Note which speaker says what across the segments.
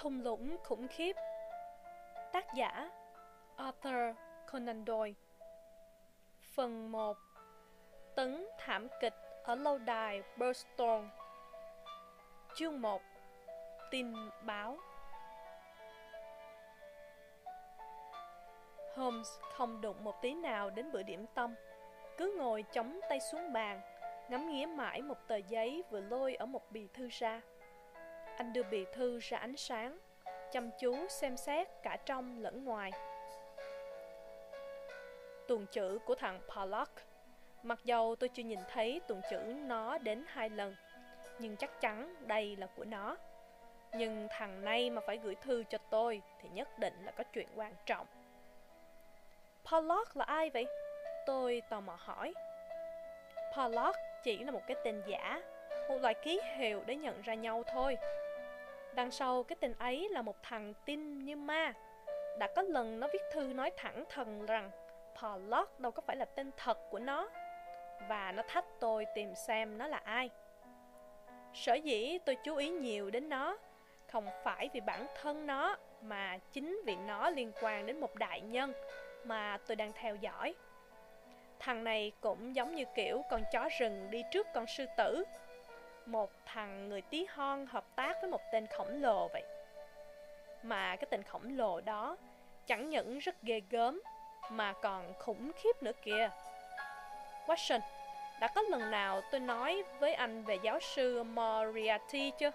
Speaker 1: thung lũng khủng khiếp. Tác giả, Arthur Conan Doyle. Phần 1 Tấn thảm kịch ở lâu đài Burstone Chương 1 Tin báo. Holmes không đụng một tí nào đến bữa điểm tâm. Cứ ngồi chống tay xuống bàn, Ngắm nghía mãi một tờ giấy vừa lôi ở một bì thư ra anh đưa bì thư ra ánh sáng, Chăm chú xem xét cả trong lẫn ngoài. Tuần chữ của thằng Pollock, Mặc dầu tôi chưa nhìn thấy tuần chữ nó đến hai lần, Nhưng chắc chắn đây là của nó. Nhưng thằng này mà phải gửi thư cho tôi Thì nhất định là có chuyện quan trọng. Pollock là ai vậy? Tôi tò mò hỏi. Pollock chỉ là một cái tên giả, Một loại ký hiệu để nhận ra nhau thôi. Đằng sau cái tên ấy là một thằng tin như ma. Đã có lần nó viết thư nói thẳng thần rằng Pollock đâu có phải là tên thật của nó. Và nó thách tôi tìm xem nó là ai. Sở dĩ tôi chú ý nhiều đến nó, Không phải vì bản thân nó, Mà chính vì nó liên quan đến một đại nhân Mà tôi đang theo dõi. Thằng này cũng giống như kiểu con chó rừng đi trước con sư tử. Một thằng người tí hon hợp tác với một tên khổng lồ vậy Mà cái tên khổng lồ đó chẳng những rất ghê gớm Mà còn khủng khiếp nữa kìa Watson, đã có lần nào tôi nói với anh về giáo sư Moriarty chưa?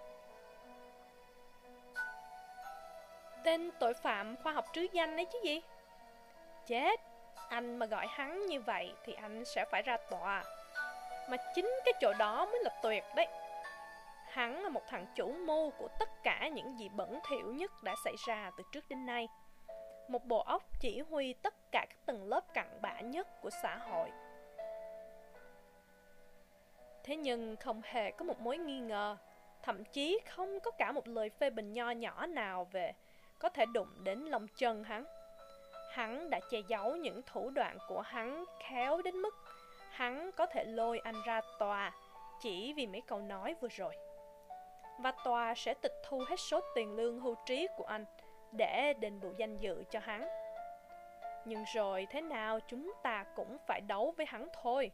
Speaker 1: Tên tội phạm khoa học trứ danh ấy chứ gì? Chết, anh mà gọi hắn như vậy thì anh sẽ phải ra tòa Mà chính cái chỗ đó mới là tuyệt đấy Hắn là một thằng chủ mưu của tất cả những gì bẩn thỉu nhất đã xảy ra từ trước đến nay. Một bộ óc chỉ huy tất cả các tầng lớp cặn bã nhất của xã hội. Thế nhưng không hề có một mối nghi ngờ, Thậm chí không có cả một lời phê bình nho nhỏ nào về Có thể đụng đến lòng chân hắn. Hắn đã che giấu những thủ đoạn của hắn khéo đến mức hắn có thể lôi anh ra tòa chỉ vì mấy câu nói vừa rồi. Và tòa sẽ tịch thu hết số tiền lương hưu trí của anh để đền bù danh dự cho hắn. Nhưng rồi thế nào chúng ta cũng phải đấu với hắn thôi.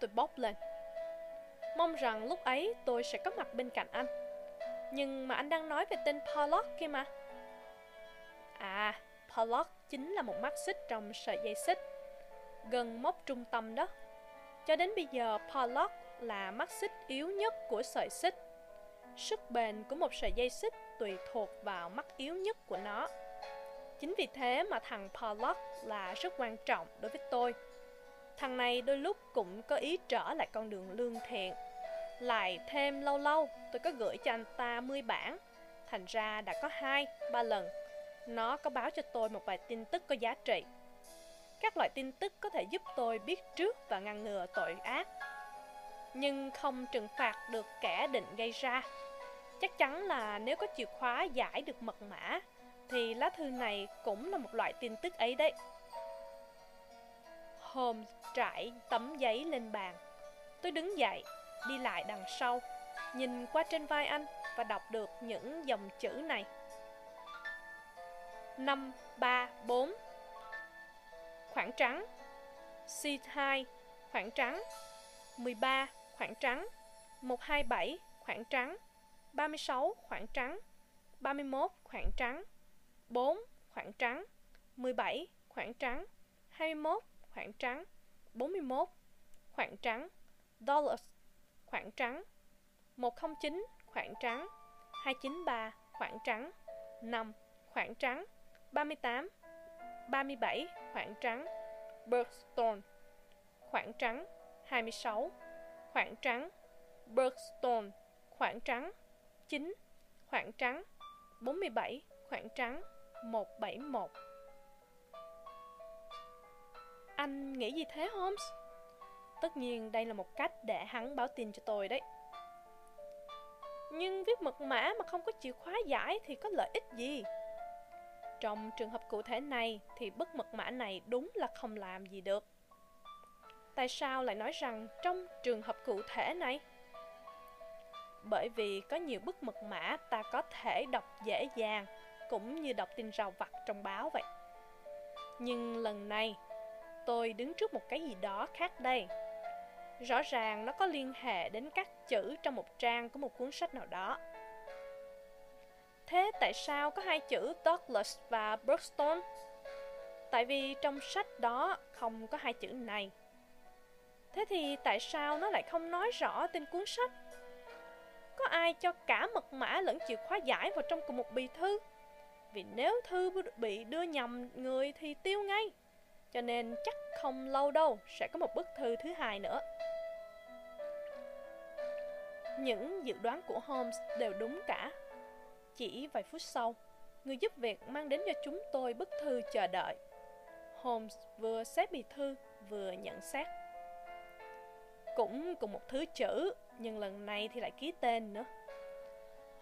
Speaker 1: Tôi bốc lên. Mong rằng lúc ấy tôi sẽ có mặt bên cạnh anh. Nhưng mà anh đang nói về tên Pollock kia mà. À, Pollock chính là một mắt xích trong sợi dây xích, gần mốc trung tâm đó. Cho đến bây giờ, Pollock là mắt xích yếu nhất của sợi xích. Sức bền của một sợi dây xích tùy thuộc vào mắt yếu nhất của nó. Chính vì thế mà thằng Pollock là rất quan trọng đối với tôi. Thằng này đôi lúc cũng có ý trở lại con đường lương thiện. Lại thêm lâu lâu tôi có gửi cho anh ta 10 bản. Thành ra đã có hai, ba lần nó có báo cho tôi một vài tin tức có giá trị. Các loại tin tức có thể giúp tôi biết trước và ngăn ngừa tội ác, nhưng không trừng phạt được kẻ định gây ra. Chắc chắn là nếu có chìa khóa giải được mật mã, thì lá thư này cũng là một loại tin tức ấy đấy. Holmes trải tấm giấy lên bàn. Tôi đứng dậy, đi lại đằng sau, nhìn qua trên vai anh và đọc được những dòng chữ này. 5, 3, 4 Khoảng trắng C2 khoảng trắng 13 khoảng trắng 127 khoảng trắng 36 khoảng trắng 31 khoảng trắng 4 khoảng trắng 17 khoảng trắng 21 khoảng trắng 41 khoảng trắng dollars khoảng trắng 109 khoảng trắng 293 khoảng trắng 5 khoảng trắng 38 37 khoảng trắng Bergstone khoảng trắng 26 khoảng trắng Bergstone, khoảng trắng 9 khoảng trắng 47 khoảng trắng 171 Anh nghĩ gì thế, Holmes? Tất nhiên đây là một cách để hắn báo tin cho tôi đấy Nhưng viết mật mã mà không có chìa khóa giải thì có lợi ích gì? Trong trường hợp cụ thể này thì bức mật mã này đúng là không làm gì được. Tại sao lại nói rằng trong trường hợp cụ thể này? bởi vì có nhiều bức mật mã ta có thể đọc dễ dàng, cũng như đọc tin rào vặt trong báo vậy. Nhưng lần này, tôi đứng trước một cái gì đó khác đây. Rõ ràng nó có liên hệ đến các chữ trong một trang của một cuốn sách nào đó. Thế tại sao có hai chữ Douglas và Brookstone? Tại vì trong sách đó không có hai chữ này. Thế thì tại sao nó lại không nói rõ tên cuốn sách? Có ai cho cả mật mã lẫn chìa khóa giải vào trong cùng một bì thư? Vì nếu thư bị đưa nhầm người thì tiêu ngay. Cho nên chắc không lâu đâu sẽ có một bức thư thứ hai nữa. Những dự đoán của Holmes đều đúng cả. Chỉ vài phút sau, người giúp việc mang đến cho chúng tôi bức thư chờ đợi. Holmes vừa xếp bì thư vừa nhận xét. Cũng cùng một thứ chữ, nhưng lần này thì lại ký tên nữa.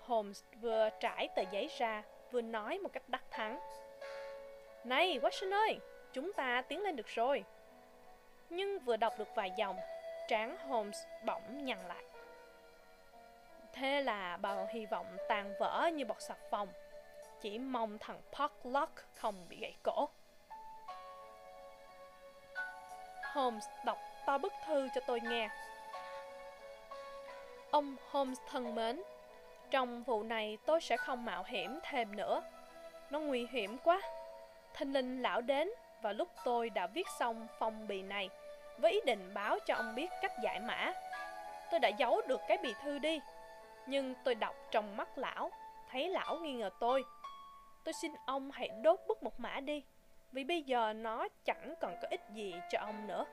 Speaker 1: Holmes vừa trải tờ giấy ra, vừa nói một cách đắc thắng. Này, Watson ơi, chúng ta tiến lên được rồi. Nhưng vừa đọc được vài dòng, trán Holmes bỗng nhăn lại. Thế là bao hy vọng tàn vỡ như bọt xà phòng. Chỉ mong thằng Parklock không bị gãy cổ. Holmes đọc to bức thư cho tôi nghe. Ông Holmes thân mến, trong vụ này tôi sẽ không mạo hiểm thêm nữa. Nó nguy hiểm quá. Thinh linh lão đến và lúc tôi đã viết xong phong bì này với ý định báo cho ông biết cách giải mã. Tôi đã giấu được cái bì thư đi, nhưng tôi đọc trong mắt lão, thấy lão nghi ngờ tôi. Tôi xin ông hãy đốt bức mật mã đi, vì bây giờ nó chẳng còn có ích gì cho ông nữa.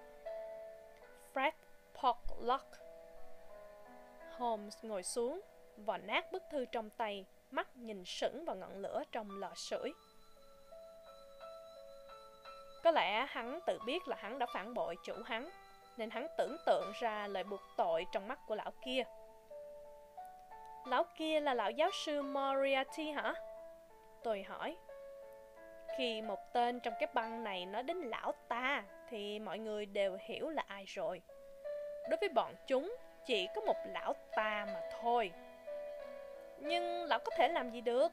Speaker 1: Fred Portlock Holmes ngồi xuống, vò nát bức thư trong tay, mắt nhìn sững vào ngọn lửa trong lò sưởi. Có lẽ hắn tự biết là hắn đã phản bội chủ hắn, nên hắn tưởng tượng ra lời buộc tội trong mắt của lão kia. Lão kia là lão giáo sư Moriarty hả? Tôi hỏi. Khi một tên trong cái băng này nói đến lão ta, thì mọi người đều hiểu là ai rồi. Đối với bọn chúng, chỉ có một lão ta mà thôi. Nhưng lão có thể làm gì được?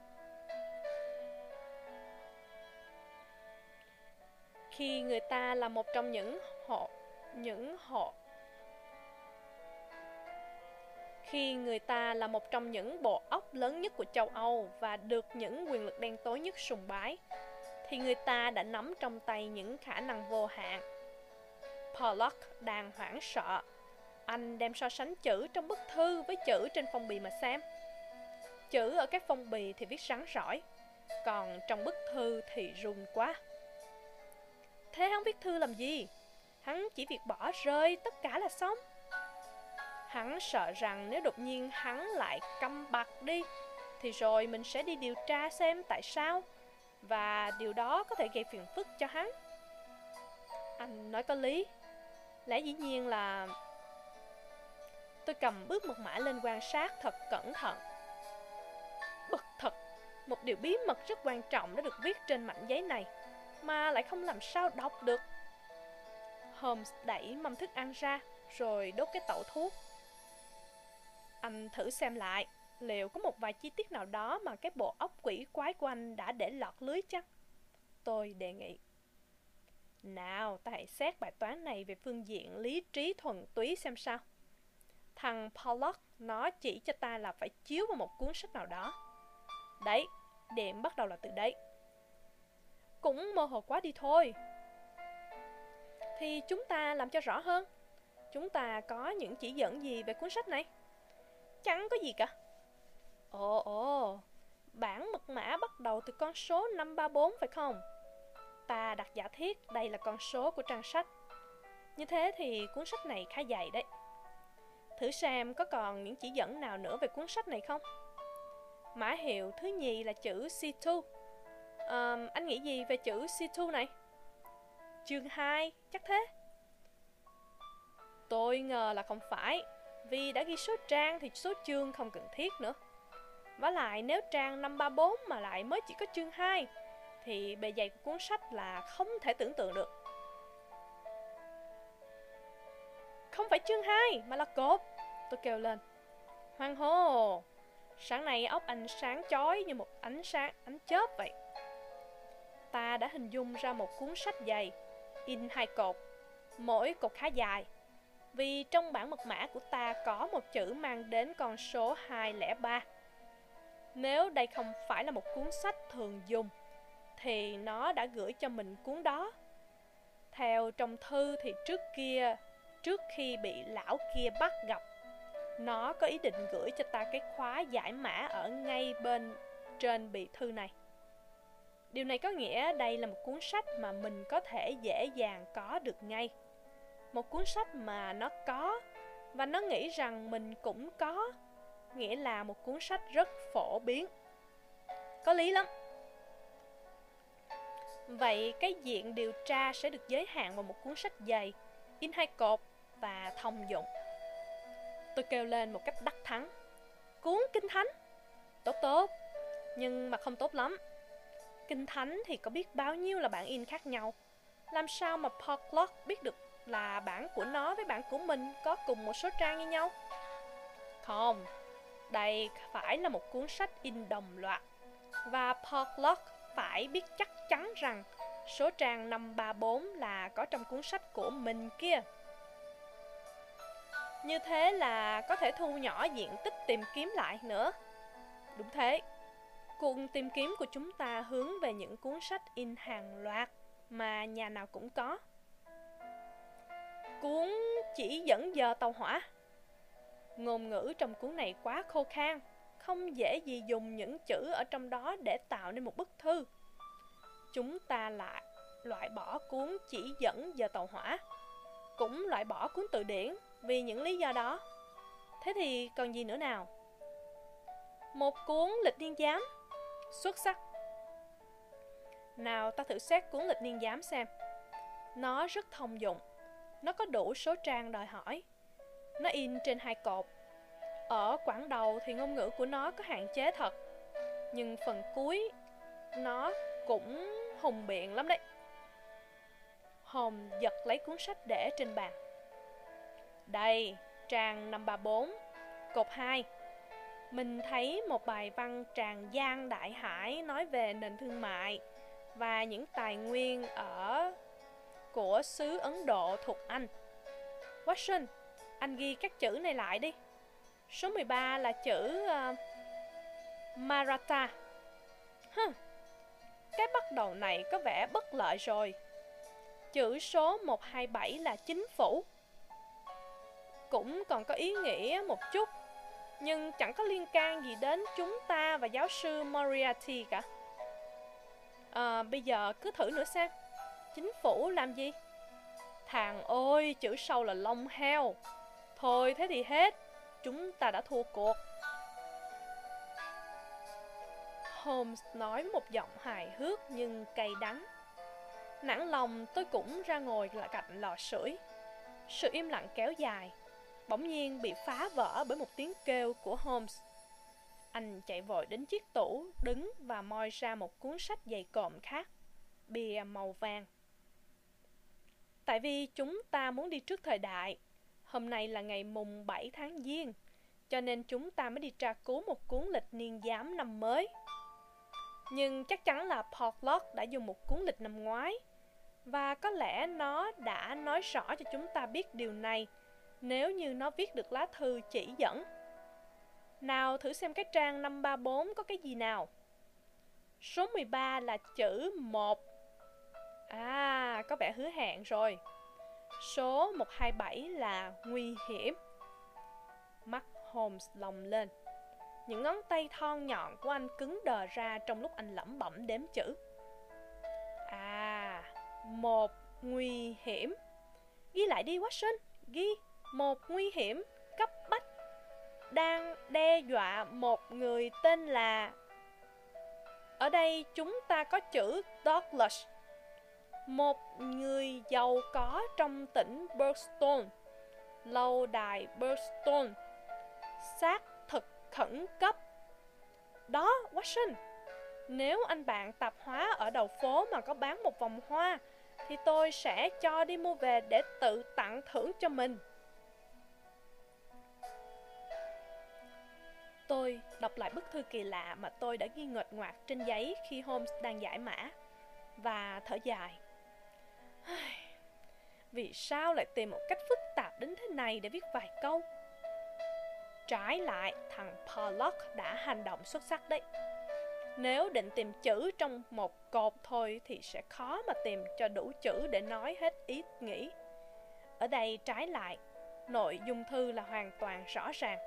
Speaker 1: Khi người ta là một trong những họ những họ khi người ta là một trong những bộ óc lớn nhất của châu Âu và được những quyền lực đen tối nhất sùng bái, thì người ta đã nắm trong tay những khả năng vô hạn. Pollock đang hoảng sợ. Anh đem so sánh chữ trong bức thư với chữ trên phong bì mà xem. Chữ ở các phong bì thì viết sáng rõi, còn trong bức thư thì run quá. Thế hắn viết thư làm gì? Hắn chỉ việc bỏ rơi tất cả là xong. Hắn sợ rằng nếu đột nhiên hắn lại câm bặt đi, thì rồi mình sẽ đi điều tra xem tại sao, và điều đó có thể gây phiền phức cho hắn. Anh nói có lý. Lẽ dĩ nhiên là... Tôi cầm bước mật mã lên quan sát thật cẩn thận. Bực thật, một điều bí mật rất quan trọng đã được viết trên mảnh giấy này, mà lại không làm sao đọc được. Holmes đẩy mâm thức ăn ra, rồi đốt cái tẩu thuốc. Anh thử xem lại, liệu có một vài chi tiết nào đó mà cái bộ óc quỷ quái của anh đã để lọt lưới chắc? Tôi đề nghị. Nào, ta hãy xét bài toán này về phương diện lý trí thuần túy xem sao. Thằng Pollock nó chỉ cho ta là phải chiếu vào một cuốn sách nào đó. Đấy, điểm bắt đầu là từ đấy. Cũng mơ hồ quá đi thôi. Thì chúng ta làm cho rõ hơn. Chúng ta có những chỉ dẫn gì về cuốn sách này? Chẳng có gì cả. Ồ, ồ, bản mật mã bắt đầu từ con số 534 phải không? Ta đặt giả thiết đây là con số của trang sách. Như thế thì cuốn sách này khá dày đấy. Thử xem có còn những chỉ dẫn nào nữa về cuốn sách này không? Mã hiệu thứ nhì là chữ C2. Um, anh nghĩ gì về chữ C2 này? Chương 2, chắc thế. Tôi ngờ là không phải, vì đã ghi số trang thì số chương không cần thiết nữa. Và lại nếu trang 534 mà lại mới chỉ có chương 2 thì bề dày của cuốn sách là không thể tưởng tượng được. Không phải chương 2 mà là cột, tôi kêu lên. Hoang hô! Sáng nay ốc anh sáng chói như một ánh sáng ánh chớp vậy. Ta đã hình dung ra một cuốn sách dày, in hai cột, mỗi cột khá dài. Vì trong bản mật mã của ta có một chữ mang đến con số 203. Nếu đây không phải là một cuốn sách thường dùng, thì nó đã gửi cho mình cuốn đó. Theo trong thư thì trước kia, trước khi bị lão kia bắt gặp, nó có ý định gửi cho ta cái khóa giải mã ở ngay bên trên bì thư này. Điều này có nghĩa đây là một cuốn sách mà mình có thể dễ dàng có được ngay. Một cuốn sách mà nó có và nó nghĩ rằng mình cũng có, nghĩa là một cuốn sách rất phổ biến. Có lý lắm. Vậy cái diện điều tra sẽ được giới hạn vào một cuốn sách dày, in hai cột và thông dụng. Tôi kêu lên một cách đắc thắng. Cuốn Kinh Thánh. Tốt tốt, nhưng mà không tốt lắm. Kinh Thánh thì có biết bao nhiêu là bản in khác nhau. Làm sao mà Portlock biết được là bản của nó với bản của mình có cùng một số trang như nhau? Không, đây phải là một cuốn sách in đồng loạt. Và Portlock phải biết chắc chắn rằng số trang 534 là có trong cuốn sách của mình kia. Như thế là có thể thu nhỏ diện tích tìm kiếm lại nữa. Đúng thế, cuộc tìm kiếm của chúng ta hướng về những cuốn sách in hàng loạt mà nhà nào cũng có. Cuốn chỉ dẫn giờ tàu hỏa. Ngôn ngữ trong cuốn này quá khô khan, không dễ gì dùng những chữ ở trong đó để tạo nên một bức thư. Chúng ta lại loại bỏ cuốn chỉ dẫn giờ tàu hỏa, cũng loại bỏ cuốn từ điển vì những lý do đó. Thế thì còn gì nữa nào? Một cuốn lịch niên giám xuất sắc. Nào ta thử xét cuốn lịch niên giám xem. Nó rất thông dụng. Nó có đủ số trang đòi hỏi. Nó in trên hai cột. Ở quãng đầu thì ngôn ngữ của nó có hạn chế thật. Nhưng phần cuối nó cũng hùng biện lắm đấy. Hồng giật lấy cuốn sách để trên bàn. Đây, trang 534, cột 2. Mình thấy một bài văn tràn gian đại hải nói về nền thương mại và những tài nguyên ở của xứ Ấn Độ thuộc Anh. Watson, anh ghi các chữ này lại đi. Số 13 là chữ uh, Maratha. Huh. Cái bắt đầu này có vẻ bất lợi rồi. Chữ số 127 là chính phủ cũng còn có ý nghĩa một chút nhưng chẳng có liên can gì đến chúng ta và giáo sư Moriarty cả. À, bây giờ cứ thử nữa xem. Chính phủ làm gì? Thằng ơi, chữ sau là lông heo. Thôi thế thì hết, chúng ta đã thua cuộc. Holmes nói với một giọng hài hước nhưng cay đắng. Nản lòng tôi cũng ra ngồi lại cạnh lò sưởi. Sự im lặng kéo dài bỗng nhiên bị phá vỡ bởi một tiếng kêu của Holmes. Anh chạy vội đến chiếc tủ, đứng và moi ra một cuốn sách dày cộm khác, bìa màu vàng. Tại vì chúng ta muốn đi trước thời đại, hôm nay là ngày mùng 7 tháng Giêng, cho nên chúng ta mới đi tra cứu một cuốn lịch niên giám năm mới. Nhưng chắc chắn là Portlock đã dùng một cuốn lịch năm ngoái, và có lẽ nó đã nói rõ cho chúng ta biết điều này nếu như nó viết được lá thư chỉ dẫn. Nào thử xem cái trang 534 có cái gì nào. Số 13 là chữ 1. À, có vẻ hứa hẹn rồi. Số 127 là nguy hiểm. Mắt Holmes lồng lên. Những ngón tay thon nhọn của anh cứng đờ ra trong lúc anh lẩm bẩm đếm chữ. À, một nguy hiểm. Ghi lại đi Watson, ghi một nguy hiểm cấp bách đang đe dọa một người tên là ở đây chúng ta có chữ Douglas một người giàu có trong tỉnh Burston lâu đài Burston xác thực khẩn cấp. Đó, Watson, nếu anh bạn tạp hóa ở đầu phố mà có bán một vòng hoa, thì tôi sẽ cho đi mua về để tự tặng thưởng cho mình. Tôi đọc lại bức thư kỳ lạ mà tôi đã ghi ngợt ngoạc trên giấy khi Holmes đang giải mã và thở dài. Vì sao lại tìm một cách phức tạp đến thế này để viết vài câu? Trái lại, thằng Pollock đã hành động xuất sắc đấy. Nếu định tìm chữ trong một cột thôi thì sẽ khó mà tìm cho đủ chữ để nói hết ý nghĩ. Ở đây trái lại, nội dung thư là hoàn toàn rõ ràng.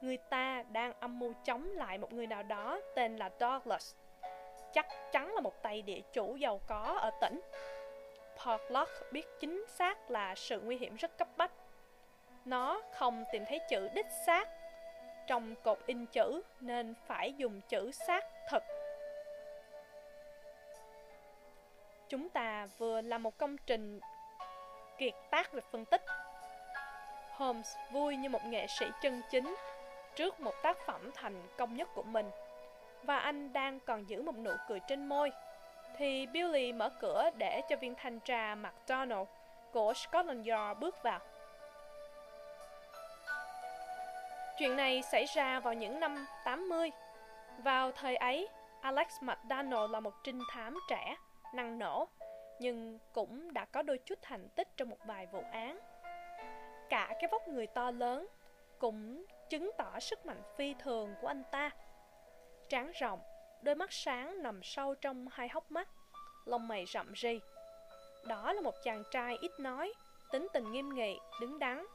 Speaker 1: Người ta đang âm mưu chống lại một người nào đó tên là Douglas. Chắc chắn là một tay địa chủ giàu có ở tỉnh. Portlock biết chính xác là sự nguy hiểm rất cấp bách. Nó không tìm thấy chữ đích xác trong cột in chữ nên phải dùng chữ xác thực. Chúng ta vừa làm một công trình kiệt tác về phân tích. Holmes vui như một nghệ sĩ chân chính trước một tác phẩm thành công nhất của mình, và anh đang còn giữ một nụ cười trên môi thì Billy mở cửa để cho viên thanh tra McDonald của Scotland Yard bước vào. Chuyện này xảy ra vào những năm 80. Vào thời ấy, Alex McDonald là một trinh thám trẻ, năng nổ, nhưng cũng đã có đôi chút thành tích trong một vài vụ án. Cả cái vóc người to lớn cũng chứng tỏ sức mạnh phi thường của anh ta. Tráng rộng, đôi mắt sáng nằm sâu trong hai hốc mắt, lông mày rậm rì. Đó là một chàng trai ít nói, tính tình nghiêm nghị, đứng đắn,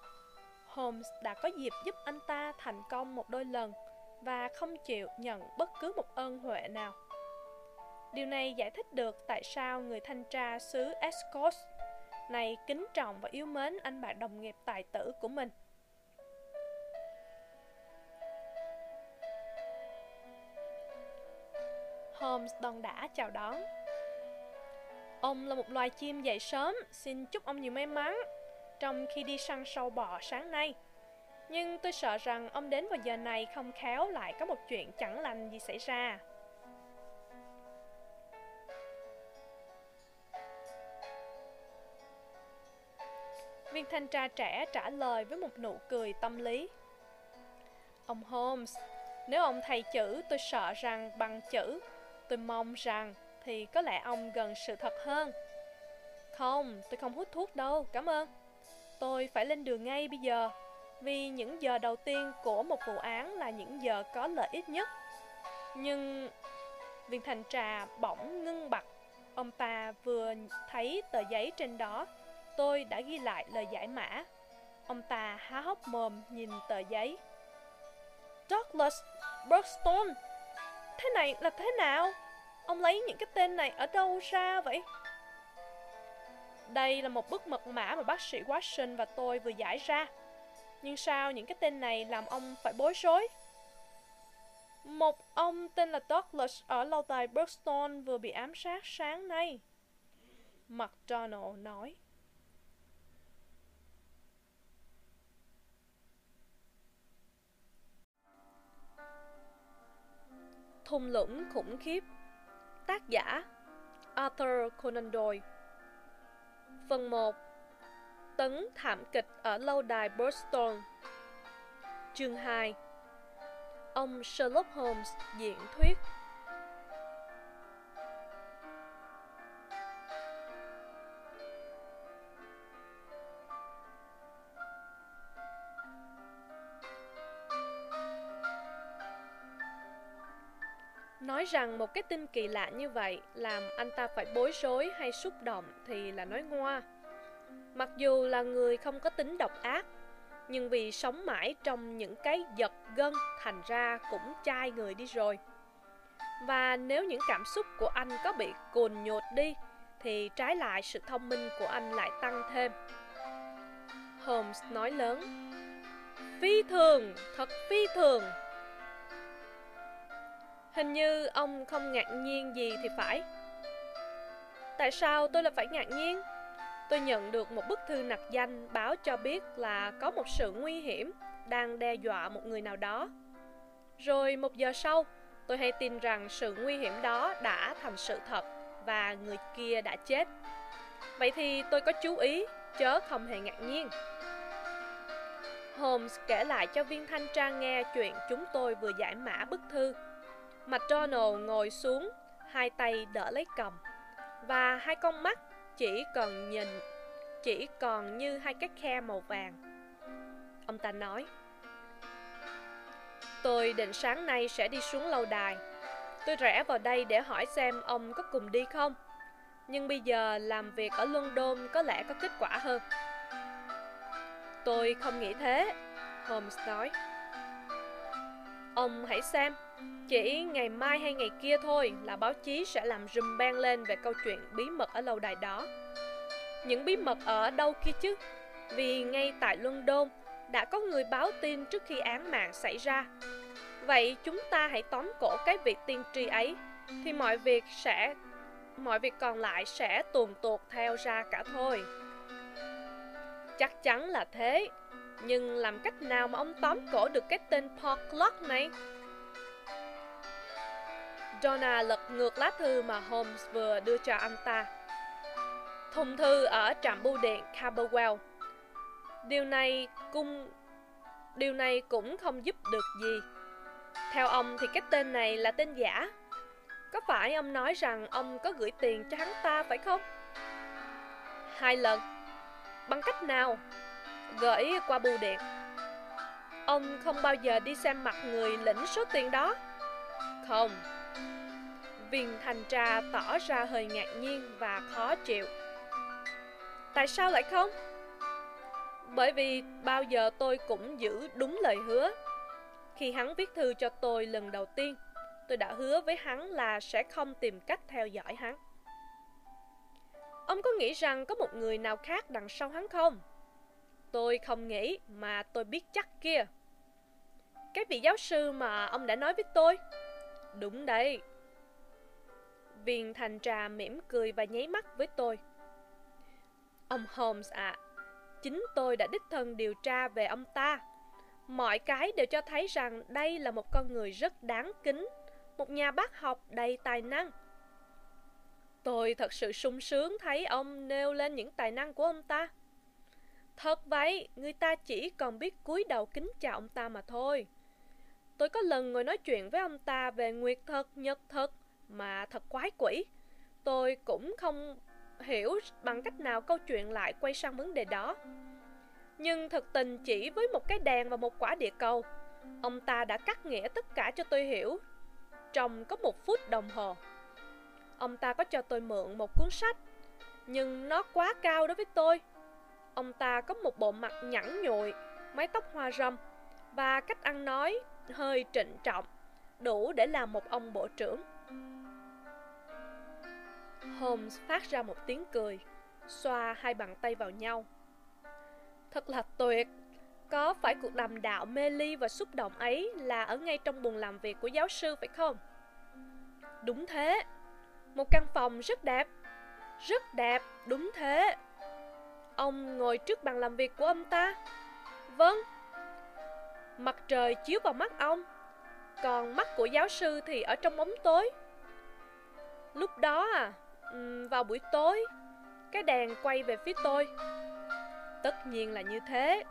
Speaker 1: Holmes đã có dịp giúp anh ta thành công một đôi lần và không chịu nhận bất cứ một ơn huệ nào. Điều này giải thích được tại sao người thanh tra xứ Escos này kính trọng và yêu mến anh bạn đồng nghiệp tài tử của mình. Holmes đòn đã chào đón. Ông là một loài chim dậy sớm, xin chúc ông nhiều may mắn trong khi đi săn sâu bọ sáng nay. Nhưng tôi sợ rằng ông đến vào giờ này không khéo lại có một chuyện chẳng lành gì xảy ra. Viên thanh tra trẻ trả lời với một nụ cười tâm lý. Ông Holmes, nếu ông thầy chữ tôi sợ rằng bằng chữ, tôi mong rằng thì có lẽ ông gần sự thật hơn. Không, tôi không hút thuốc đâu, cảm ơn. Tôi phải lên đường ngay bây giờ, vì những giờ đầu tiên của một vụ án là những giờ có lợi ích nhất. Nhưng viên thành trà bỗng ngưng bặt. Ông ta vừa thấy tờ giấy trên đó, tôi đã ghi lại lời giải mã. Ông ta há hốc mồm nhìn tờ giấy. Douglas Burston, thế này là thế nào? Ông lấy những cái tên này ở đâu ra vậy? Đây là một bức mật mã mà bác sĩ Watson và tôi vừa giải ra. Nhưng sao những cái tên này làm ông phải bối rối? Một ông tên là Douglas ở lâu đài Brookstone vừa bị ám sát sáng nay. McDonald nói. Thung lũng khủng khiếp. Tác giả, Arthur Conan Doyle. Phần 1 Tấn thảm kịch ở lâu đài Boston. Chương 2 Ông Sherlock Holmes diễn thuyết. Rằng một cái tin kỳ lạ như vậy làm anh ta phải bối rối hay xúc động thì là nói ngoa. Mặc dù là người không có tính độc ác, nhưng vì sống mãi trong những cái giật gân thành ra cũng chai người đi rồi. Và nếu những cảm xúc của anh có bị cồn nhột đi, thì trái lại sự thông minh của anh lại tăng thêm. Holmes nói lớn, Phi thường, thật phi thường, Hình như ông không ngạc nhiên gì thì phải Tại sao tôi lại phải ngạc nhiên? Tôi nhận được một bức thư nặc danh báo cho biết là có một sự nguy hiểm đang đe dọa một người nào đó. Rồi một giờ sau, tôi hay tin rằng sự nguy hiểm đó đã thành sự thật và người kia đã chết. Vậy thì tôi có chú ý, chớ không hề ngạc nhiên. Holmes kể lại cho viên thanh tra nghe chuyện chúng tôi vừa giải mã bức thư. McDonald ngồi xuống, hai tay đỡ lấy cầm, và hai con mắt chỉ còn nhìn, chỉ còn như hai cái khe màu vàng. Ông ta nói, Tôi định sáng nay sẽ đi xuống lâu đài. Tôi rẽ vào đây để hỏi xem ông có cùng đi không. Nhưng bây giờ làm việc ở London có lẽ có kết quả hơn. Tôi không nghĩ thế, Holmes nói. Ông hãy xem, chỉ ngày mai hay ngày kia thôi là báo chí sẽ làm rùm bang lên về câu chuyện bí mật ở lâu đài đó. Những bí mật ở đâu kia chứ? Vì ngay tại London đã có người báo tin trước khi án mạng xảy ra. Vậy chúng ta hãy tóm cổ cái vị tiên tri ấy, thì mọi việc sẽ mọi việc còn lại sẽ tuồn tuột theo ra cả thôi. Chắc chắn là thế, nhưng làm cách nào mà ông tóm cổ được cái tên Paul Clark này? Donna lật ngược lá thư mà Holmes vừa đưa cho anh ta. Thùng thư ở trạm bưu điện Camberwell. Điều này cung, điều này cũng không giúp được gì. Theo ông thì cái tên này là tên giả. Có phải ông nói rằng ông có gửi tiền cho hắn ta phải không? Hai lần. Bằng cách nào? Gửi qua bưu điện. Ông không bao giờ đi xem mặt người lĩnh số tiền đó? Không. Viên thành tra tỏ ra hơi ngạc nhiên và khó chịu. Tại sao lại không? Bởi vì bao giờ tôi cũng giữ đúng lời hứa. Khi hắn viết thư cho tôi lần đầu tiên, tôi đã hứa với hắn là sẽ không tìm cách theo dõi hắn. Ông có nghĩ rằng có một người nào khác đằng sau hắn không? Tôi không nghĩ mà tôi biết chắc kia. Cái vị giáo sư mà ông đã nói với tôi? Đúng đấy. Viên thành trà mỉm cười và nháy mắt với tôi. Ông Holmes ạ, à, chính tôi đã đích thân điều tra về ông ta. Mọi cái đều cho thấy rằng đây là một con người rất đáng kính, một nhà bác học đầy tài năng. Tôi thật sự sung sướng thấy ông nêu lên những tài năng của ông ta. Thật vậy, người ta chỉ còn biết cúi đầu kính chào ông ta mà thôi. Tôi có lần ngồi nói chuyện với ông ta về nguyệt thật, nhật thật, mà thật quái quỷ. Tôi cũng không hiểu bằng cách nào câu chuyện lại quay sang vấn đề đó. Nhưng thực tình chỉ với một cái đèn và một quả địa cầu, ông ta đã cắt nghĩa tất cả cho tôi hiểu trong có một phút đồng hồ. Ông ta có cho tôi mượn một cuốn sách, nhưng nó quá cao đối với tôi. Ông ta có một bộ mặt nhẵn nhụi, mái tóc hoa râm và cách ăn nói hơi trịnh trọng, đủ để làm một ông bộ trưởng. Holmes phát ra một tiếng cười, xoa hai bàn tay vào nhau. Thật là tuyệt! Có phải cuộc đàm đạo mê ly và xúc động ấy là ở ngay trong buồng làm việc của giáo sư phải không? Đúng thế. Một căn phòng rất đẹp. Rất đẹp, đúng thế. Ông ngồi trước bàn làm việc của ông ta. Vâng. Mặt trời chiếu vào mắt ông. Còn mắt của giáo sư thì ở trong bóng tối. Lúc đó à, vào buổi tối, cái đèn quay về phía tôi. Tất nhiên là như thế.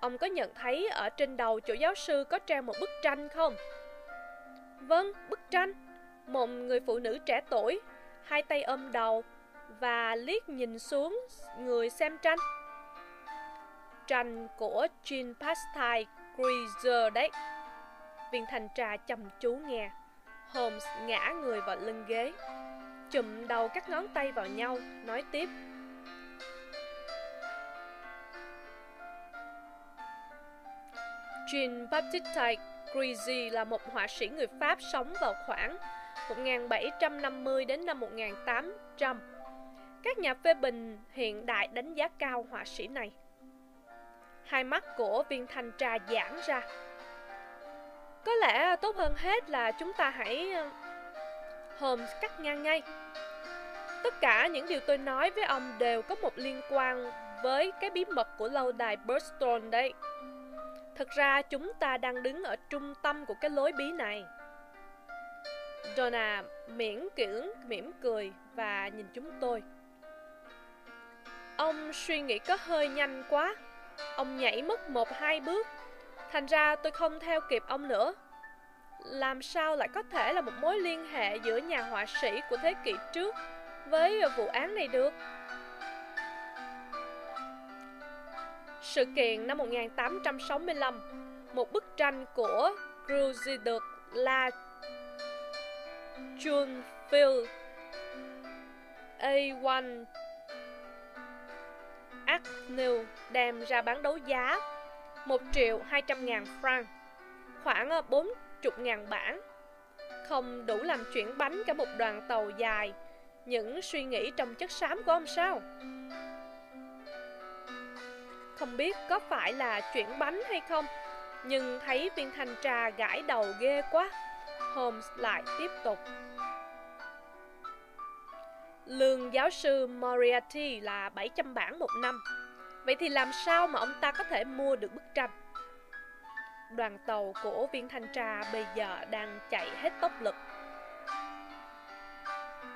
Speaker 1: Ông có nhận thấy ở trên đầu chỗ giáo sư có treo một bức tranh không? Vâng, bức tranh. Một người phụ nữ trẻ tuổi, hai tay ôm đầu và liếc nhìn xuống người xem tranh. Tranh của Jean Pastel Griseur đấy. Viên thanh trà chăm chú nghe. Holmes ngã người vào lưng ghế chụm đầu các ngón tay vào nhau, nói tiếp. Jean-Baptiste Grisi là một họa sĩ người Pháp sống vào khoảng 1750 đến năm 1800. Các nhà phê bình hiện đại đánh giá cao họa sĩ này. Hai mắt của viên thanh trà giãn ra. Có lẽ tốt hơn hết là chúng ta hãy Holmes cắt ngang ngay. Tất cả những điều tôi nói với ông đều có một liên quan với cái bí mật của lâu đài Burstone đấy. Thực ra chúng ta đang đứng ở trung tâm của cái lối bí này. Donna miễn cưỡng mỉm cười và nhìn chúng tôi. Ông suy nghĩ có hơi nhanh quá. Ông nhảy mất một hai bước, thành ra tôi không theo kịp ông nữa. Làm sao lại có thể là một mối liên hệ giữa nhà họa sĩ của thế kỷ trước với vụ án này được? Sự kiện năm 1865, một bức tranh của Gruzy de la Junfield A1 Agnew đem ra bán đấu giá 1 triệu 200 ngàn franc, khoảng ờ, 4 40 ngàn bản. Không đủ làm chuyển bánh cả một đoàn tàu dài, những suy nghĩ trong chất xám của ông sao? Không biết có phải là chuyển bánh hay không, nhưng thấy viên thanh trà gãi đầu ghê quá. Holmes lại tiếp tục. Lương giáo sư Moriarty là 700 bảng một năm. Vậy thì làm sao mà ông ta có thể mua được bức tranh? Đoàn tàu của viên thanh tra bây giờ đang chạy hết tốc lực.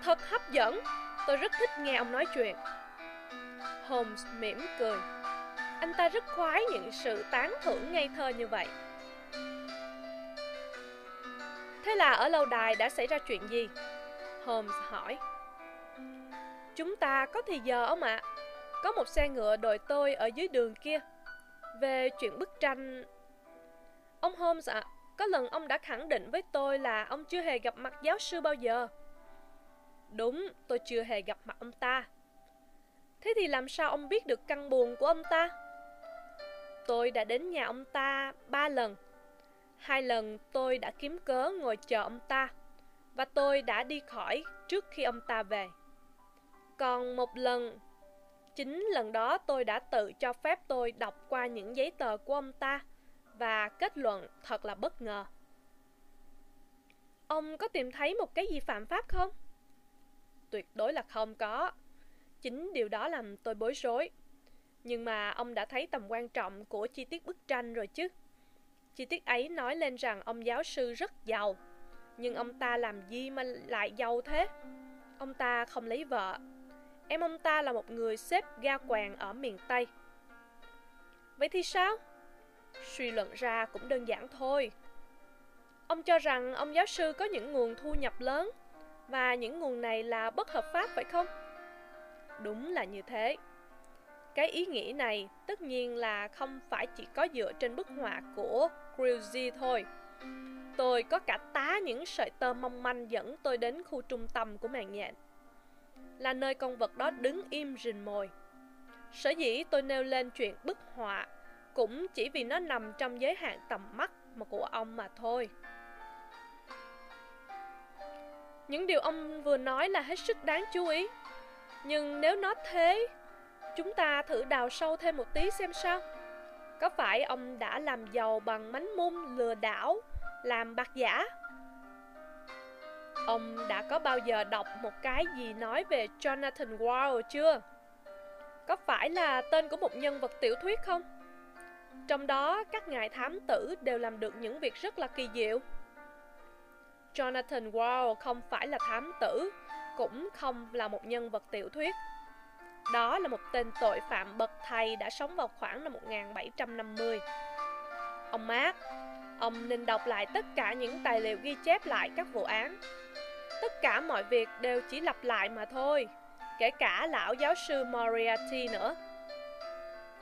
Speaker 1: Thật hấp dẫn, tôi rất thích nghe ông nói chuyện. Holmes mỉm cười. Anh ta rất khoái những sự tán thưởng ngây thơ như vậy. Thế là ở lâu đài đã xảy ra chuyện gì? Holmes hỏi. Chúng ta có thì giờ ông ạ. Có một xe ngựa đòi tôi ở dưới đường kia. Về chuyện bức tranh... Ông Holmes ạ, có lần ông đã khẳng định với tôi là ông chưa hề gặp mặt giáo sư bao giờ. Đúng, tôi chưa hề gặp mặt ông ta. Thế thì làm sao ông biết được căn buồn của ông ta? Tôi đã đến nhà ông ta ba lần. Hai lần tôi đã kiếm cớ ngồi chờ ông ta. Và tôi đã đi khỏi trước khi ông ta về. Còn một lần, chính lần đó tôi đã tự cho phép tôi đọc qua những giấy tờ của ông ta và kết luận thật là bất ngờ. Ông có tìm thấy một cái gì phạm pháp không? Tuyệt đối là không có. Chính điều đó làm tôi bối rối. Nhưng mà ông đã thấy tầm quan trọng của chi tiết bức tranh rồi chứ. Chi tiết ấy nói lên rằng ông giáo sư rất giàu. Nhưng ông ta làm gì mà lại giàu thế? Ông ta không lấy vợ Em ông ta là một người xếp ga quàng ở miền Tây. Vậy thì sao? Suy luận ra cũng đơn giản thôi. Ông cho rằng ông giáo sư có những nguồn thu nhập lớn và những nguồn này là bất hợp pháp, phải không? Đúng là như thế. Cái ý nghĩ này tất nhiên là không phải chỉ có dựa trên bức họa của Grewzy thôi. Tôi có cả tá những sợi tơ mong manh dẫn tôi đến khu trung tâm của màn nhện là nơi con vật đó đứng im rình mồi. Sở dĩ tôi nêu lên chuyện bức họa cũng chỉ vì nó nằm trong giới hạn tầm mắt mà của ông mà thôi. Những điều ông vừa nói là hết sức đáng chú ý. Nhưng nếu nó thế, chúng ta thử đào sâu thêm một tí xem sao. Có phải ông đã làm giàu bằng mánh mung, lừa đảo, làm bạc giả? Ông đã có bao giờ đọc một cái gì nói về Jonathan Wild chưa? Có phải là tên của một nhân vật tiểu thuyết không? Trong đó, các ngài thám tử đều làm được những việc rất là kỳ diệu. Jonathan Wall không phải là thám tử, cũng không là một nhân vật tiểu thuyết. Đó là một tên tội phạm bậc thầy đã sống vào khoảng năm 1750. Ông Mark, ông nên đọc lại tất cả những tài liệu ghi chép lại các vụ án Tất cả mọi việc đều chỉ lặp lại mà thôi, kể cả lão giáo sư Moriarty nữa.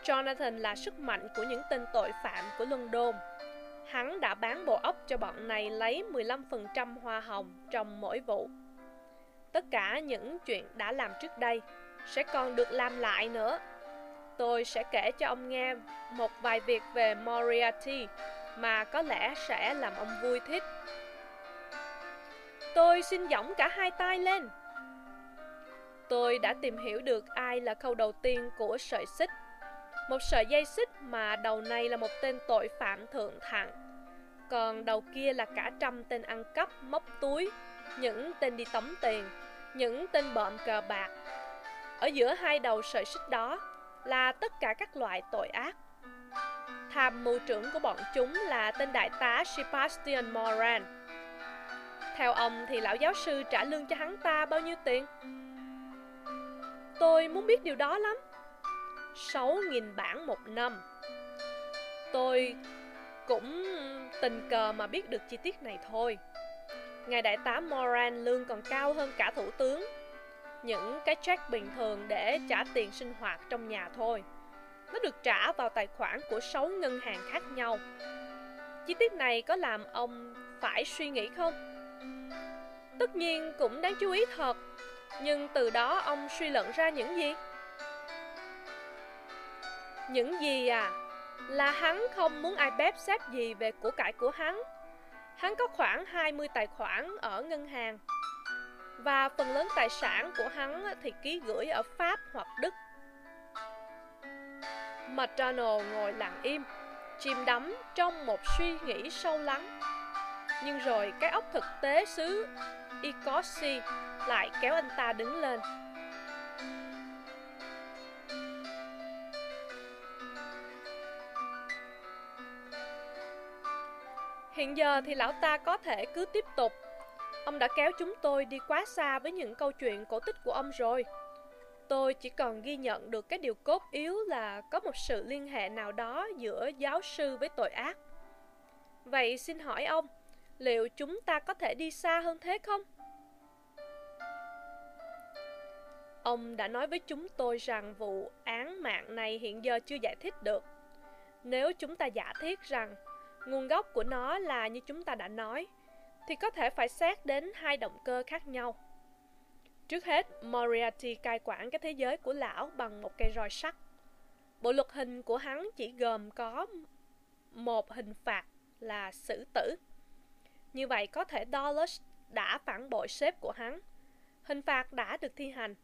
Speaker 1: Jonathan là sức mạnh của những tên tội phạm của London. Hắn đã bán bộ óc cho bọn này lấy 15% hoa hồng trong mỗi vụ. Tất cả những chuyện đã làm trước đây sẽ còn được làm lại nữa. Tôi sẽ kể cho ông nghe một vài việc về Moriarty mà có lẽ sẽ làm ông vui thích. Tôi xin giỏng cả hai tay lên. Tôi đã tìm hiểu được ai là khâu đầu tiên của sợi xích. Một sợi dây xích mà đầu này là một tên tội phạm thượng thặng. Còn đầu kia là cả trăm tên ăn cắp, móc túi, những tên đi tống tiền, những tên bợm cờ bạc. Ở giữa hai đầu sợi xích đó là tất cả các loại tội ác. Tham mưu trưởng của bọn chúng là tên đại tá Sebastian Moran theo ông thì lão giáo sư trả lương cho hắn ta bao nhiêu tiền? Tôi muốn biết điều đó lắm. 6.000 bảng một năm. Tôi cũng tình cờ mà biết được chi tiết này thôi. Ngài đại tá Moran lương còn cao hơn cả thủ tướng. Những cái check bình thường để trả tiền sinh hoạt trong nhà thôi. Nó được trả vào tài khoản của 6 ngân hàng khác nhau. Chi tiết này có làm ông phải suy nghĩ không? Tất nhiên cũng đáng chú ý thật, nhưng từ đó ông suy luận ra những gì? Những gì à? Là hắn không muốn ai bếp xếp gì về của cải của hắn. Hắn có khoảng 20 tài khoản ở ngân hàng. Và phần lớn tài sản của hắn thì ký gửi ở Pháp hoặc Đức. McDonald ngồi lặng im, chìm đắm trong một suy nghĩ sâu lắng. Nhưng rồi cái óc thực tế xứ Icosi lại kéo anh ta đứng lên. Hiện giờ thì lão ta có thể cứ tiếp tục. Ông đã kéo chúng tôi đi quá xa với những câu chuyện cổ tích của ông rồi. Tôi chỉ còn ghi nhận được cái điều cốt yếu là có một sự liên hệ nào đó giữa giáo sư với tội ác. Vậy xin hỏi ông, liệu chúng ta có thể đi xa hơn thế không? Ông đã nói với chúng tôi rằng vụ án mạng này hiện giờ chưa giải thích được. Nếu chúng ta giả thiết rằng nguồn gốc của nó là như chúng ta đã nói, thì có thể phải xét đến hai động cơ khác nhau. Trước hết, Moriarty cai quản cái thế giới của lão bằng một cây roi sắt. Bộ luật hình của hắn chỉ gồm có một hình phạt là xử tử. Như vậy có thể Dulles đã phản bội sếp của hắn. Hình phạt đã được thi hành.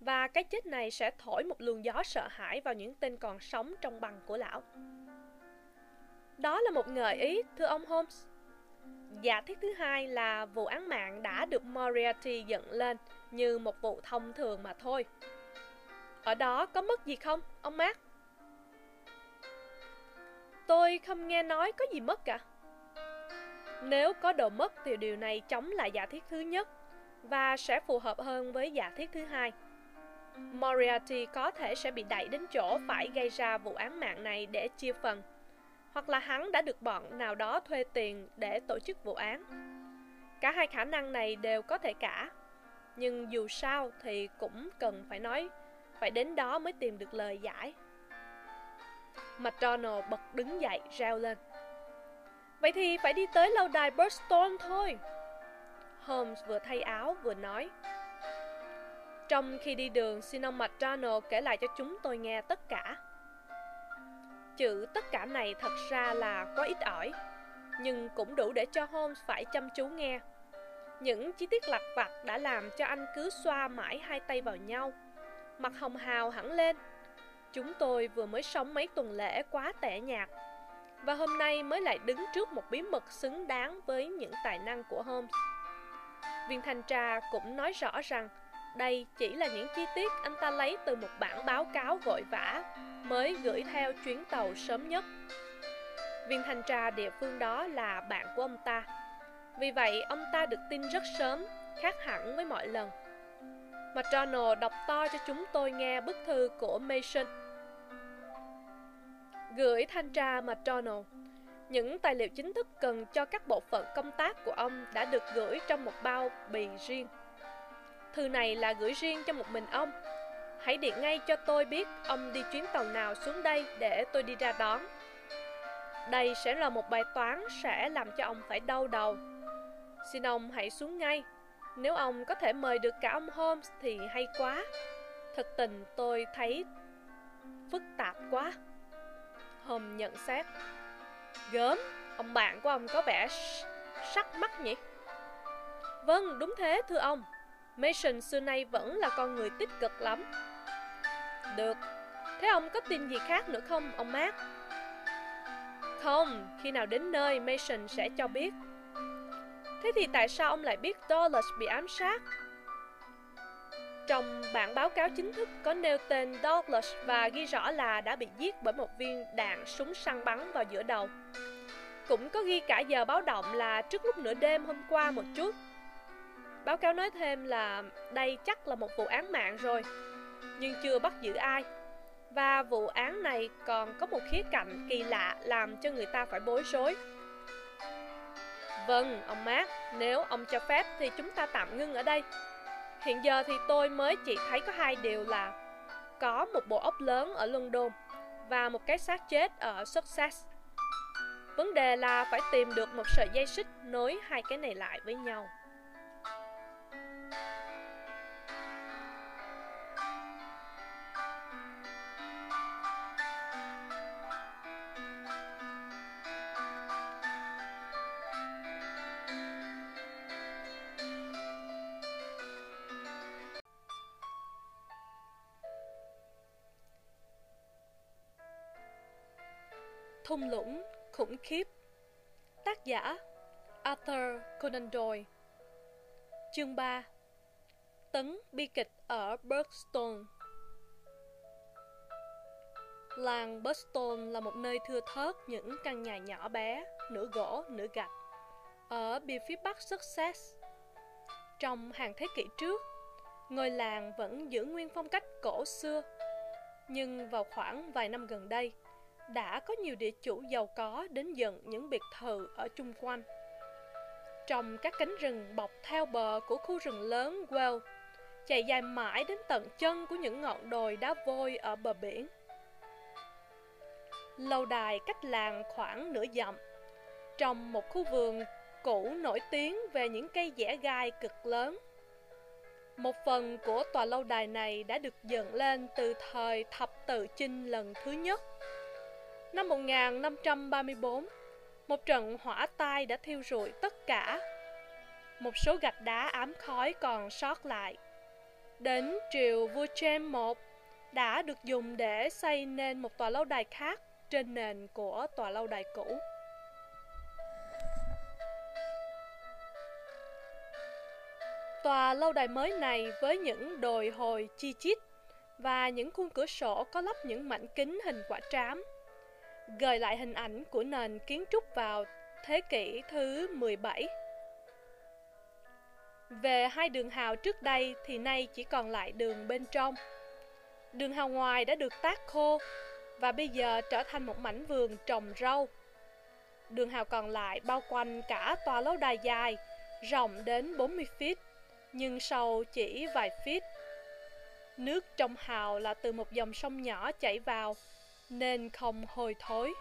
Speaker 1: Và cái chết này sẽ thổi một luồng gió sợ hãi vào những tên còn sống trong bằng của lão. Đó là một gợi ý, thưa ông Holmes. Giả thiết thứ hai là vụ án mạng đã được Moriarty dựng lên như một vụ thông thường mà thôi. Ở đó có mất gì không, ông Mark? Tôi không nghe nói có gì mất cả. Nếu có đồ mất thì điều này chống lại giả thiết thứ nhất và sẽ phù hợp hơn với giả thiết thứ hai. Moriarty có thể sẽ bị đẩy đến chỗ phải gây ra vụ án mạng này để chia phần hoặc là hắn đã được bọn nào đó thuê tiền để tổ chức vụ án. Cả hai khả năng này đều có thể cả. Nhưng dù sao thì cũng cần phải nói, phải đến đó mới tìm được lời giải. McDonald bật đứng dậy, reo lên. Vậy thì phải đi tới lâu đài Burston thôi. Holmes vừa thay áo vừa nói. Trong khi đi đường, xin ông McDonald kể lại cho chúng tôi nghe tất cả. Chữ tất cả này thật ra là quá ít ỏi, nhưng cũng đủ để cho Holmes phải chăm chú nghe. Những chi tiết lặt vặt đã làm cho anh cứ xoa mãi hai tay vào nhau, mặt hồng hào hẳn lên. Chúng tôi vừa mới sống mấy tuần lễ quá tẻ nhạt, và hôm nay mới lại đứng trước một bí mật xứng đáng với những tài năng của Holmes. Viên thanh tra cũng nói rõ rằng đây chỉ là những chi tiết anh ta lấy từ một bản báo cáo vội vã mới gửi theo chuyến tàu sớm nhất. Viên thanh tra địa phương đó là bạn của ông ta. Vì vậy, ông ta được tin rất sớm, khác hẳn với mọi lần. McDonald đọc to cho chúng tôi nghe bức thư của Mason. Gửi thanh tra McDonald. Những tài liệu chính thức cần cho các bộ phận công tác của ông đã được gửi trong một bao bì riêng. Thư này là gửi riêng cho một mình ông Hãy điện ngay cho tôi biết ông đi chuyến tàu nào xuống đây để tôi đi ra đón. Đây sẽ là một bài toán sẽ làm cho ông phải đau đầu. Xin ông hãy xuống ngay. Nếu ông có thể mời được cả ông Holmes thì hay quá. Thật tình tôi thấy phức tạp quá. Holmes nhận xét. Gớm, ông bạn của ông có vẻ sắc mắt nhỉ? Vâng, đúng thế thưa ông. Mason xưa nay vẫn là con người tích cực lắm. Được, thế ông có tin gì khác nữa không, ông Mark? Không, khi nào đến nơi Mason sẽ cho biết. Thế thì tại sao ông lại biết Dollars bị ám sát? Trong bản báo cáo chính thức có nêu tên Douglas và ghi rõ là đã bị giết bởi một viên đạn súng săn bắn vào giữa đầu. Cũng có ghi cả giờ báo động là trước lúc nửa đêm hôm qua một chút. Báo cáo nói thêm là đây chắc là một vụ án mạng rồi, nhưng chưa bắt giữ ai. Và vụ án này còn có một khía cạnh kỳ lạ làm cho người ta phải bối rối. Vâng, ông Mark, nếu ông cho phép thì chúng ta tạm ngưng ở đây. Hiện giờ thì tôi mới chỉ thấy có hai điều là có một bộ ốc lớn ở London và một cái xác chết ở Sussex. Vấn đề là phải tìm được một sợi dây xích nối hai cái này lại với nhau. Thung lũng khủng khiếp. Tác giả Arthur Conan Doyle. Chương 3 Tấn bi kịch ở Burstone Làng Burstone là một nơi thưa thớt những căn nhà nhỏ bé, nửa gỗ, nửa gạch ở bìa phía bắc Sussex. Trong hàng thế kỷ trước, ngôi làng vẫn giữ nguyên phong cách cổ xưa, nhưng vào khoảng vài năm gần đây, đã có nhiều địa chủ giàu có đến dựng những biệt thự ở chung quanh. Trong các cánh rừng bọc theo bờ của khu rừng lớn Well, chạy dài mãi đến tận chân của những ngọn đồi đá vôi ở bờ biển. Lâu đài cách làng khoảng nửa dặm, trong một khu vườn cũ nổi tiếng về những cây dẻ gai cực lớn. Một phần của tòa lâu đài này đã được dựng lên từ thời thập tự chinh lần thứ nhất Năm 1534, một trận hỏa tai đã thiêu rụi tất cả. Một số gạch đá ám khói còn sót lại. Đến triều vua James I đã được dùng để xây nên một tòa lâu đài khác trên nền của tòa lâu đài cũ. Tòa lâu đài mới này với những đồi hồi chi chít và những khung cửa sổ có lắp những mảnh kính hình quả trám gợi lại hình ảnh của nền kiến trúc vào thế kỷ thứ 17. Về hai đường hào trước đây thì nay chỉ còn lại đường bên trong. Đường hào ngoài đã được tác khô và bây giờ trở thành một mảnh vườn trồng rau. Đường hào còn lại bao quanh cả tòa lâu đài dài, rộng đến 40 feet, nhưng sâu chỉ vài feet. Nước trong hào là từ một dòng sông nhỏ chảy vào, nên không hôi thối.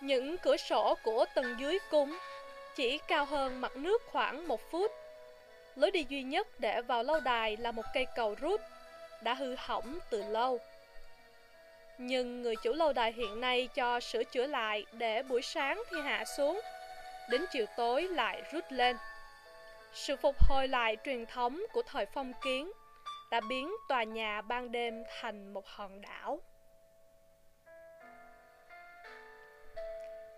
Speaker 1: Những cửa sổ của tầng dưới cung chỉ cao hơn mặt nước khoảng một phút. Lối đi duy nhất để vào lâu đài là một cây cầu rút, đã hư hỏng từ lâu. Nhưng người chủ lâu đài hiện nay cho sửa chữa lại để buổi sáng thì hạ xuống, đến chiều tối lại rút lên. Sự phục hồi lại truyền thống của thời phong kiến đã biến tòa nhà ban đêm thành một hòn đảo.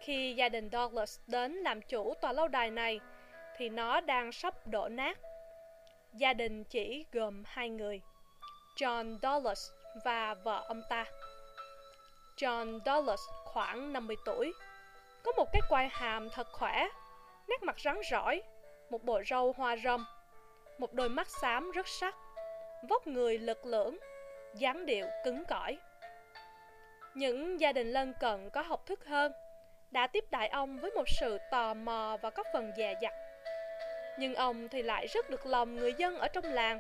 Speaker 1: Khi gia đình Douglas đến làm chủ tòa lâu đài này, thì nó đang sắp đổ nát. Gia đình chỉ gồm hai người, John Douglas và vợ ông ta. John Douglas khoảng 50 tuổi, có một cái quai hàm thật khỏe, nét mặt rắn rỏi, một bộ râu hoa râm, một đôi mắt xám rất sắc vóc người lực lưỡng, dáng điệu cứng cỏi. Những gia đình lân cận có học thức hơn đã tiếp đại ông với một sự tò mò và có phần dè dặt. Nhưng ông thì lại rất được lòng người dân ở trong làng.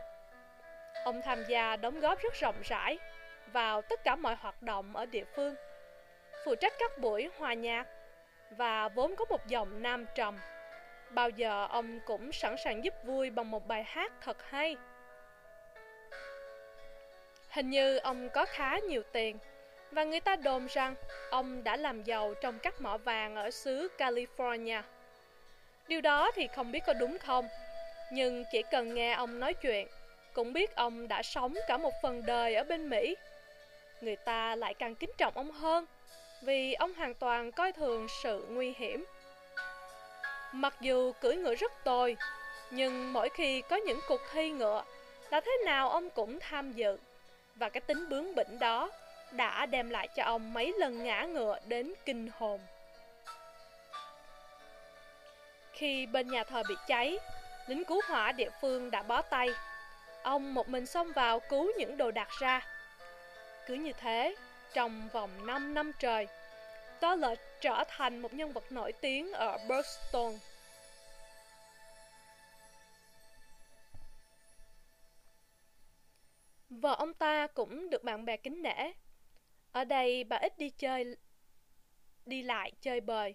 Speaker 1: Ông tham gia đóng góp rất rộng rãi vào tất cả mọi hoạt động ở địa phương, phụ trách các buổi hòa nhạc và vốn có một giọng nam trầm. Bao giờ ông cũng sẵn sàng giúp vui bằng một bài hát thật hay. Hình như ông có khá nhiều tiền và người ta đồn rằng ông đã làm giàu trong các mỏ vàng ở xứ California. Điều đó thì không biết có đúng không, nhưng chỉ cần nghe ông nói chuyện, cũng biết ông đã sống cả một phần đời ở bên Mỹ. Người ta lại càng kính trọng ông hơn, vì ông hoàn toàn coi thường sự nguy hiểm. Mặc dù cưỡi ngựa rất tồi, nhưng mỗi khi có những cuộc thi ngựa, là thế nào ông cũng tham dự và cái tính bướng bỉnh đó đã đem lại cho ông mấy lần ngã ngựa đến kinh hồn. Khi bên nhà thờ bị cháy, lính cứu hỏa địa phương đã bó tay. Ông một mình xông vào cứu những đồ đạc ra. Cứ như thế, trong vòng 5 năm trời, Dollard trở thành một nhân vật nổi tiếng ở Burston. Vợ ông ta cũng được bạn bè kính nể. Ở đây bà ít đi chơi, đi lại chơi bời,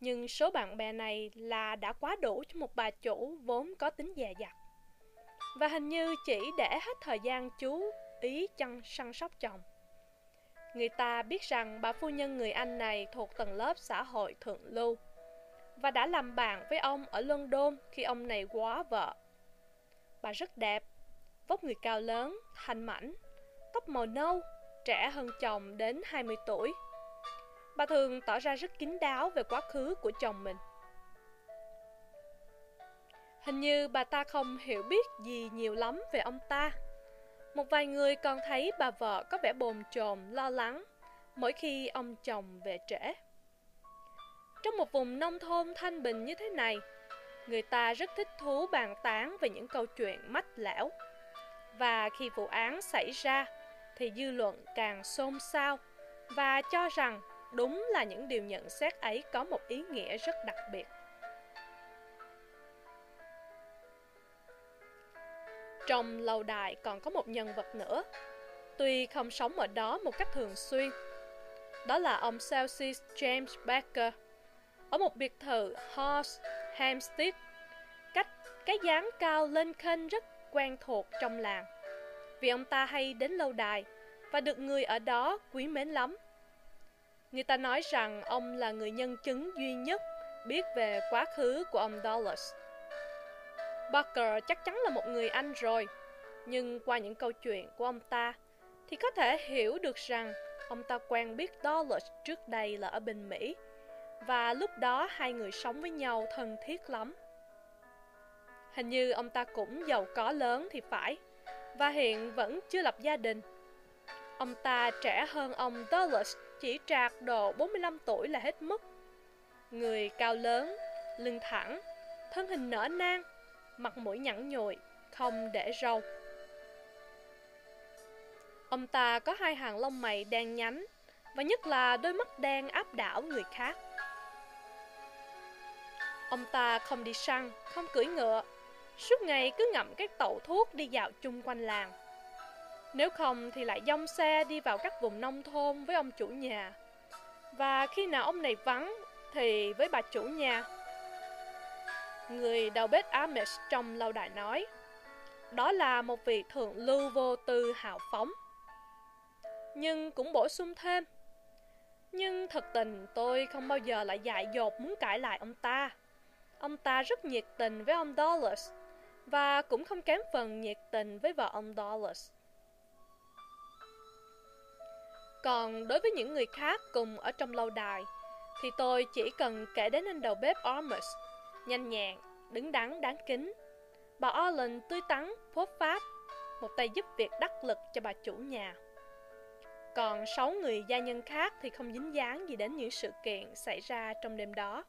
Speaker 1: nhưng số bạn bè này là đã quá đủ cho một bà chủ vốn có tính dè dặt. Và hình như chỉ để hết thời gian chú ý chăn săn sóc chồng. Người ta biết rằng bà phu nhân người Anh này thuộc tầng lớp xã hội thượng lưu và đã làm bạn với ông ở London khi ông này quá vợ. Bà rất đẹp, vóc người cao lớn, thanh mảnh, tóc màu nâu, trẻ hơn chồng đến 20 tuổi. Bà thường tỏ ra rất kín đáo về quá khứ của chồng mình. Hình như bà ta không hiểu biết gì nhiều lắm về ông ta. Một vài người còn thấy bà vợ có vẻ bồn chồn, lo lắng mỗi khi ông chồng về trễ. Trong một vùng nông thôn thanh bình như thế này, người ta rất thích thú bàn tán về những câu chuyện mách lẻo. Và khi vụ án xảy ra, thì dư luận càng xôn xao và cho rằng đúng là những điều nhận xét ấy có một ý nghĩa rất đặc biệt. Trong lâu đài còn có một nhân vật nữa, tuy không sống ở đó một cách thường xuyên. Đó là ông Celsius James Baker, ở một biệt thự Horse Hampstead, cách cái dáng cao lên khênh rất quen thuộc trong làng. Vì ông ta hay đến lâu đài và được người ở đó quý mến lắm. Người ta nói rằng ông là người nhân chứng duy nhất biết về quá khứ của ông Dulles. Barker chắc chắn là một người Anh rồi, nhưng qua những câu chuyện của ông ta thì có thể hiểu được rằng ông ta quen biết Dulles trước đây là ở bên Mỹ và lúc đó hai người sống với nhau thân thiết lắm. Hình như ông ta cũng giàu có lớn thì phải, và hiện vẫn chưa lập gia đình. Ông ta trẻ hơn ông Douglas chỉ trạc độ 45 tuổi là hết mức. Người cao lớn, lưng thẳng, thân hình nở nang, mặt mũi nhẵn nhụi, không để râu. Ông ta có hai hàng lông mày đen nhánh, và nhất là đôi mắt đen áp đảo người khác. Ông ta không đi săn, không cưỡi ngựa, suốt ngày cứ ngậm các tẩu thuốc đi dạo chung quanh làng. Nếu không thì lại dông xe đi vào các vùng nông thôn với ông chủ nhà. Và khi nào ông này vắng thì với bà chủ nhà. Người đầu bếp Amish trong lâu đài nói, đó là một vị thượng lưu vô tư hào phóng. Nhưng cũng bổ sung thêm, nhưng thật tình tôi không bao giờ lại dại dột muốn cãi lại ông ta. Ông ta rất nhiệt tình với ông dollars và cũng không kém phần nhiệt tình với vợ ông Dulles. Còn đối với những người khác cùng ở trong lâu đài, thì tôi chỉ cần kể đến anh đầu bếp Ormus, nhanh nhẹn, đứng đắn đáng kính. Bà Orland tươi tắn, phốt phát, một tay giúp việc đắc lực cho bà chủ nhà. Còn sáu người gia nhân khác thì không dính dáng gì đến những sự kiện xảy ra trong đêm đó.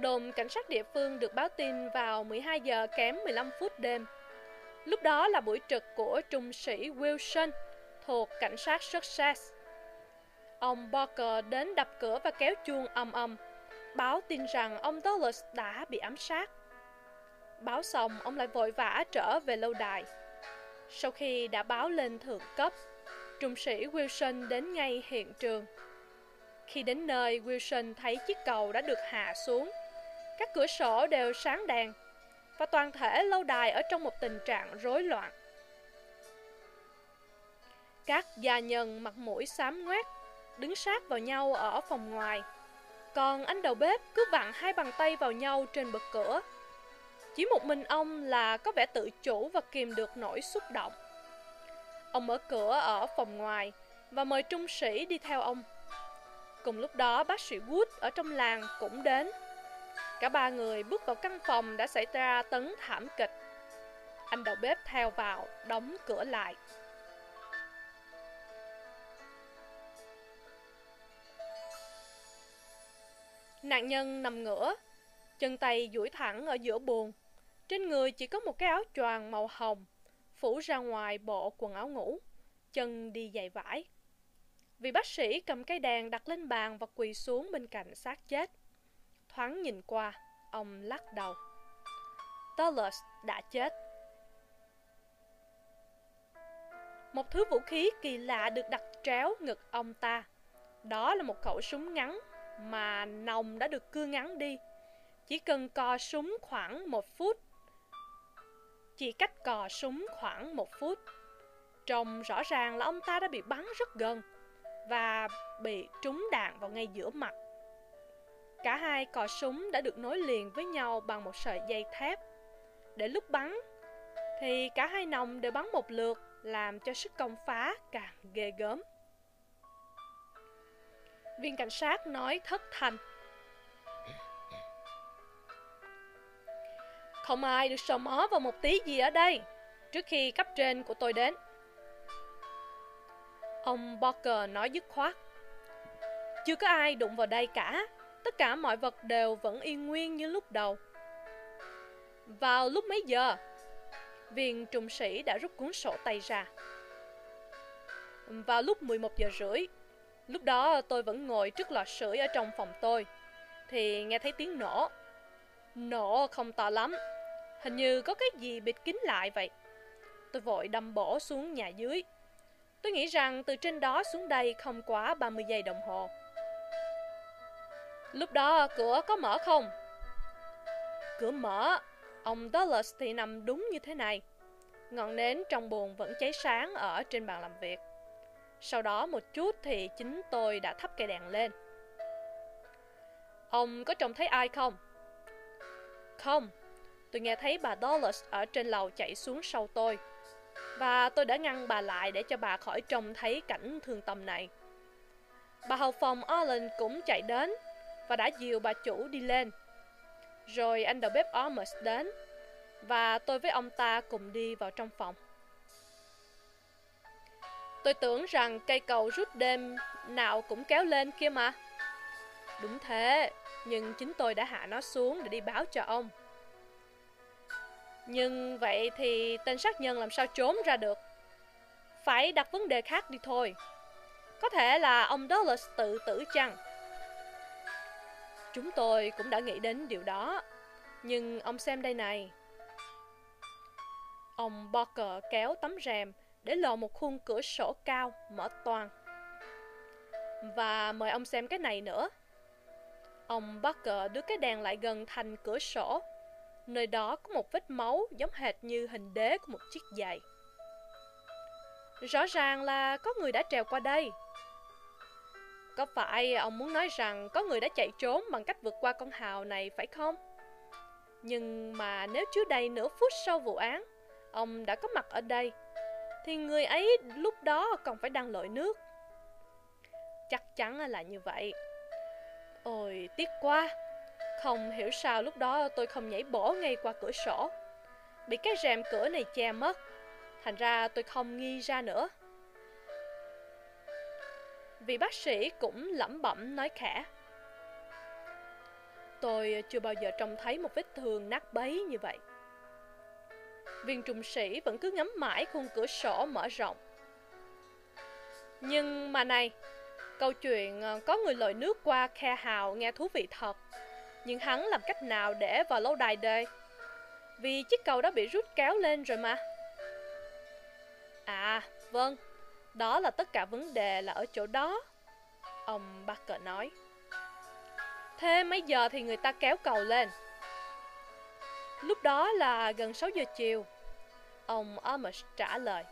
Speaker 1: Đồn cảnh sát địa phương được báo tin vào 12 giờ kém 15 phút đêm. Lúc đó là buổi trực của trung sĩ Wilson thuộc cảnh sát Sussex. Ông Barker đến đập cửa và kéo chuông ầm ầm, báo tin rằng ông Douglas đã bị ám sát. Báo xong, ông lại vội vã trở về lâu đài. Sau khi đã báo lên thượng cấp, trung sĩ Wilson đến ngay hiện trường. Khi đến nơi, Wilson thấy chiếc cầu đã được hạ xuống. Các cửa sổ đều sáng đèn và toàn thể lâu đài ở trong một tình trạng rối loạn. Các gia nhân mặt mũi xám ngoét, đứng sát vào nhau ở phòng ngoài. Còn anh đầu bếp cứ vặn hai bàn tay vào nhau trên bậc cửa. Chỉ một mình ông là có vẻ tự chủ và kìm được nỗi xúc động. Ông mở cửa ở phòng ngoài và mời trung sĩ đi theo ông. Cùng lúc đó bác sĩ Wood ở trong làng cũng đến Cả ba người bước vào căn phòng đã xảy ra tấn thảm kịch. Anh đầu bếp theo vào, đóng cửa lại. Nạn nhân nằm ngửa, Chân tay duỗi thẳng ở giữa buồng. Trên người chỉ có một cái áo choàng màu hồng, phủ ra ngoài bộ quần áo ngủ, chân đi giày vải. Vị bác sĩ cầm cây đèn đặt lên bàn và quỳ xuống bên cạnh xác chết. Thoáng nhìn qua, ông lắc đầu. Tullus đã chết. Một thứ vũ khí kỳ lạ được đặt tréo ngực ông ta. Đó là một khẩu súng ngắn mà nòng đã được cưa ngắn đi. Chỉ cần cò súng khoảng một phút. Chỉ cách cò súng khoảng một phút. Trông rõ ràng là ông ta đã bị bắn rất gần và bị trúng đạn vào ngay giữa mặt. Cả hai cò súng đã được nối liền với nhau bằng một sợi dây thép. Để lúc bắn, thì cả hai nòng đều bắn một lượt, làm cho sức công phá càng ghê gớm. Viên cảnh sát nói thất thanh. Không ai được sờ mó vào một tí gì ở đây, trước khi cấp trên của tôi đến. Ông Barker nói dứt khoát. Chưa có ai đụng vào đây cả, tất cả mọi vật đều vẫn y nguyên như lúc đầu. Vào lúc mấy giờ? Viên trùng sĩ đã rút cuốn sổ tay ra. Vào lúc 11 giờ rưỡi, lúc đó tôi vẫn ngồi trước lò sưởi ở trong phòng tôi, thì nghe thấy tiếng nổ. Nổ không to lắm, hình như có cái gì bịt kín lại vậy. Tôi vội đâm bổ xuống nhà dưới. Tôi nghĩ rằng từ trên đó xuống đây không quá 30 giây đồng hồ. Lúc đó cửa có mở không? Cửa mở, ông Douglas thì nằm đúng như thế này. Ngọn nến trong buồn vẫn cháy sáng ở trên bàn làm việc. Sau đó một chút thì chính tôi đã thắp cây đèn lên. Ông có trông thấy ai không? Không, tôi nghe thấy bà Douglas ở trên lầu chạy xuống sau tôi. Và tôi đã ngăn bà lại để cho bà khỏi trông thấy cảnh thương tâm này. Bà hầu phòng Allen cũng chạy đến và đã dìu bà chủ đi lên. Rồi anh đầu bếp Ormus đến và tôi với ông ta cùng đi vào trong phòng. Tôi tưởng rằng cây cầu rút đêm nào cũng kéo lên kia mà. Đúng thế, nhưng chính tôi đã hạ nó xuống để đi báo cho ông. Nhưng vậy thì tên sát nhân làm sao trốn ra được? Phải đặt vấn đề khác đi thôi. Có thể là ông Douglas tự tử chăng? Chúng tôi cũng đã nghĩ đến điều đó. Nhưng ông xem đây này. Ông Barker kéo tấm rèm để lộ một khung cửa sổ cao, mở toang. Và mời ông xem cái này nữa. Ông Barker đưa cái đèn lại gần thành cửa sổ. Nơi đó có một vết máu giống hệt như hình đế của một chiếc giày. Rõ ràng là có người đã trèo qua đây. Có phải ông muốn nói rằng có người đã chạy trốn bằng cách vượt qua con hào này phải không? Nhưng mà nếu trước đây nửa phút sau vụ án, ông đã có mặt ở đây, thì người ấy lúc đó còn phải đang lội nước. Chắc chắn là như vậy. Ôi, tiếc quá. Không hiểu sao lúc đó tôi không nhảy bổ ngay qua cửa sổ. Bị cái rèm cửa này che mất. Thành ra tôi không nghi ra nữa. Vị bác sĩ cũng lẩm bẩm nói khẽ. Tôi chưa bao giờ trông thấy một vết thương nát bấy như vậy. Viên trùng sĩ vẫn cứ ngắm mãi khung cửa sổ mở rộng. Nhưng mà này, câu chuyện ờ, có người lội nước qua khe hào nghe thú vị thật. Nhưng hắn làm cách nào để vào lâu đài đây? Vì chiếc cầu đó bị rút kéo lên rồi mà. À, vâng, đó là tất cả vấn đề là ở chỗ đó. Ông Barker nói. Thế mấy giờ thì người ta kéo cầu lên? Lúc đó là gần 6 giờ chiều. Ông Amish trả lời.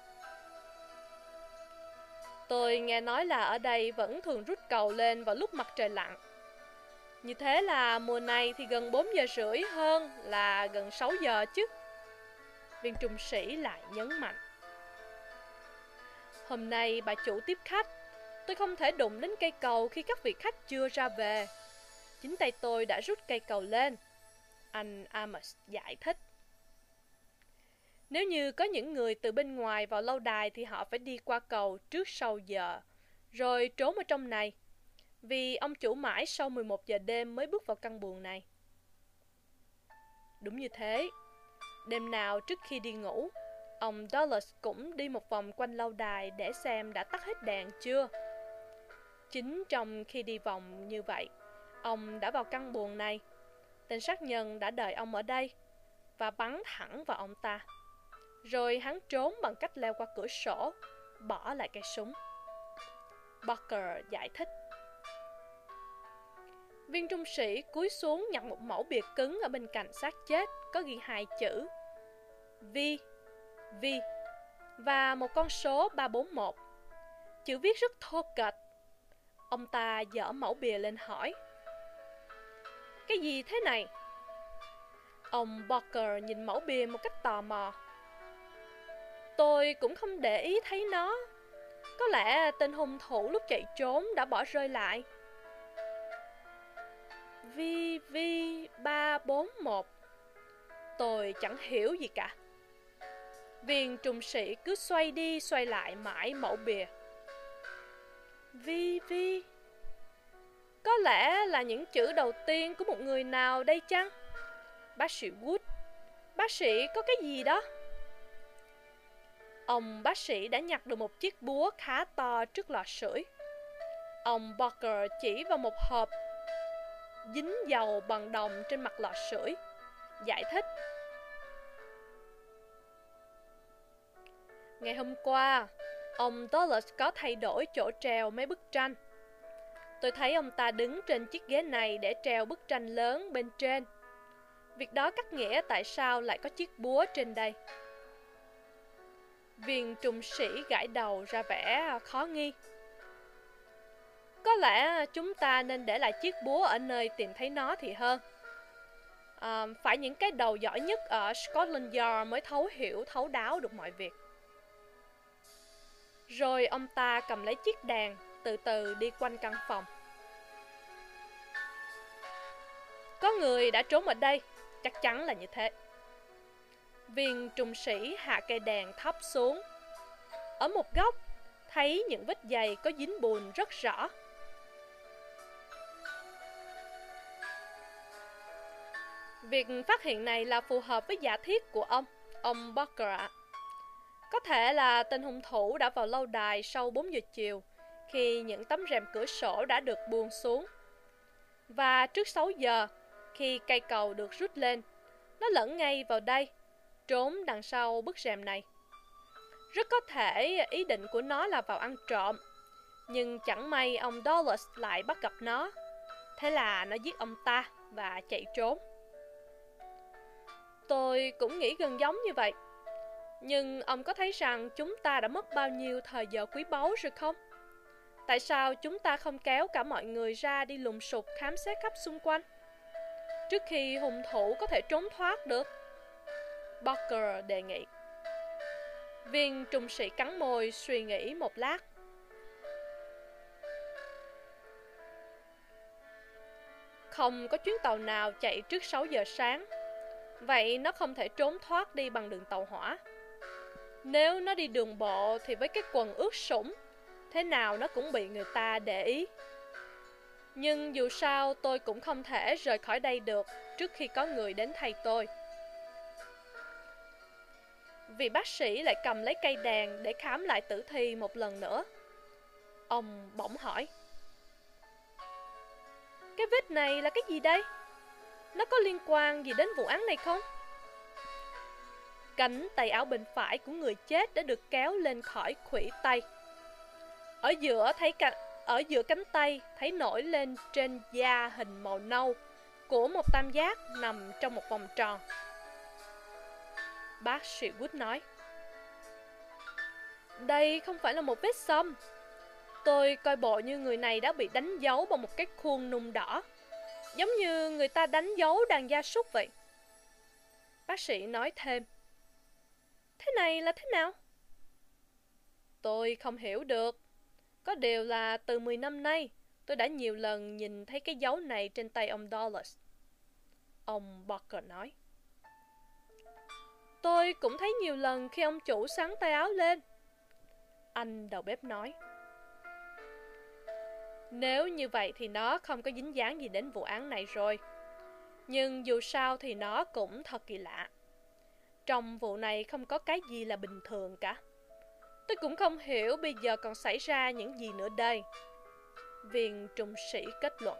Speaker 1: Tôi nghe nói là ở đây vẫn thường rút cầu lên vào lúc mặt trời lặn. Như thế là mùa này thì gần 4 giờ rưỡi hơn là gần 6 giờ chứ. Viên trung sĩ lại nhấn mạnh. Hôm nay bà chủ tiếp khách, tôi không thể đụng đến cây cầu khi các vị khách chưa ra về. Chính tay tôi đã rút cây cầu lên. Anh Amos giải thích. Nếu như có những người từ bên ngoài vào lâu đài thì họ phải đi qua cầu trước sau giờ, rồi trốn ở trong này. Vì ông chủ mãi sau 11 giờ đêm mới bước vào căn buồng này. Đúng như thế. Đêm nào trước khi đi ngủ, ông Dulles cũng đi một vòng quanh lâu đài để xem đã tắt hết đèn chưa. Chính trong khi đi vòng như vậy, ông đã vào căn buồng này. Tên sát nhân đã đợi ông ở đây và bắn thẳng vào ông ta. Rồi hắn trốn bằng cách leo qua cửa sổ, bỏ lại cây súng. Barker giải thích. Viên trung sĩ cúi xuống nhặt một mẫu bìa cứng ở bên cạnh xác chết có ghi hai chữ V, V và một con số 341. Chữ viết rất thô kệch. Ông ta dở mẫu bìa lên hỏi. Cái gì thế này? Ông Barker nhìn mẫu bìa một cách tò mò. Tôi cũng không để ý thấy nó. Có lẽ tên hung thủ lúc chạy trốn đã bỏ rơi lại. VV341 Tôi chẳng hiểu gì cả. Viên trung sĩ cứ xoay đi xoay lại mãi mẫu bìa. vi vi Có lẽ là những chữ đầu tiên của một người nào đây chăng? Bác sĩ Wood Bác sĩ có cái gì đó? Ông bác sĩ đã nhặt được một chiếc búa khá to trước lò sưởi. Ông Barker chỉ vào một hộp dính dầu bằng đồng trên mặt lò sưởi, giải thích. Ngày hôm qua, ông Dulles có thay đổi chỗ treo mấy bức tranh. Tôi thấy ông ta đứng trên chiếc ghế này để treo bức tranh lớn bên trên. Việc đó cắt nghĩa tại sao lại có chiếc búa trên đây. Viên trung sĩ gãi đầu ra vẻ khó nghi. Có lẽ chúng ta nên để lại chiếc búa ở nơi tìm thấy nó thì hơn. À, phải những cái đầu giỏi nhất ở Scotland Yard mới thấu hiểu, thấu đáo được mọi việc. Rồi ông ta cầm lấy chiếc đàn, từ từ đi quanh căn phòng. Có người đã trốn ở đây, chắc chắn là như thế. Viên trung sĩ hạ cây đèn thấp xuống. Ở một góc, thấy những vết giày có dính bùn rất rõ. Việc phát hiện này là phù hợp với giả thiết của ông, ông Barker ạ. Có thể là tên hung thủ đã vào lâu đài sau 4 giờ chiều, khi những tấm rèm cửa sổ đã được buông xuống. Và trước 6 giờ, khi cây cầu được rút lên, nó lẫn ngay vào đây, trốn đằng sau bức rèm này. Rất có thể ý định của nó là vào ăn trộm, nhưng chẳng may ông Dulles lại bắt gặp nó. Thế là nó giết ông ta và chạy trốn. Tôi cũng nghĩ gần giống như vậy. Nhưng ông có thấy rằng chúng ta đã mất bao nhiêu thời giờ quý báu rồi không? Tại sao chúng ta không kéo cả mọi người ra đi lùng sục khám xét khắp xung quanh? Trước khi hung thủ có thể trốn thoát được. Barker đề nghị. Viên trung sĩ cắn môi suy nghĩ một lát. Không có chuyến tàu nào chạy trước 6 giờ sáng Vậy nó không thể trốn thoát đi bằng đường tàu hỏa. Nếu nó đi đường bộ thì với cái quần ướt sũng, thế nào nó cũng bị người ta để ý. Nhưng dù sao tôi cũng không thể rời khỏi đây được trước khi có người đến thay tôi. Vị bác sĩ lại cầm lấy cây đàn để khám lại tử thi một lần nữa. Ông bỗng hỏi. Cái vết này là cái gì đây? Nó có liên quan gì đến vụ án này không? Cánh tay áo bên phải của người chết đã được kéo lên khỏi khủy tay. Ở giữa thấy cả, ở giữa cánh tay thấy nổi lên trên da hình màu nâu của một tam giác nằm trong một vòng tròn. Bác sĩ Wood nói. Đây không phải là một vết xâm. Tôi coi bộ như người này đã bị đánh dấu bằng một cái khuôn nung đỏ. Giống như người ta đánh dấu đàn gia súc vậy. Bác sĩ nói thêm. Thế này là thế nào? Tôi không hiểu được. Có điều là từ 10 năm nay, tôi đã nhiều lần nhìn thấy cái dấu này trên tay ông Dulles. Ông Barker nói. Tôi cũng thấy nhiều lần khi ông chủ sáng tay áo lên. Anh đầu bếp nói. Nếu như vậy thì nó không có dính dáng gì đến vụ án này rồi. Nhưng dù sao thì nó cũng thật kỳ lạ. Trong vụ này không có cái gì là bình thường cả. Tôi cũng không hiểu bây giờ còn xảy ra những gì nữa đây. Viên trung sĩ kết luận.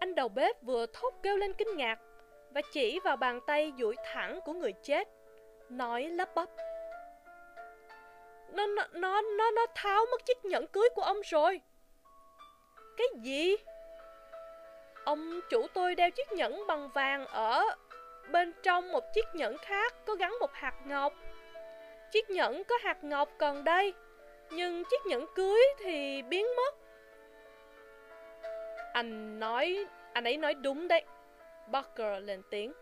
Speaker 1: Anh đầu bếp vừa thốt kêu lên kinh ngạc và chỉ vào bàn tay duỗi thẳng của người chết, nói lấp bắp. Nó, nó, nó, nó, nó tháo mất chiếc nhẫn cưới của ông rồi. Cái gì? Ông chủ tôi đeo chiếc nhẫn bằng vàng ở bên trong một chiếc nhẫn khác có gắn một hạt ngọc. Chiếc nhẫn có hạt ngọc còn đây, nhưng chiếc nhẫn cưới thì biến mất. Anh nói, anh ấy nói đúng đấy. Barker lên tiếng.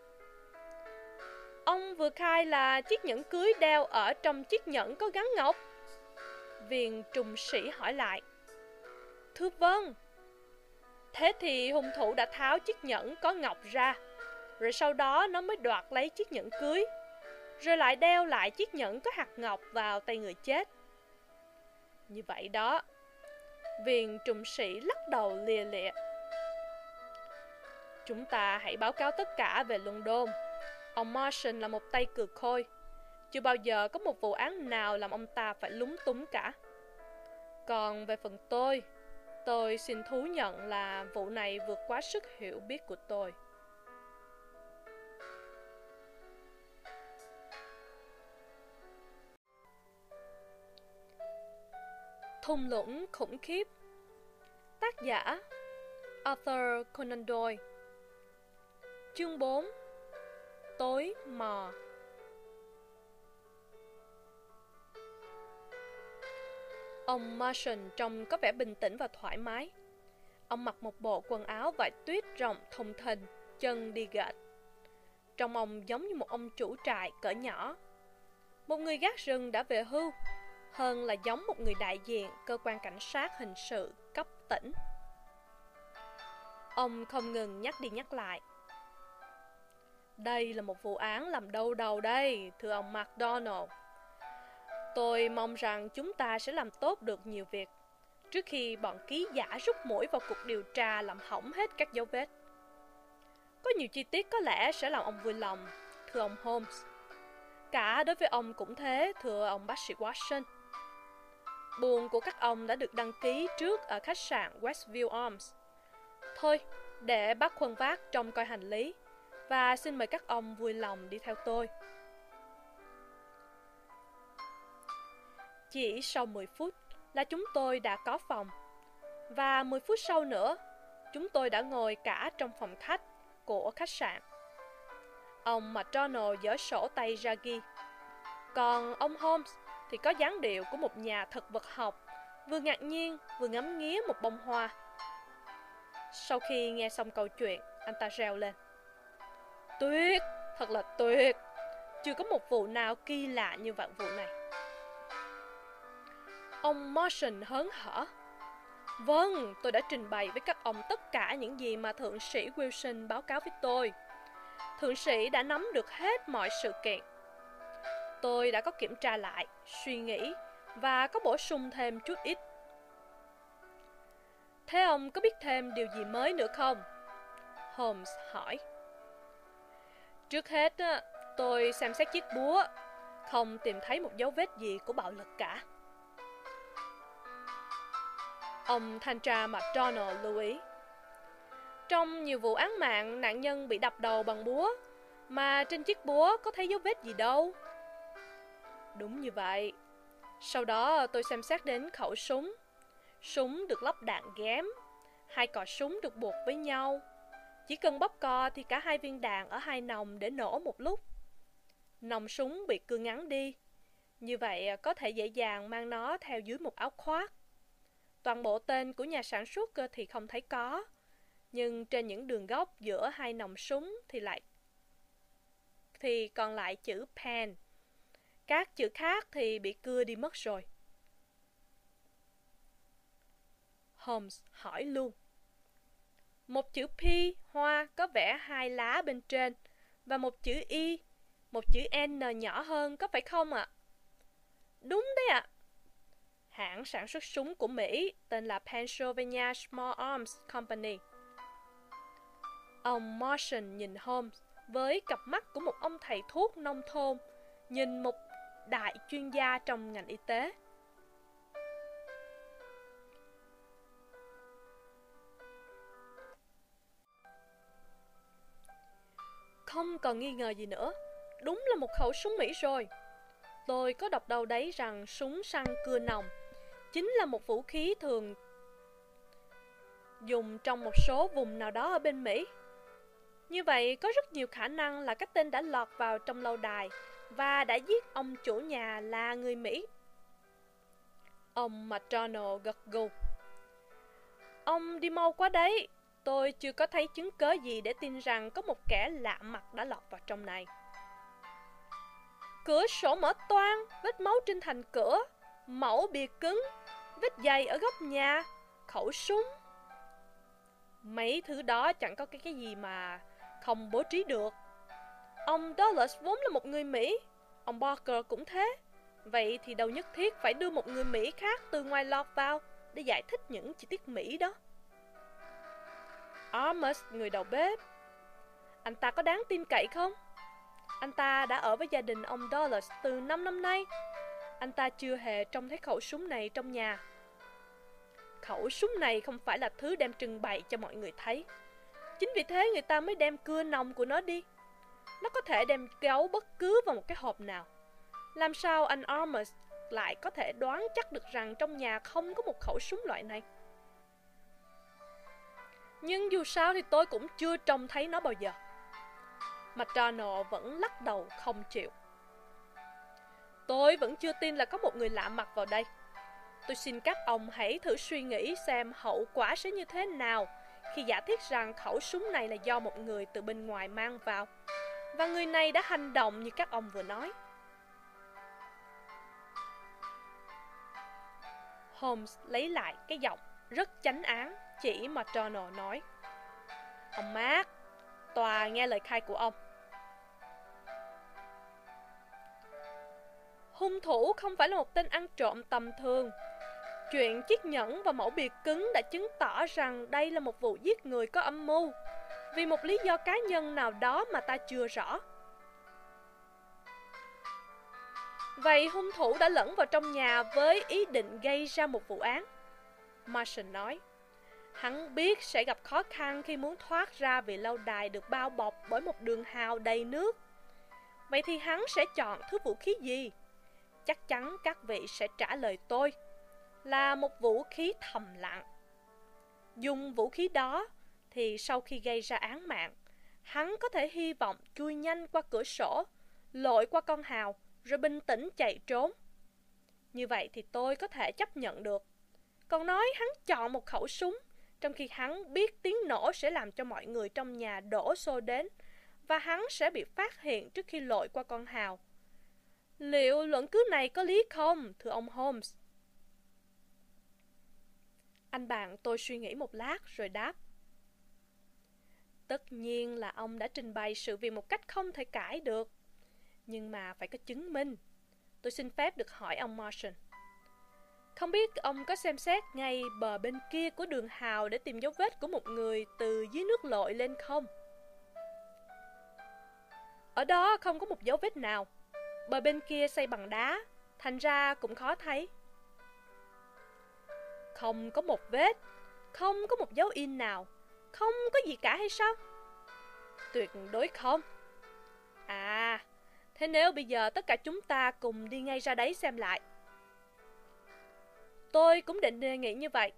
Speaker 1: Ông vừa khai là chiếc nhẫn cưới đeo ở trong chiếc nhẫn có gắn ngọc. Viên trùng sĩ hỏi lại. Thưa vâng. Thế thì hung thủ đã tháo chiếc nhẫn có ngọc ra, rồi sau đó nó mới đoạt lấy chiếc nhẫn cưới, rồi lại đeo lại chiếc nhẫn có hạt ngọc vào tay người chết. Như vậy đó. Viên trùng sĩ lắc đầu lìa lịa. Chúng ta hãy báo cáo tất cả về London. Ông Martian là một tay cược khôi. Chưa bao giờ có một vụ án nào làm ông ta phải lúng túng cả. Còn về phần tôi, tôi xin thú nhận là vụ này vượt quá sức hiểu biết của tôi. Thung lũng khủng khiếp Tác giả Arthur Conan Doyle Chương 4 Tối mò Ông Martian trông có vẻ bình tĩnh và thoải mái. Ông mặc một bộ quần áo vải tuyết rộng thùng thình, chân đi gạch. Trông ông giống như một ông chủ trại cỡ nhỏ. Một người gác rừng đã về hưu, hơn là giống một người đại diện cơ quan cảnh sát hình sự cấp tỉnh. Ông không ngừng nhắc đi nhắc lại. Đây là một vụ án làm đau đầu đây, thưa ông McDonald. Tôi mong rằng chúng ta sẽ làm tốt được nhiều việc trước khi bọn ký giả rút mũi vào cuộc điều tra làm hỏng hết các dấu vết. Có nhiều chi tiết có lẽ sẽ làm ông vui lòng, thưa ông Holmes. Cả đối với ông cũng thế, thưa ông bác sĩ Watson. Buồn của các ông đã được đăng ký trước ở khách sạn Westview Arms. Thôi, để bác khuân vác trông coi hành lý và xin mời các ông vui lòng đi theo tôi. Chỉ sau 10 phút là chúng tôi đã có phòng. Và 10 phút sau nữa, chúng tôi đã ngồi cả trong phòng khách của khách sạn. Ông McDonald dở sổ tay ra ghi. Còn ông Holmes thì có dáng điệu của một nhà thực vật học, vừa ngạc nhiên vừa ngắm nghía một bông hoa. Sau khi nghe xong câu chuyện, anh ta reo lên. Tuyệt, thật là tuyệt. Chưa có một vụ nào kỳ lạ như vạn vụ này. Ông Motion hớn hở. Vâng, tôi đã trình bày với các ông tất cả những gì mà Thượng sĩ Wilson báo cáo với tôi. Thượng sĩ đã nắm được hết mọi sự kiện. Tôi đã có kiểm tra lại, suy nghĩ và có bổ sung thêm chút ít. Thế ông có biết thêm điều gì mới nữa không? Holmes hỏi. Trước hết, tôi xem xét chiếc búa, không tìm thấy một dấu vết gì của bạo lực cả. Ông thanh tra McDonald lưu ý. Trong nhiều vụ án mạng, nạn nhân bị đập đầu bằng búa, mà trên chiếc búa có thấy dấu vết gì đâu. Đúng như vậy. Sau đó tôi xem xét đến khẩu súng. Súng được lắp đạn ghém, hai cò súng được buộc với nhau. Chỉ cần bóp co thì cả hai viên đạn ở hai nòng để nổ một lúc. Nòng súng bị cưa ngắn đi. Như vậy à, có thể dễ dàng mang nó theo dưới một áo khoác. Toàn bộ tên của nhà sản xuất à, thì không thấy có, nhưng trên những đường góc giữa hai nòng súng thì lại thì còn lại chữ pen. Các chữ khác thì bị cưa đi mất rồi. Holmes hỏi luôn. Một chữ P hoa có vẽ hai lá bên trên và một chữ Y, một chữ N nhỏ hơn có phải không ạ? À? Đúng đấy ạ. À hãng sản xuất súng của Mỹ tên là Pennsylvania Small Arms Company. Ông Martian nhìn Holmes với cặp mắt của một ông thầy thuốc nông thôn, nhìn một đại chuyên gia trong ngành y tế. Không còn nghi ngờ gì nữa, đúng là một khẩu súng Mỹ rồi. Tôi có đọc đâu đấy rằng súng săn cưa nòng chính là một vũ khí thường dùng trong một số vùng nào đó ở bên Mỹ. Như vậy, có rất nhiều khả năng là các tên đã lọt vào trong lâu đài và đã giết ông chủ nhà là người Mỹ. Ông McDonald gật gù. Ông đi mau quá đấy, tôi chưa có thấy chứng cớ gì để tin rằng có một kẻ lạ mặt đã lọt vào trong này. Cửa sổ mở toang, vết máu trên thành cửa, mẫu bìa cứng, vết dày ở góc nhà, khẩu súng. Mấy thứ đó chẳng có cái cái gì mà không bố trí được. Ông Dulles vốn là một người Mỹ, ông Barker cũng thế. Vậy thì đâu nhất thiết phải đưa một người Mỹ khác từ ngoài lọt vào để giải thích những chi tiết Mỹ đó. Amos, người đầu bếp. Anh ta có đáng tin cậy không? Anh ta đã ở với gia đình ông Dulles từ 5 năm nay. Anh ta chưa hề trông thấy khẩu súng này trong nhà. Khẩu súng này không phải là thứ đem trưng bày cho mọi người thấy. Chính vì thế người ta mới đem cưa nòng của nó đi. Nó có thể đem kéo bất cứ vào một cái hộp nào. Làm sao anh Armus lại có thể đoán chắc được rằng trong nhà không có một khẩu súng loại này? Nhưng dù sao thì tôi cũng chưa trông thấy nó bao giờ. McDonald vẫn lắc đầu không chịu. Tôi vẫn chưa tin là có một người lạ mặt vào đây. Tôi xin các ông hãy thử suy nghĩ xem hậu quả sẽ như thế nào khi giả thiết rằng khẩu súng này là do một người từ bên ngoài mang vào. Và người này đã hành động như các ông vừa nói. Holmes lấy lại cái giọng rất chánh án chỉ mà McDonald nói. Ông Mark, tòa nghe lời khai của ông. Hung thủ không phải là một tên ăn trộm tầm thường. Chuyện chiếc nhẫn và mẫu bìa cứng đã chứng tỏ rằng đây là một vụ giết người có âm mưu, vì một lý do cá nhân nào đó mà ta chưa rõ. Vậy hung thủ đã lẫn vào trong nhà với ý định gây ra một vụ án. Marson nói, hắn biết sẽ gặp khó khăn khi muốn thoát ra vì lâu đài được bao bọc bởi một đường hào đầy nước. Vậy thì hắn sẽ chọn thứ vũ khí gì? chắc chắn các vị sẽ trả lời tôi là một vũ khí thầm lặng. Dùng vũ khí đó thì sau khi gây ra án mạng, hắn có thể hy vọng chui nhanh qua cửa sổ, lội qua con hào rồi bình tĩnh chạy trốn. Như vậy thì tôi có thể chấp nhận được. Còn nói hắn chọn một khẩu súng, trong khi hắn biết tiếng nổ sẽ làm cho mọi người trong nhà đổ xô đến, và hắn sẽ bị phát hiện trước khi lội qua con hào. Liệu luận cứ này có lý không, thưa ông Holmes? Anh bạn tôi suy nghĩ một lát rồi đáp. Tất nhiên là ông đã trình bày sự việc một cách không thể cãi được. Nhưng mà phải có chứng minh. Tôi xin phép được hỏi ông Martian. Không biết ông có xem xét ngay bờ bên kia của đường hào để tìm dấu vết của một người từ dưới nước lội lên không? Ở đó không có một dấu vết nào. Bờ bên kia xây bằng đá, thành ra cũng khó thấy. Không có một vết, không có một dấu in nào, không có gì cả hay sao? Tuyệt đối không. À, thế nếu bây giờ tất cả chúng ta cùng đi ngay ra đấy xem lại. Tôi cũng định đề nghị như vậy,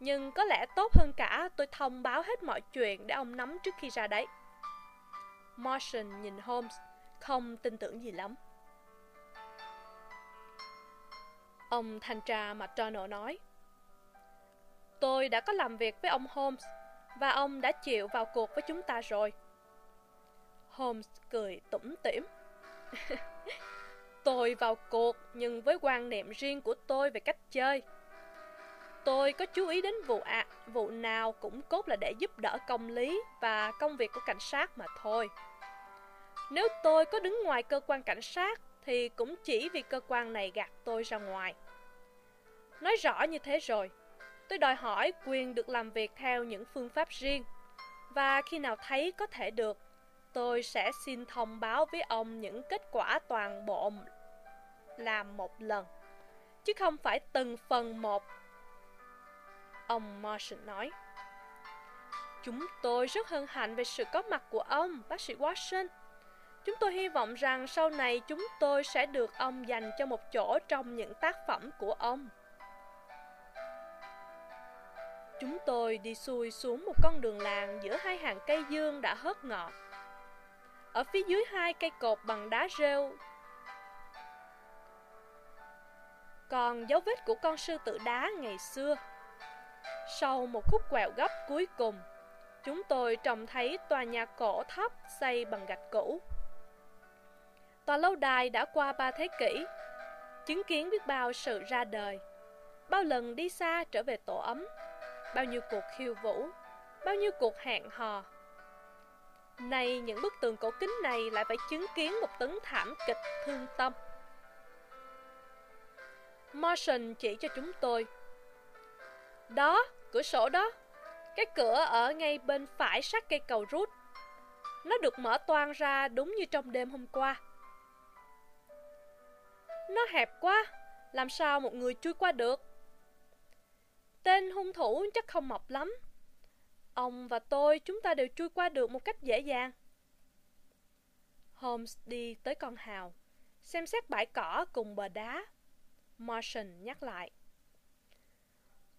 Speaker 1: nhưng có lẽ tốt hơn cả tôi thông báo hết mọi chuyện để ông nắm trước khi ra đấy. Martian nhìn Holmes, không tin tưởng gì lắm. Ông thanh tra McDonald nói. Tôi đã có làm việc với ông Holmes và ông đã chịu vào cuộc với chúng ta rồi. Holmes cười tủm tỉm. tôi vào cuộc nhưng với quan niệm riêng của tôi về cách chơi. Tôi có chú ý đến vụ ạ, à, vụ nào cũng cốt là để giúp đỡ công lý và công việc của cảnh sát mà thôi. Nếu tôi có đứng ngoài cơ quan cảnh sát thì cũng chỉ vì cơ quan này gạt tôi ra ngoài. Nói rõ như thế rồi, tôi đòi hỏi quyền được làm việc theo những phương pháp riêng. Và khi nào thấy có thể được, tôi sẽ xin thông báo với ông những kết quả toàn bộ làm một lần, chứ không phải từng phần một. Ông Martian nói. Chúng tôi rất hân hạnh về sự có mặt của ông, bác sĩ Watson. Chúng tôi hy vọng rằng sau này chúng tôi sẽ được ông dành cho một chỗ trong những tác phẩm của ông. Chúng tôi đi xuôi xuống một con đường làng giữa hai hàng cây dương đã hớt ngọt. Ở phía dưới hai cây cột bằng đá rêu còn dấu vết của con sư tử đá ngày xưa. Sau một khúc quẹo gấp cuối cùng, chúng tôi trông thấy tòa nhà cổ thấp xây bằng gạch cũ. Tòa lâu đài đã qua ba thế kỷ, chứng kiến biết bao sự ra đời, bao lần đi xa trở về tổ ấm, bao nhiêu cuộc khiêu vũ, bao nhiêu cuộc hẹn hò. Nay những bức tường cổ kính này lại phải chứng kiến một tấn thảm kịch thương tâm. Martian chỉ cho chúng tôi. Đó, cửa sổ đó. Cái cửa ở ngay bên phải sát cây cầu rút. Nó được mở toang ra đúng như trong đêm hôm qua. Nó hẹp quá, làm sao một người chui qua được? Tên hung thủ chắc không mọc lắm. Ông và tôi chúng ta đều chui qua được một cách dễ dàng. Holmes đi tới con hào, xem xét bãi cỏ cùng bờ đá. Martian nhắc lại.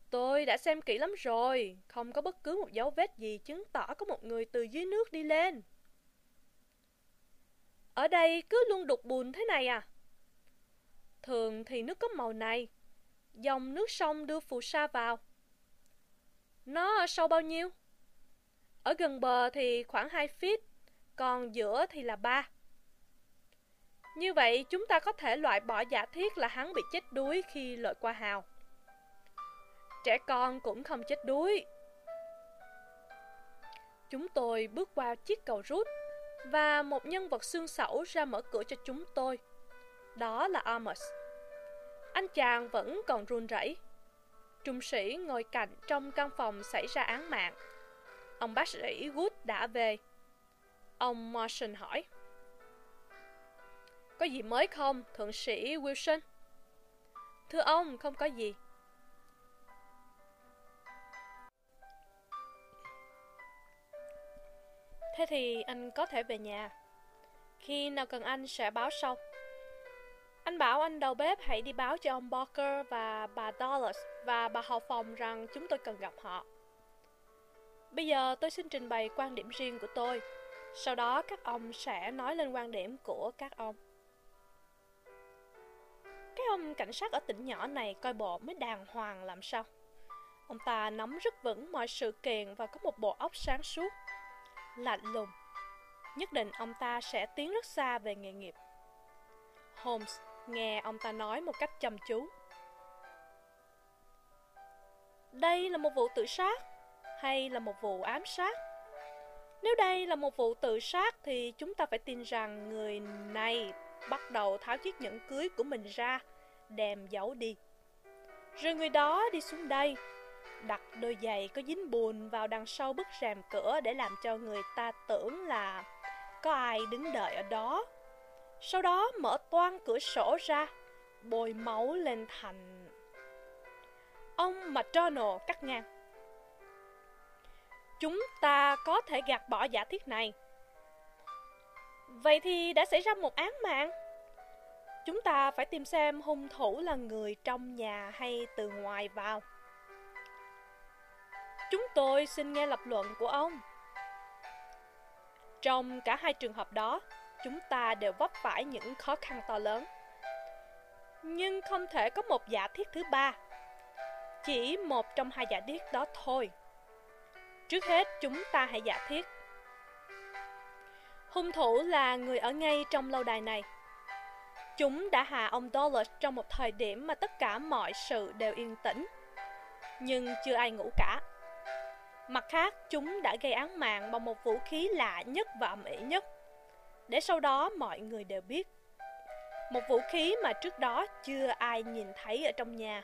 Speaker 1: Tôi đã xem kỹ lắm rồi, không có bất cứ một dấu vết gì chứng tỏ có một người từ dưới nước đi lên. Ở đây cứ luôn đục bùn thế này à? Thường thì nước có màu này, dòng nước sông đưa phù sa vào. Nó sâu bao nhiêu? Ở gần bờ thì khoảng 2 feet, còn giữa thì là 3. Như vậy chúng ta có thể loại bỏ giả thiết là hắn bị chết đuối khi lội qua hào. Trẻ con cũng không chết đuối. Chúng tôi bước qua chiếc cầu rút và một nhân vật xương sẩu ra mở cửa cho chúng tôi. Đó là Amos. Anh chàng vẫn còn run rẩy. Trung sĩ ngồi cạnh trong căn phòng xảy ra án mạng. Ông bác sĩ Wood đã về. Ông Morrison hỏi. Có gì mới không, thượng sĩ Wilson? Thưa ông, không có gì. Thế thì anh có thể về nhà. Khi nào cần anh sẽ báo sau. Anh bảo anh đầu bếp hãy đi báo cho ông Barker và bà Dollars và bà hậu phòng rằng chúng tôi cần gặp họ. Bây giờ tôi xin trình bày quan điểm riêng của tôi. Sau đó các ông sẽ nói lên quan điểm của các ông. Cái ông cảnh sát ở tỉnh nhỏ này coi bộ mới đàng hoàng làm sao. Ông ta nắm rất vững mọi sự kiện và có một bộ óc sáng suốt, lạnh lùng. Nhất định ông ta sẽ tiến rất xa về nghề nghiệp. Holmes nghe ông ta nói một cách chăm chú. Đây là một vụ tự sát hay là một vụ ám sát? Nếu đây là một vụ tự sát thì chúng ta phải tin rằng người này bắt đầu tháo chiếc nhẫn cưới của mình ra, đem giấu đi. Rồi người đó đi xuống đây, đặt đôi giày có dính bùn vào đằng sau bức rèm cửa để làm cho người ta tưởng là có ai đứng đợi ở đó. Sau đó mở toan cửa sổ ra, bôi máu lên thành... Ông McDonald cắt ngang. Chúng ta có thể gạt bỏ giả thiết này. Vậy thì đã xảy ra một án mạng. Chúng ta phải tìm xem hung thủ là người trong nhà hay từ ngoài vào. Chúng tôi xin nghe lập luận của ông. Trong cả hai trường hợp đó, chúng ta đều vấp phải những khó khăn to lớn. Nhưng không thể có một giả thiết thứ ba. Chỉ một trong hai giả thiết đó thôi. Trước hết, chúng ta hãy giả thiết. Hung thủ là người ở ngay trong lâu đài này. Chúng đã hạ ông Dollars trong một thời điểm mà tất cả mọi sự đều yên tĩnh. Nhưng chưa ai ngủ cả. Mặt khác, chúng đã gây án mạng bằng một vũ khí lạ nhất và ầm ĩ nhất. Để sau đó mọi người đều biết. Một vũ khí mà trước đó chưa ai nhìn thấy ở trong nhà.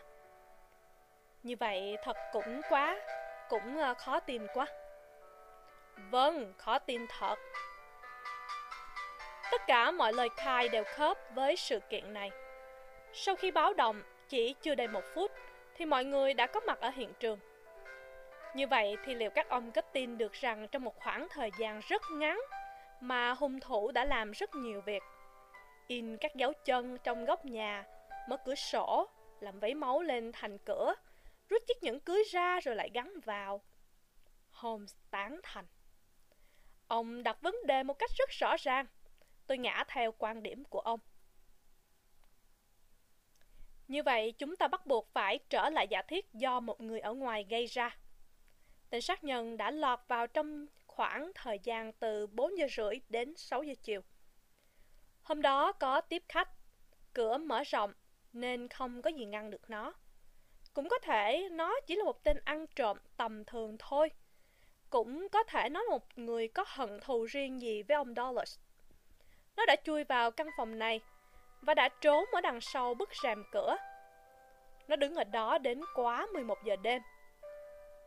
Speaker 1: Như vậy thật cũng quá, cũng ờ, khó tin quá. Vâng, khó tin thật. Tất cả mọi lời khai đều khớp với sự kiện này. Sau khi báo động, chỉ chưa đầy một phút, thì mọi người đã có mặt ở hiện trường. Như vậy thì liệu các ông có tin được rằng trong một khoảng thời gian rất ngắn mà hung thủ đã làm rất nhiều việc? In các dấu chân trong góc nhà, mở cửa sổ, làm vấy máu lên thành cửa, rút chiếc nhẫn cưới ra rồi lại gắn vào. Holmes tán thành. Ông đặt vấn đề một cách rất rõ ràng. Tôi ngã theo quan điểm của ông. Như vậy, chúng ta bắt buộc phải trở lại giả thiết do một người ở ngoài gây ra. Tên sát nhân đã lọt vào trong khoảng thời gian từ 4 giờ rưỡi đến 6 giờ chiều. Hôm đó có tiếp khách, cửa mở rộng nên không có gì ngăn được nó. Cũng có thể nó chỉ là một tên ăn trộm tầm thường thôi. Cũng có thể nó là một người có hận thù riêng gì với ông Dollars. Nó đã chui vào căn phòng này và đã trốn ở đằng sau bức rèm cửa. Nó đứng ở đó đến quá 11 giờ đêm.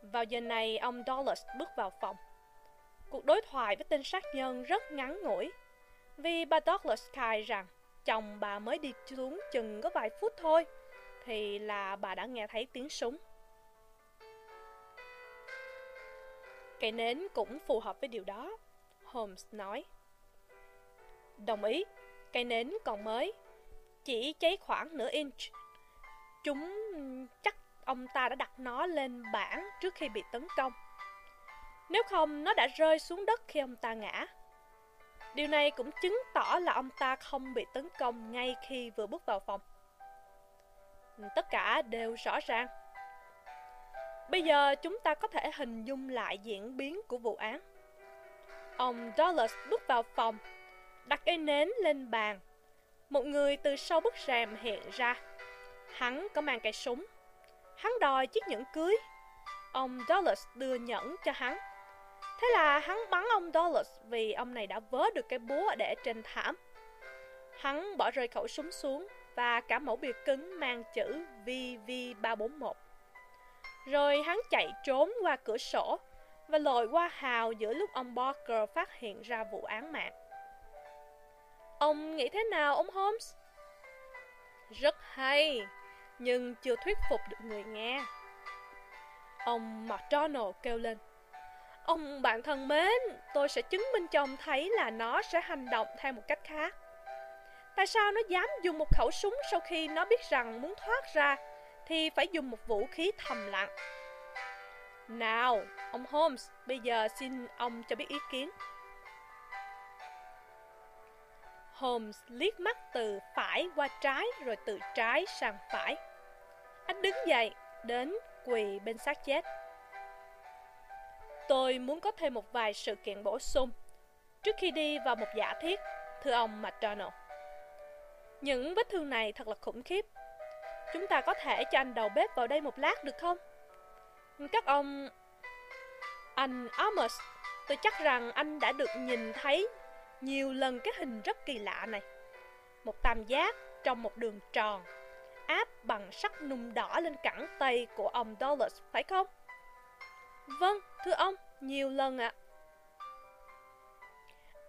Speaker 1: Vào giờ này, ông Dollars bước vào phòng. Cuộc đối thoại với tên sát nhân rất ngắn ngủi, vì bà Douglas khai rằng chồng bà mới đi xuống chừng có vài phút thôi, thì là bà đã nghe thấy tiếng súng. Cây nến cũng phù hợp với điều đó, Holmes nói. Đồng ý, cây nến còn mới, chỉ cháy khoảng nửa inch. Chúng chắc ông ta đã đặt nó lên bảng trước khi bị tấn công. Nếu không, nó đã rơi xuống đất khi ông ta ngã. Điều này cũng chứng tỏ là ông ta không bị tấn công ngay khi vừa bước vào phòng. Tất cả đều rõ ràng. Bây giờ chúng ta có thể hình dung lại diễn biến của vụ án. Ông Dollars bước vào phòng, đặt cây nến lên bàn. Một người từ sau bức rèm hiện ra. Hắn có mang cây súng. Hắn đòi chiếc nhẫn cưới. Ông Dollars đưa nhẫn cho hắn. Thế là hắn bắn ông Dollars vì ông này đã vớ được cái búa để trên thảm. Hắn bỏ rơi khẩu súng xuống và cả mẫu bìa cứng mang chữ VV341. Rồi hắn chạy trốn qua cửa sổ và lội qua hào giữa lúc ông Barker phát hiện ra vụ án mạng. Ông nghĩ thế nào ông Holmes? Rất hay, nhưng chưa thuyết phục được người nghe. Ông McDonald kêu lên. Ông bạn thân mến, tôi sẽ chứng minh cho ông thấy là nó sẽ hành động theo một cách khác. Tại sao nó dám dùng một khẩu súng sau khi nó biết rằng muốn thoát ra thì phải dùng một vũ khí thầm lặng? Nào, ông Holmes, bây giờ xin ông cho biết ý kiến. Holmes liếc mắt từ phải qua trái rồi từ trái sang phải. Anh đứng dậy, đến quỳ bên xác chết. Tôi muốn có thêm một vài sự kiện bổ sung trước khi đi vào một giả thiết, thưa ông McDonald. Những vết thương này thật là khủng khiếp. Chúng ta có thể cho anh đầu bếp vào đây một lát được không? Các ông... Anh Amos, tôi chắc rằng anh đã được nhìn thấy nhiều lần cái hình rất kỳ lạ này. Một tam giác trong một đường tròn, áp bằng sắt nung đỏ lên cẳng tay của ông Dollars, phải không? Vâng, thưa ông, nhiều lần ạ.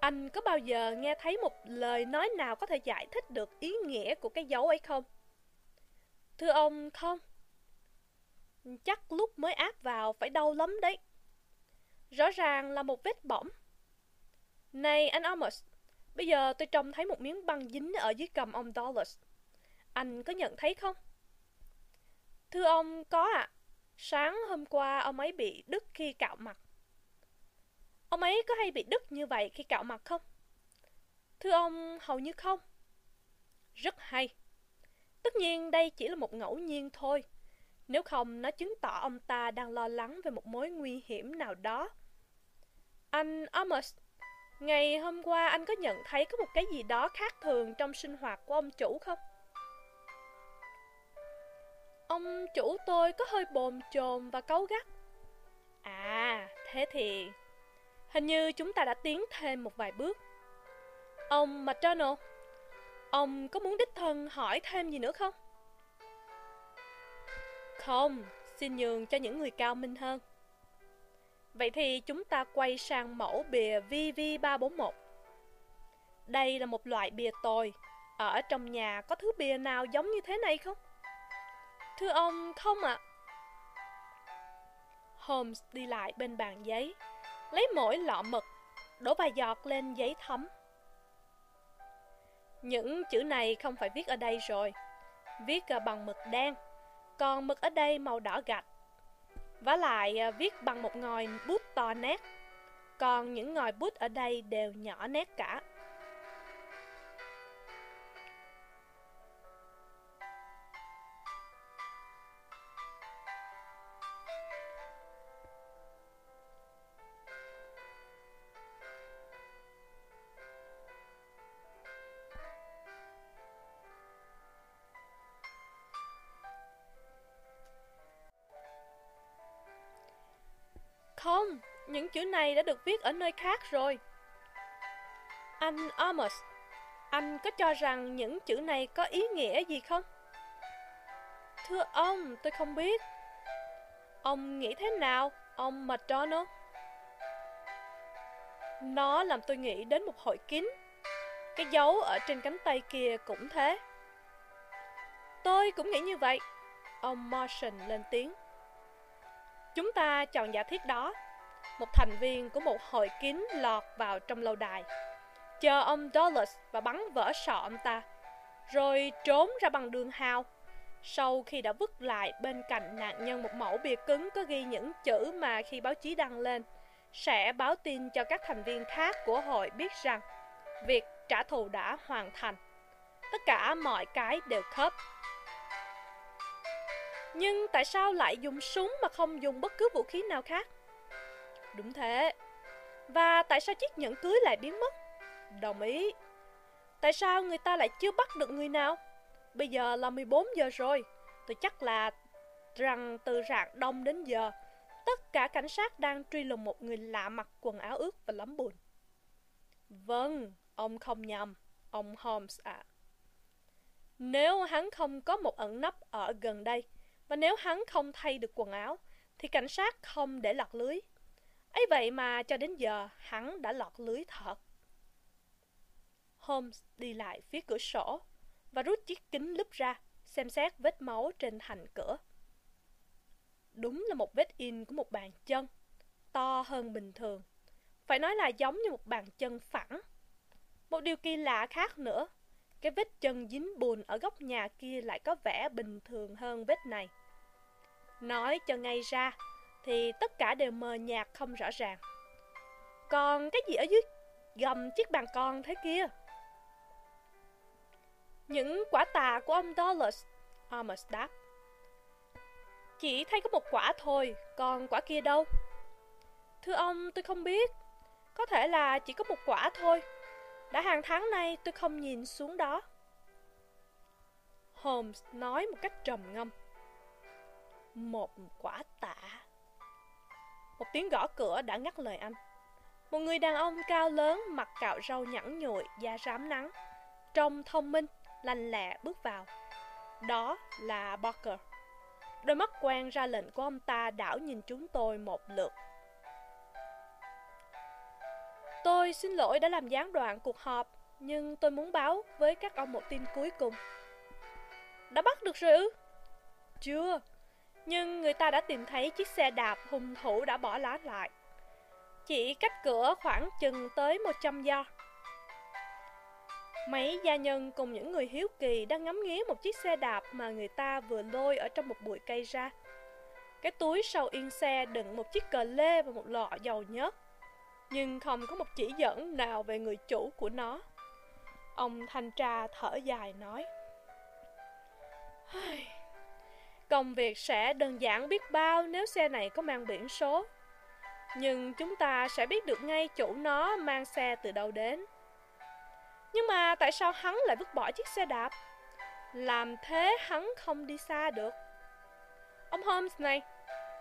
Speaker 1: Anh có bao giờ nghe thấy một lời nói nào có thể giải thích được ý nghĩa của cái dấu ấy không? Thưa ông, không. Chắc lúc mới áp vào phải đau lắm đấy. Rõ ràng là một vết bỏng. Này anh Amos, bây giờ tôi trông thấy một miếng băng dính ở dưới cầm ông Dollars. Anh có nhận thấy không? Thưa ông, có ạ. À. Sáng hôm qua ông ấy bị đứt khi cạo mặt. Ông ấy có hay bị đứt như vậy khi cạo mặt không? Thưa ông, hầu như không. Rất hay. Tất nhiên đây chỉ là một ngẫu nhiên thôi. Nếu không, nó chứng tỏ ông ta đang lo lắng về một mối nguy hiểm nào đó. Anh Amos, ngày hôm qua anh có nhận thấy có một cái gì đó khác thường trong sinh hoạt của ông chủ không? Ông chủ tôi có hơi bồn chồn và cáu gắt. À, thế thì hình như chúng ta đã tiến thêm một vài bước. Ông McDonald, ông có muốn đích thân hỏi thêm gì nữa không? Không, xin nhường cho những người cao minh hơn. Vậy thì chúng ta quay sang mẫu bìa VV341. Đây là một loại bìa tồi. Ở trong nhà có thứ bìa nào giống như thế này không? Thưa ông, không ạ. À. Holmes đi lại bên bàn giấy, lấy mỗi lọ mực, đổ vài giọt lên giấy thấm. Những chữ này không phải viết ở đây rồi, viết bằng mực đen, còn mực ở đây màu đỏ gạch. Và lại à, viết bằng một ngòi bút to nét, còn những ngòi bút ở đây đều nhỏ nét cả. Chữ này đã được viết ở nơi khác rồi. Anh Amos, anh có cho rằng những chữ này có ý nghĩa gì không? Thưa ông, tôi không biết. Ông nghĩ thế nào, ông McDonald? Nó làm tôi nghĩ đến một hội kín. Cái dấu ở trên cánh tay kia cũng thế. Tôi cũng nghĩ như vậy. Ông Martian lên tiếng. Chúng ta chọn giả thiết đó. Một thành viên của một hội kín lọt vào trong lâu đài. Chờ ông Dulles và bắn vỡ sọ ông ta. Rồi trốn ra bằng đường hào. Sau khi đã vứt lại bên cạnh nạn nhân một mẫu bìa cứng có ghi những chữ mà khi báo chí đăng lên, sẽ báo tin cho các thành viên khác của hội biết rằng việc trả thù đã hoàn thành. Tất cả mọi cái đều khớp nhưng tại sao lại dùng súng mà không dùng bất cứ vũ khí nào khác? Đúng thế. Và tại sao chiếc nhẫn cưới lại biến mất? Đồng ý. Tại sao người ta lại chưa bắt được người nào? Bây giờ là 14 giờ rồi. Tôi chắc là rằng từ rạng đông đến giờ, tất cả cảnh sát đang truy lùng một người lạ mặc quần áo ướt và lắm bùn. Vâng, ông không nhầm, ông Holmes ạ. À. Nếu hắn không có một ẩn nấp ở gần đây, và nếu hắn không thay được quần áo, thì cảnh sát không để lọt lưới ấy vậy mà cho đến giờ hắn đã lọt lưới thật. Holmes đi lại phía cửa sổ và rút chiếc kính lúp ra, xem xét vết máu trên thành cửa. Đúng là một vết in của một bàn chân, to hơn bình thường. Phải nói là giống như một bàn chân phẳng. Một điều kỳ lạ khác nữa cái vết chân dính bùn ở góc nhà kia lại có vẻ bình thường hơn vết này. Nói cho ngay ra, thì tất cả đều mờ nhạt không rõ ràng. Còn cái gì ở dưới gầm chiếc bàn con thế kia? Những quả tà của ông Dollars, Amos đáp. Chỉ thấy có một quả thôi, còn quả kia đâu? Thưa ông, tôi không biết. Có thể là chỉ có một quả thôi. Đã hàng tháng nay tôi không nhìn xuống đó. Holmes nói một cách trầm ngâm. Một quả tạ. Một tiếng gõ cửa đã ngắt lời anh. Một người đàn ông cao lớn, mặt cạo râu nhẵn nhụi, da rám nắng, trông thông minh, lành lẹ bước vào. Đó là Barker. Đôi mắt quen ra lệnh của ông ta đảo nhìn chúng tôi một lượt Tôi xin lỗi đã làm gián đoạn cuộc họp, nhưng tôi muốn báo với các ông một tin cuối cùng. Đã bắt được rồi ư? Chưa, nhưng người ta đã tìm thấy chiếc xe đạp hung thủ đã bỏ lá lại. Chỉ cách cửa khoảng chừng tới 100 do. Mấy gia nhân cùng những người hiếu kỳ đang ngắm nghía một chiếc xe đạp mà người ta vừa lôi ở trong một bụi cây ra. Cái túi sau yên xe đựng một chiếc cờ lê và một lọ dầu nhớt nhưng không có một chỉ dẫn nào về người chủ của nó. Ông thanh tra thở dài nói. Công việc sẽ đơn giản biết bao nếu xe này có mang biển số. Nhưng chúng ta sẽ biết được ngay chủ nó mang xe từ đâu đến. Nhưng mà tại sao hắn lại vứt bỏ chiếc xe đạp? Làm thế hắn không đi xa được. Ông Holmes này,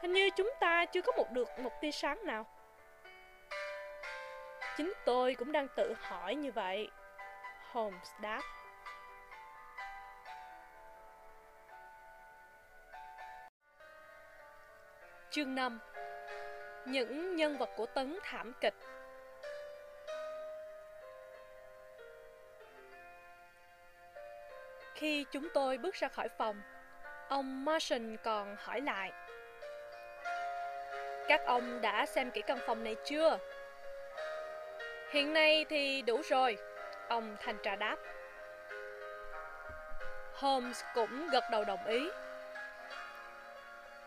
Speaker 1: hình như chúng ta chưa có một được một tia sáng nào. Chính tôi cũng đang tự hỏi như vậy. Holmes đáp. Chương 5 những nhân vật của tấn thảm kịch. Khi chúng tôi bước ra khỏi phòng, ông martian còn hỏi lại. Các ông đã xem kỹ căn phòng này chưa? Hiện nay thì đủ rồi, ông thanh tra đáp. Holmes cũng gật đầu đồng ý.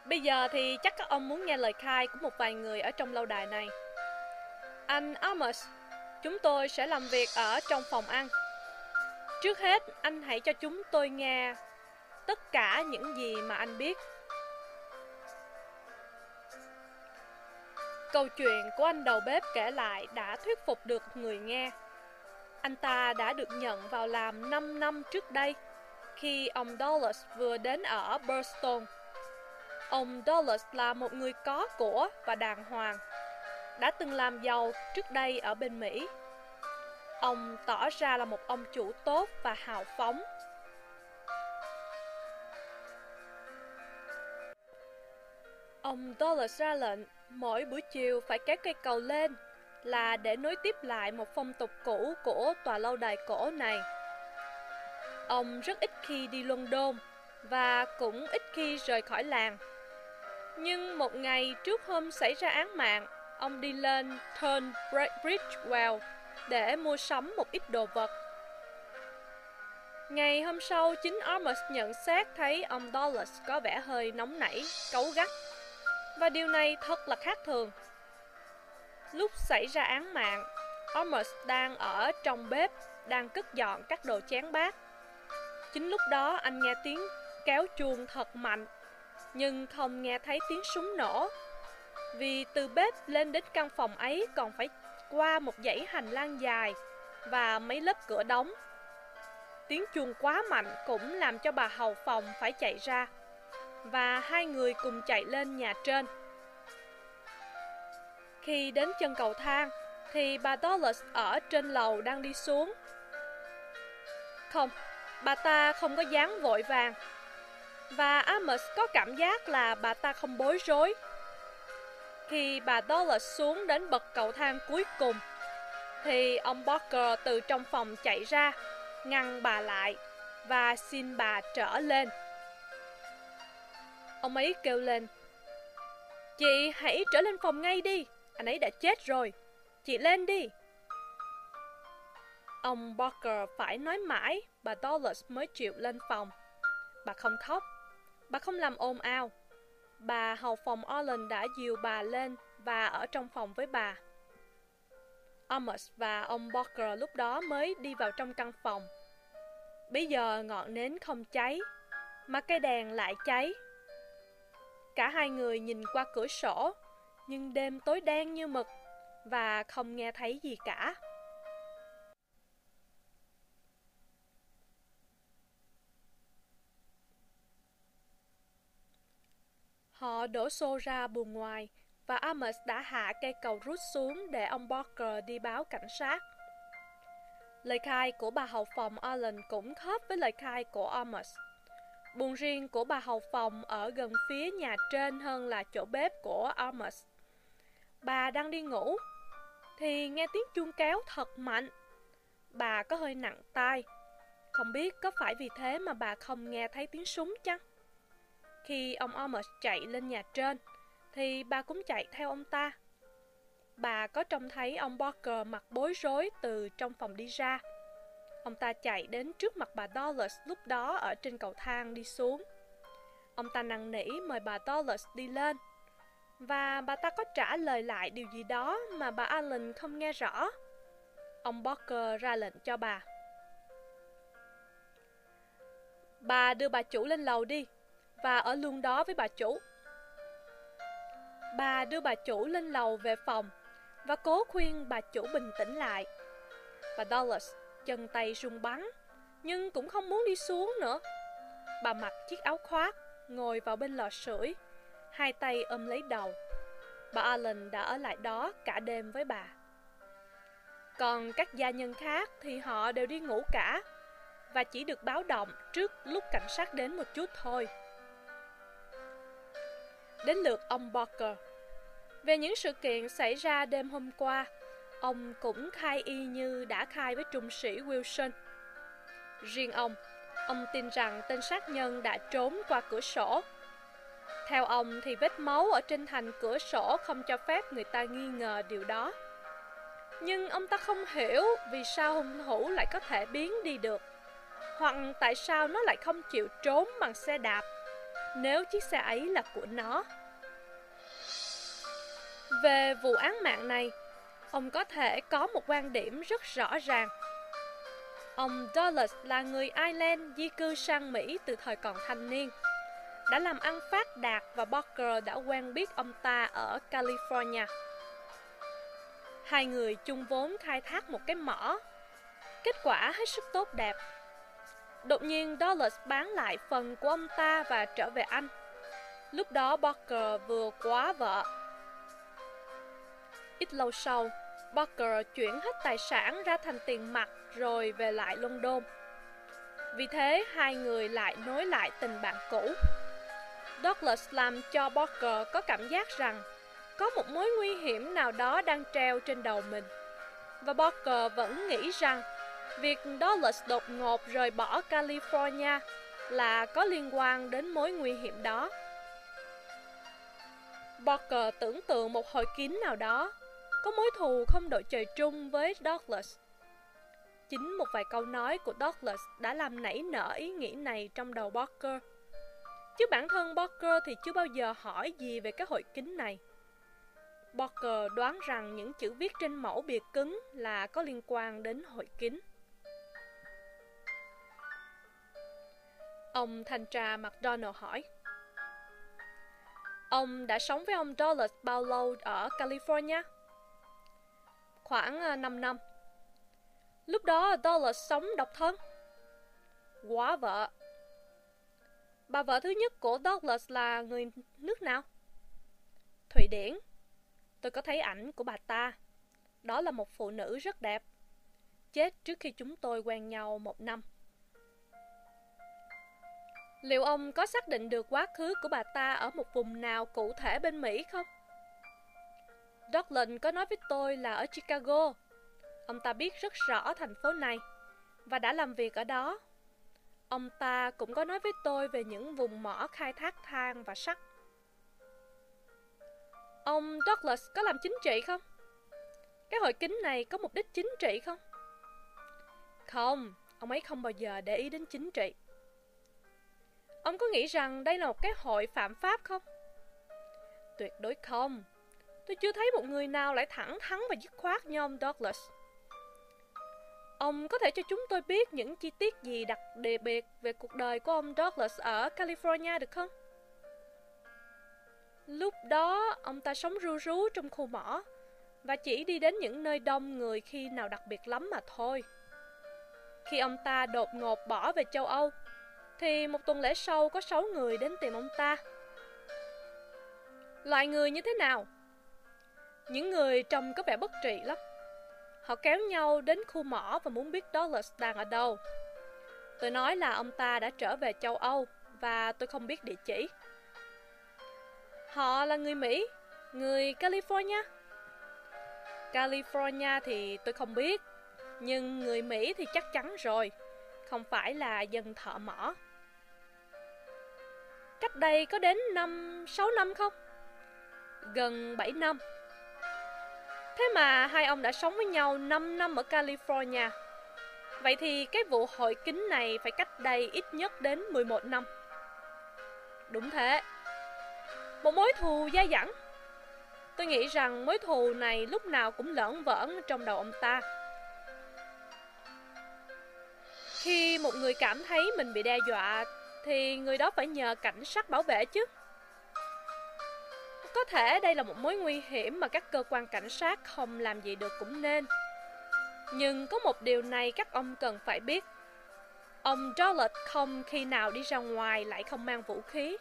Speaker 1: Bây giờ thì chắc các ông muốn nghe lời khai của một vài người ở trong lâu đài này. Anh Amos, chúng tôi sẽ làm việc ở trong phòng ăn. Trước hết, anh hãy cho chúng tôi nghe tất cả những gì mà anh biết. Câu chuyện của anh đầu bếp kể lại đã thuyết phục được người nghe. Anh ta đã được nhận vào làm 5 năm trước đây, khi ông Dulles vừa đến ở Burston. Ông Dulles là một người có của và đàng hoàng, đã từng làm giàu trước đây ở bên Mỹ. Ông tỏ ra là một ông chủ tốt và hào phóng. Ông Dulles ra lệnh mỗi buổi chiều phải kéo cây cầu lên là để nối tiếp lại một phong tục cũ của tòa lâu đài cổ này. Ông rất ít khi đi London và cũng ít khi rời khỏi làng. Nhưng một ngày trước hôm xảy ra án mạng, ông đi lên Turn Bridgewell để mua sắm một ít đồ vật. Ngày hôm sau, chính Armus nhận xét thấy ông Dulles có vẻ hơi nóng nảy, cấu gắt. Và điều này thật là khác thường. Lúc xảy ra án mạng, Armus đang ở trong bếp, đang cất dọn các đồ chén bát. Chính lúc đó anh nghe tiếng kéo chuông thật mạnh nhưng không nghe thấy tiếng súng nổ. Vì từ bếp lên đến căn phòng ấy còn phải qua một dãy hành lang dài và mấy lớp cửa đóng. Tiếng chuông quá mạnh cũng làm cho bà hầu phòng phải chạy ra và hai người cùng chạy lên nhà trên. Khi đến chân cầu thang thì bà Dolores ở trên lầu đang đi xuống. Không, bà ta không có dáng vội vàng và Amos có cảm giác là bà ta không bối rối. Khi bà Dollar xuống đến bậc cầu thang cuối cùng, thì ông Barker từ trong phòng chạy ra, ngăn bà lại và xin bà trở lên. Ông ấy kêu lên, Chị hãy trở lên phòng ngay đi, anh ấy đã chết rồi, chị lên đi. Ông Barker phải nói mãi, bà Dollars mới chịu lên phòng. Bà không khóc, Bà không làm ồn ào. Bà hầu phòng Orland đã dìu bà lên và ở trong phòng với bà. Amos và ông Barker lúc đó mới đi vào trong căn phòng. Bây giờ ngọn nến không cháy, mà cây đèn lại cháy. Cả hai người nhìn qua cửa sổ, nhưng đêm tối đen như mực và không nghe thấy gì cả. Họ đổ xô ra buồng ngoài và Amos đã hạ cây cầu rút xuống để ông Barker đi báo cảnh sát. Lời khai của bà hầu phòng Allen cũng khớp với lời khai của Amos. Buồng riêng của bà hầu phòng ở gần phía nhà trên hơn là chỗ bếp của Amos. Bà đang đi ngủ, thì nghe tiếng chuông kéo thật mạnh. Bà có hơi nặng tai. Không biết có phải vì thế mà bà không nghe thấy tiếng súng chăng? Khi ông Omer chạy lên nhà trên, thì bà cũng chạy theo ông ta. Bà có trông thấy ông Barker mặt bối rối từ trong phòng đi ra. Ông ta chạy đến trước mặt bà Dollars lúc đó ở trên cầu thang đi xuống. Ông ta năn nỉ mời bà Dollars đi lên. Và bà ta có trả lời lại điều gì đó mà bà Allen không nghe rõ. Ông Barker ra lệnh cho bà. Bà đưa bà chủ lên lầu đi và ở luôn đó với bà chủ. Bà đưa bà chủ lên lầu về phòng và cố khuyên bà chủ bình tĩnh lại. Bà Dollars chân tay run bắn nhưng cũng không muốn đi xuống nữa. Bà mặc chiếc áo khoác, ngồi vào bên lò sưởi, hai tay ôm lấy đầu. Bà Allen đã ở lại đó cả đêm với bà. Còn các gia nhân khác thì họ đều đi ngủ cả và chỉ được báo động trước lúc cảnh sát đến một chút thôi. Đến lượt ông Barker. Về những sự kiện xảy ra đêm hôm qua, ông cũng khai y như đã khai với trung sĩ Wilson. Riêng ông, ông tin rằng tên sát nhân đã trốn qua cửa sổ. Theo ông thì vết máu ở trên thành cửa sổ không cho phép người ta nghi ngờ điều đó. Nhưng ông ta không hiểu vì sao hung thủ lại có thể biến đi được Hoặc tại sao nó lại không chịu trốn bằng xe đạp nếu chiếc xe ấy là của nó Về vụ án mạng này, Ông có thể có một quan điểm rất rõ ràng Ông Douglas là người Ireland di cư sang Mỹ từ thời còn thanh niên, Đã làm ăn phát đạt và Barker đã quen biết ông ta ở California Hai người chung vốn khai thác một cái mỏ. Kết quả hết sức tốt đẹp. Đột nhiên Dulles bán lại phần của ông ta và trở về Anh. Lúc đó Barker vừa quá vợ. Ít lâu sau, Barker chuyển hết tài sản ra thành tiền mặt rồi về lại London. Vì thế, hai người lại nối lại tình bạn cũ. Douglas làm cho Barker có cảm giác rằng có một mối nguy hiểm nào đó đang treo trên đầu mình. Và Barker vẫn nghĩ rằng việc Dulles đột ngột rời bỏ California là có liên quan đến mối nguy hiểm đó. Barker tưởng tượng một hội kín nào đó, có mối thù không đội trời chung với Douglas. Chính một vài câu nói của Douglas đã làm nảy nở ý nghĩ này trong đầu Barker. Chứ bản thân Barker thì chưa bao giờ hỏi gì về cái hội kín này. Barker đoán rằng những chữ viết trên mẫu bìa cứng là có liên quan đến hội kín. Ông thanh tra McDonald hỏi. Ông đã sống với ông Dollars bao lâu ở California? Khoảng à, 5 năm. Lúc đó Dollars sống độc thân. Quá vợ. Bà vợ thứ nhất của Douglas là người nước nào? Thụy Điển. Tôi có thấy ảnh của bà ta. Đó là một phụ nữ rất đẹp. Chết trước khi chúng tôi quen nhau một năm. Liệu ông có xác định được quá khứ của bà ta ở một vùng nào cụ thể bên Mỹ không? Douglas có nói với tôi là ở Chicago. Ông ta biết rất rõ thành phố này và đã làm việc ở đó. Ông ta cũng có nói với tôi về những vùng mỏ khai thác than và sắt. Ông Douglas có làm chính trị không? Cái hội kính này có mục đích chính trị không? Không, ông ấy không bao giờ để ý đến chính trị. Ông có nghĩ rằng đây là một cái hội phạm pháp không? Tuyệt đối không. Tôi chưa thấy một người nào lại thẳng thắn và dứt khoát như ông Douglas. Ông có thể cho chúng tôi biết những chi tiết gì đặc biệt về cuộc đời của ông Douglas ở California được không? Lúc đó, ông ta sống ru rú trong khu mỏ và chỉ đi đến những nơi đông người khi nào đặc biệt lắm mà thôi. Khi ông ta đột ngột bỏ về châu Âu, thì một tuần lễ sau có 6 người đến tìm ông ta. Loại người như thế nào? Những người trông có vẻ bất trị lắm. Họ kéo nhau đến khu mỏ và muốn biết Douglas đang ở đâu. Tôi nói là ông ta đã trở về châu Âu và tôi không biết địa chỉ. Họ là người Mỹ, người California. California thì tôi không biết, nhưng người Mỹ thì chắc chắn rồi, không phải là dân thợ mỏ. Cách đây có đến 5-6 năm không? Gần 7 năm. Thế mà hai ông đã sống với nhau 5 năm ở California. Vậy thì cái vụ hội kính này phải cách đây ít nhất đến 11 năm. Đúng thế, một mối thù dai dẳng Tôi nghĩ rằng mối thù này lúc nào cũng lởn vởn trong đầu ông ta Khi một người cảm thấy mình bị đe dọa thì người đó phải nhờ cảnh sát bảo vệ chứ. Có thể đây là một mối nguy hiểm mà các cơ quan cảnh sát không làm gì được cũng nên. Nhưng có một điều này các ông cần phải biết. Ông Charlotte không khi nào đi ra ngoài lại không mang vũ khí.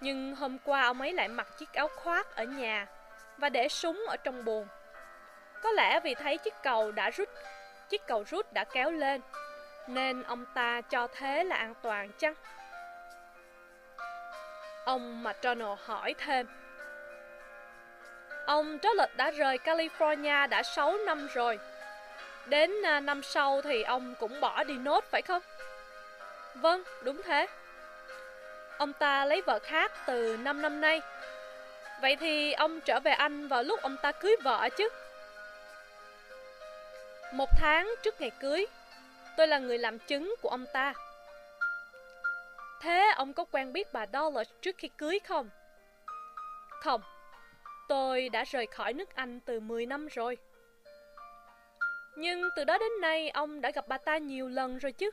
Speaker 1: Nhưng hôm qua ông ấy lại mặc chiếc áo khoác ở nhà và để súng ở trong buồng. Có lẽ vì thấy chiếc cầu đã rút, chiếc cầu rút đã kéo lên, nên ông ta cho thế là an toàn chăng? Ông McDonald hỏi thêm. Ông Douglas đã rời California đã 6 năm rồi. Đến à, năm sau thì ông cũng bỏ đi nốt phải không? Vâng, đúng thế. Ông ta lấy vợ khác từ 5 năm nay. Vậy thì ông trở về Anh vào lúc ông ta cưới vợ chứ? Một tháng trước ngày cưới, tôi là người làm chứng của ông ta. Thế ông có quen biết bà Dollar trước khi cưới không? Không, tôi đã rời khỏi nước Anh từ 10 năm rồi. Nhưng từ đó đến nay ông đã gặp bà ta nhiều lần rồi chứ.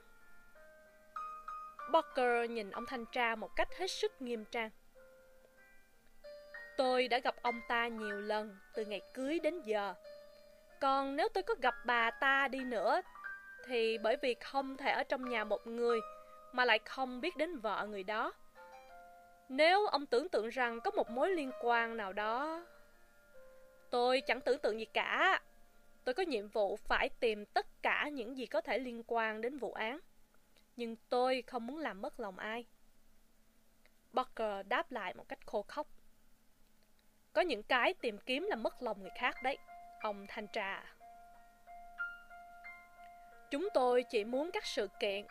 Speaker 1: Barker nhìn ông thanh tra một cách hết sức nghiêm trang. Tôi đã gặp ông ta nhiều lần từ ngày cưới đến giờ. Còn nếu tôi có gặp bà ta đi nữa thì bởi vì không thể ở trong nhà một người mà lại không biết đến vợ người đó. Nếu ông tưởng tượng rằng có một mối liên quan nào đó, tôi chẳng tưởng tượng gì cả. Tôi có nhiệm vụ phải tìm tất cả những gì có thể liên quan đến vụ án. Nhưng tôi không muốn làm mất lòng ai. Barker đáp lại một cách khô khóc. Có những cái tìm kiếm là mất lòng người khác đấy, ông thanh tra. Chúng tôi chỉ muốn các sự kiện.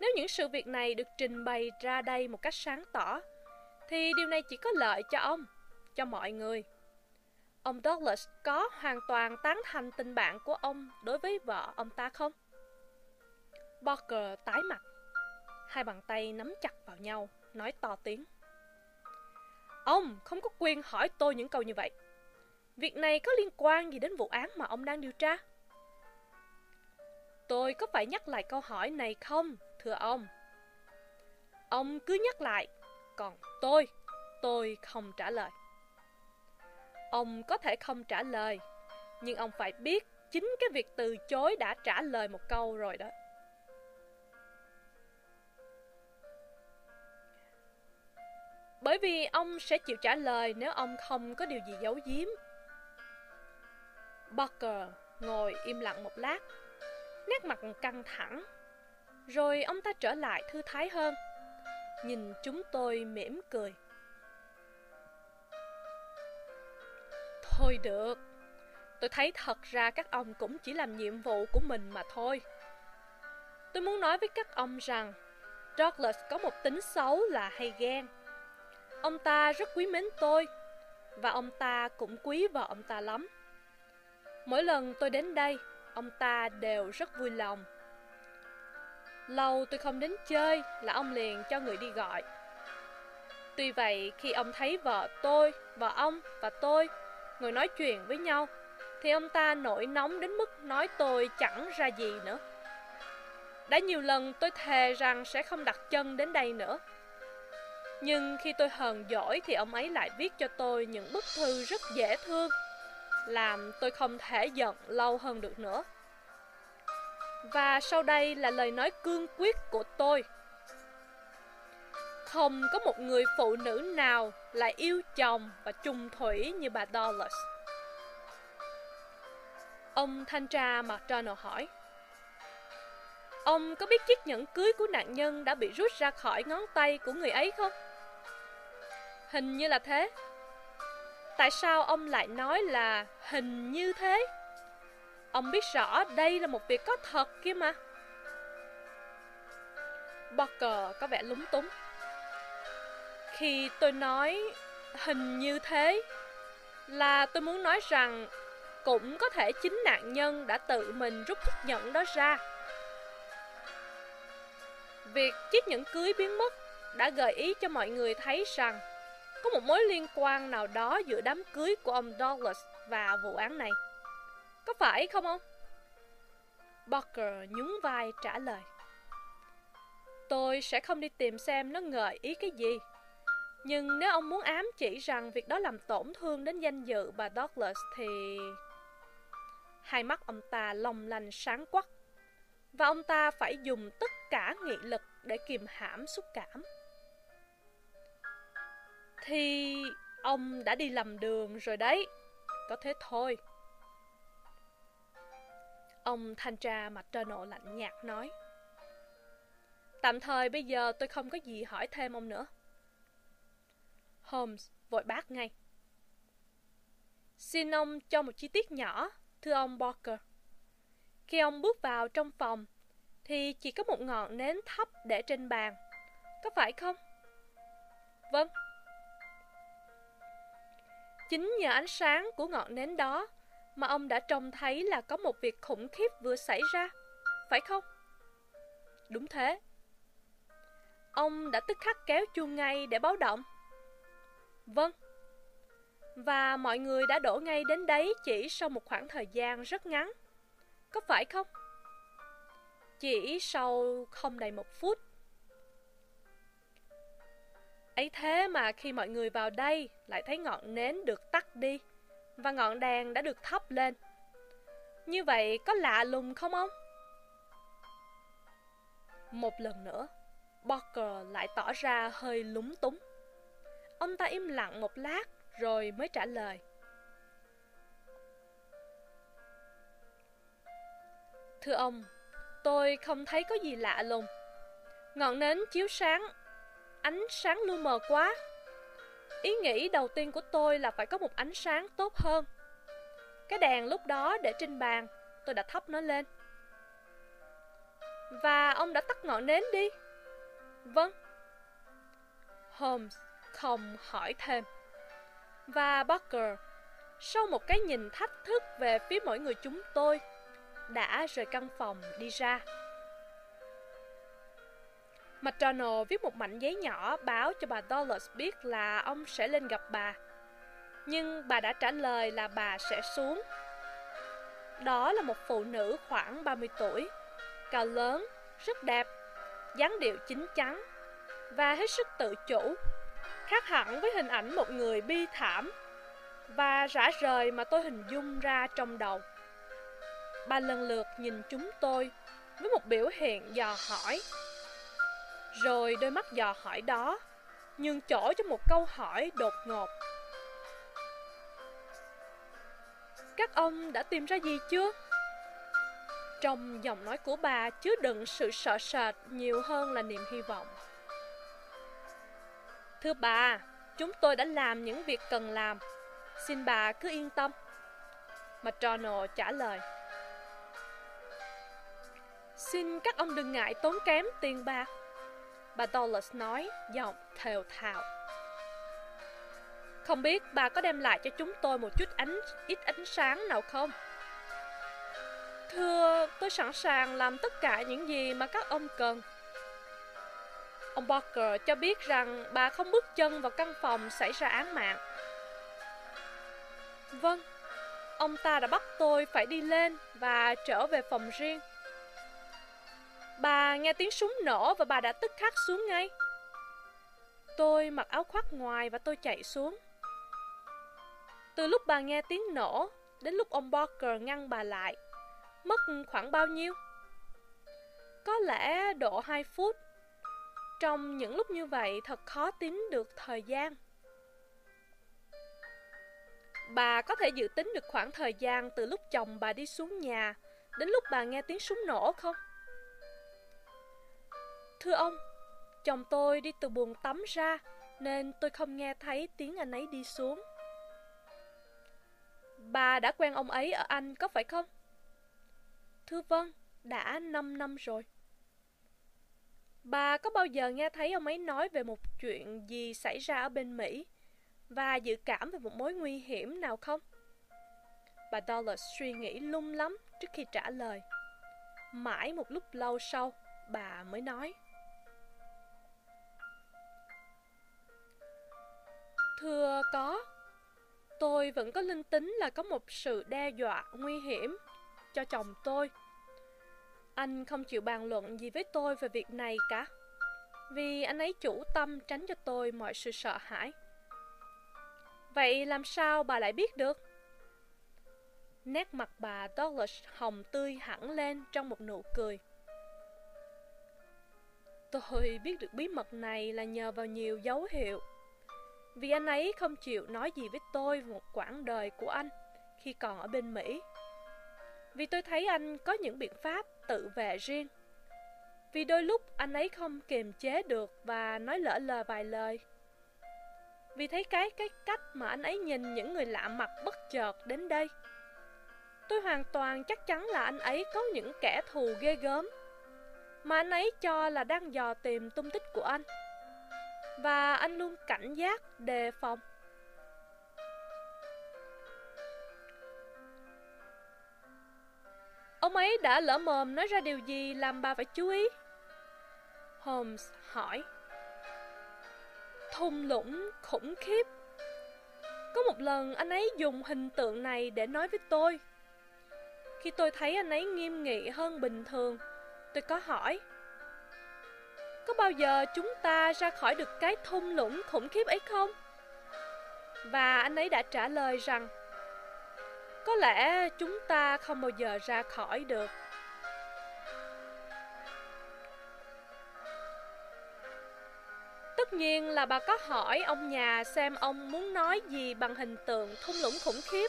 Speaker 1: Nếu những sự việc này được trình bày ra đây một cách sáng tỏ, thì điều này chỉ có lợi cho ông, cho mọi người. Ông Douglas có hoàn toàn tán thành tình bạn của ông đối với vợ ông ta không? Barker tái mặt, hai bàn tay nắm chặt vào nhau, nói to tiếng. Ông không có quyền hỏi tôi những câu như vậy. Việc này có liên quan gì đến vụ án mà ông đang điều tra? Tôi có phải nhắc lại câu hỏi này không, thưa ông? Ông cứ nhắc lại, còn tôi, tôi không trả lời. Ông có thể không trả lời, nhưng ông phải biết chính cái việc từ chối đã trả lời một câu rồi đó. Bởi vì ông sẽ chịu trả lời nếu ông không có điều gì giấu giếm. Barker ngồi im lặng một lát, nét mặt căng thẳng. Rồi ông ta trở lại thư thái hơn, nhìn chúng tôi mỉm cười. Thôi được, tôi thấy thật ra các ông cũng chỉ làm nhiệm vụ của mình mà thôi. Tôi muốn nói với các ông rằng Douglas có một tính xấu là hay ghen. Ông ta rất quý mến tôi Và ông ta cũng quý vợ ông ta lắm Mỗi lần tôi đến đây Ông ta đều rất vui lòng. Lâu tôi không đến chơi Là ông liền cho người đi gọi. Tuy vậy khi ông thấy vợ tôi, vợ ông và tôi ngồi nói chuyện với nhau Thì ông ta nổi nóng đến mức nói tôi chẳng ra gì nữa. Đã nhiều lần tôi thề rằng sẽ không đặt chân đến đây nữa. Nhưng khi tôi hờn giỏi thì ông ấy lại viết cho tôi những bức thư rất dễ thương, làm tôi không thể giận lâu hơn được nữa. Và sau đây là lời nói cương quyết của tôi. Không có một người phụ nữ nào lại yêu chồng và chung thủy như bà Dollars. Ông thanh tra McDonald hỏi. Ông có biết chiếc nhẫn cưới của nạn nhân đã bị rút ra khỏi ngón tay của người ấy không? Hình như là thế. Tại sao ông lại nói là hình như thế? Ông biết rõ đây là một việc có thật kia mà. Barker có vẻ lúng túng. Khi tôi nói hình như thế, là tôi muốn nói rằng cũng có thể chính nạn nhân đã tự mình rút chiếc nhẫn đó ra. Việc chiếc nhẫn cưới biến mất đã gợi ý cho mọi người thấy rằng có một mối liên quan nào đó giữa đám cưới của ông Douglas và vụ án này. Có phải không ông? Barker nhún vai trả lời. Tôi sẽ không đi tìm xem nó gợi ý cái gì. Nhưng nếu ông muốn ám chỉ rằng việc đó làm tổn thương đến danh dự bà Douglas thì... Hai mắt ông ta long lanh sáng quắc. Và ông ta phải dùng tất cả nghị lực để kìm hãm xúc cảm thì ông đã đi lầm đường rồi đấy. Có thế thôi. Ông thanh tra mặt nộ lạnh nhạt nói. Tạm thời bây giờ tôi không có gì hỏi thêm ông nữa. Holmes vội bác ngay. Xin ông cho một chi tiết nhỏ, thưa ông Barker. Khi ông bước vào trong phòng, thì chỉ có một ngọn nến thấp để trên bàn. Có phải không? Vâng. Chính nhờ ánh sáng của ngọn nến đó mà ông đã trông thấy là có một việc khủng khiếp vừa xảy ra, phải không? Đúng thế. Ông đã tức khắc kéo chuông ngay để báo động. Vâng. Và mọi người đã đổ ngay đến đấy chỉ sau một khoảng thời gian rất ngắn. Có phải không? Chỉ sau không đầy một phút. Ấy thế mà khi mọi người vào đây lại thấy ngọn nến được tắt đi và ngọn đèn đã được thắp lên. Như vậy có lạ lùng không ông? Một lần nữa, Barker lại tỏ ra hơi lúng túng. Ông ta im lặng một lát rồi mới trả lời. Thưa ông, tôi không thấy có gì lạ lùng. Ngọn nến chiếu sáng, ánh sáng lu mờ quá. Ý nghĩ đầu tiên của tôi là phải có một ánh sáng tốt hơn. Cái đèn lúc đó để trên bàn, tôi đã thắp nó lên. Và ông đã tắt ngọn nến đi. Vâng. Holmes không hỏi thêm. Và Barker, sau một cái nhìn thách thức về phía mỗi người chúng tôi, đã rời căn phòng đi ra. McDonald viết một mảnh giấy nhỏ báo cho bà Dollars biết là ông sẽ lên gặp bà. Nhưng bà đã trả lời là bà sẽ xuống. Đó là một phụ nữ khoảng 30 tuổi, cao lớn, rất đẹp, dáng điệu chín chắn và hết sức tự chủ, khác hẳn với hình ảnh một người bi thảm và rã rời mà tôi hình dung ra trong đầu. Bà lần lượt nhìn chúng tôi với một biểu hiện dò hỏi. Rồi đôi mắt dò hỏi đó nhường chỗ cho một câu hỏi đột ngột. Các ông đã tìm ra gì chưa? Trong giọng nói của bà chứa đựng sự sợ sệt nhiều hơn là niềm hy vọng. Thưa bà, chúng tôi đã làm những việc cần làm. Xin bà cứ yên tâm. McDonald trả lời. Xin các ông đừng ngại tốn kém tiền bạc. Bà Dollars nói, giọng thều thào. Không biết bà có đem lại cho chúng tôi một chút ánh ít ánh sáng nào không? Thưa, tôi sẵn sàng làm tất cả những gì mà các ông cần. Ông Barker cho biết rằng bà không bước chân vào căn phòng xảy ra án mạng. Vâng, ông ta đã bắt tôi phải đi lên và trở về phòng riêng. Bà nghe tiếng súng nổ và bà đã tức khắc xuống ngay. Tôi mặc áo khoác ngoài và tôi chạy xuống. Từ lúc bà nghe tiếng nổ đến lúc ông Barker ngăn bà lại, mất khoảng bao nhiêu? Có lẽ độ 2 phút. Trong những lúc như vậy thật khó tính được thời gian. Bà có thể dự tính được khoảng thời gian từ lúc chồng bà đi xuống nhà đến lúc bà nghe tiếng súng nổ không? Thưa ông, chồng tôi đi từ buồng tắm ra nên tôi không nghe thấy tiếng anh ấy đi xuống. Bà đã quen ông ấy ở Anh có phải không? Thưa vâng, đã 5 năm rồi. Bà có bao giờ nghe thấy ông ấy nói về một chuyện gì xảy ra ở bên Mỹ và dự cảm về một mối nguy hiểm nào không? Bà Dollars suy nghĩ lung lắm trước khi trả lời. Mãi một lúc lâu sau, bà mới nói. Thưa có, tôi vẫn có linh tính là có một sự đe dọa nguy hiểm cho chồng tôi. Anh không chịu bàn luận gì với tôi về việc này cả, vì anh ấy chủ tâm tránh cho tôi mọi sự sợ hãi. Vậy làm sao bà lại biết được? Nét mặt bà Douglas hồng tươi hẳn lên trong một nụ cười. Tôi biết được bí mật này là nhờ vào nhiều dấu hiệu vì anh ấy không chịu nói gì với tôi một quãng đời của anh khi còn ở bên Mỹ. Vì tôi thấy anh có những biện pháp tự vệ riêng. Vì đôi lúc anh ấy không kiềm chế được và nói lỡ lờ vài lời. vì thấy cái cái cách mà anh ấy nhìn những người lạ mặt bất chợt đến đây. Tôi hoàn toàn chắc chắn là anh ấy có những kẻ thù ghê gớm, mà anh ấy cho là đang dò tìm tung tích của anh. Và anh luôn cảnh giác, đề phòng. Ông ấy đã lỡ mồm nói ra điều gì làm bà phải chú ý? Holmes hỏi. Thung lũng khủng khiếp. Có một lần anh ấy dùng hình tượng này để nói với tôi. Khi tôi thấy anh ấy nghiêm nghị hơn bình thường, tôi có hỏi. Có bao giờ chúng ta ra khỏi được cái thung lũng khủng khiếp ấy không? Và anh ấy đã trả lời rằng có lẽ chúng ta không bao giờ ra khỏi được. Tất nhiên là bà có hỏi ông nhà xem ông muốn nói gì bằng hình tượng thung lũng khủng khiếp.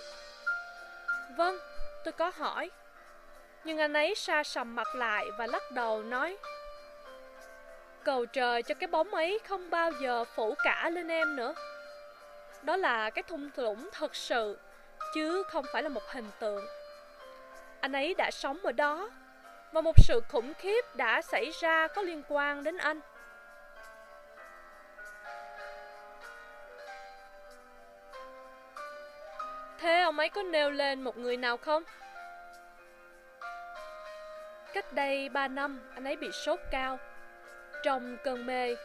Speaker 1: Vâng, tôi có hỏi. Nhưng anh ấy sa sầm mặt lại và lắc đầu nói Cầu trời cho cái bóng ấy không bao giờ phủ cả lên em nữa Đó là cái thung lũng thật sự chứ không phải là một hình tượng. Anh ấy đã sống ở đó và một sự khủng khiếp đã xảy ra có liên quan đến anh. Thế ông ấy có nêu lên một người nào không? Cách đây 3 năm, anh ấy bị sốt cao. Trong cơn mê,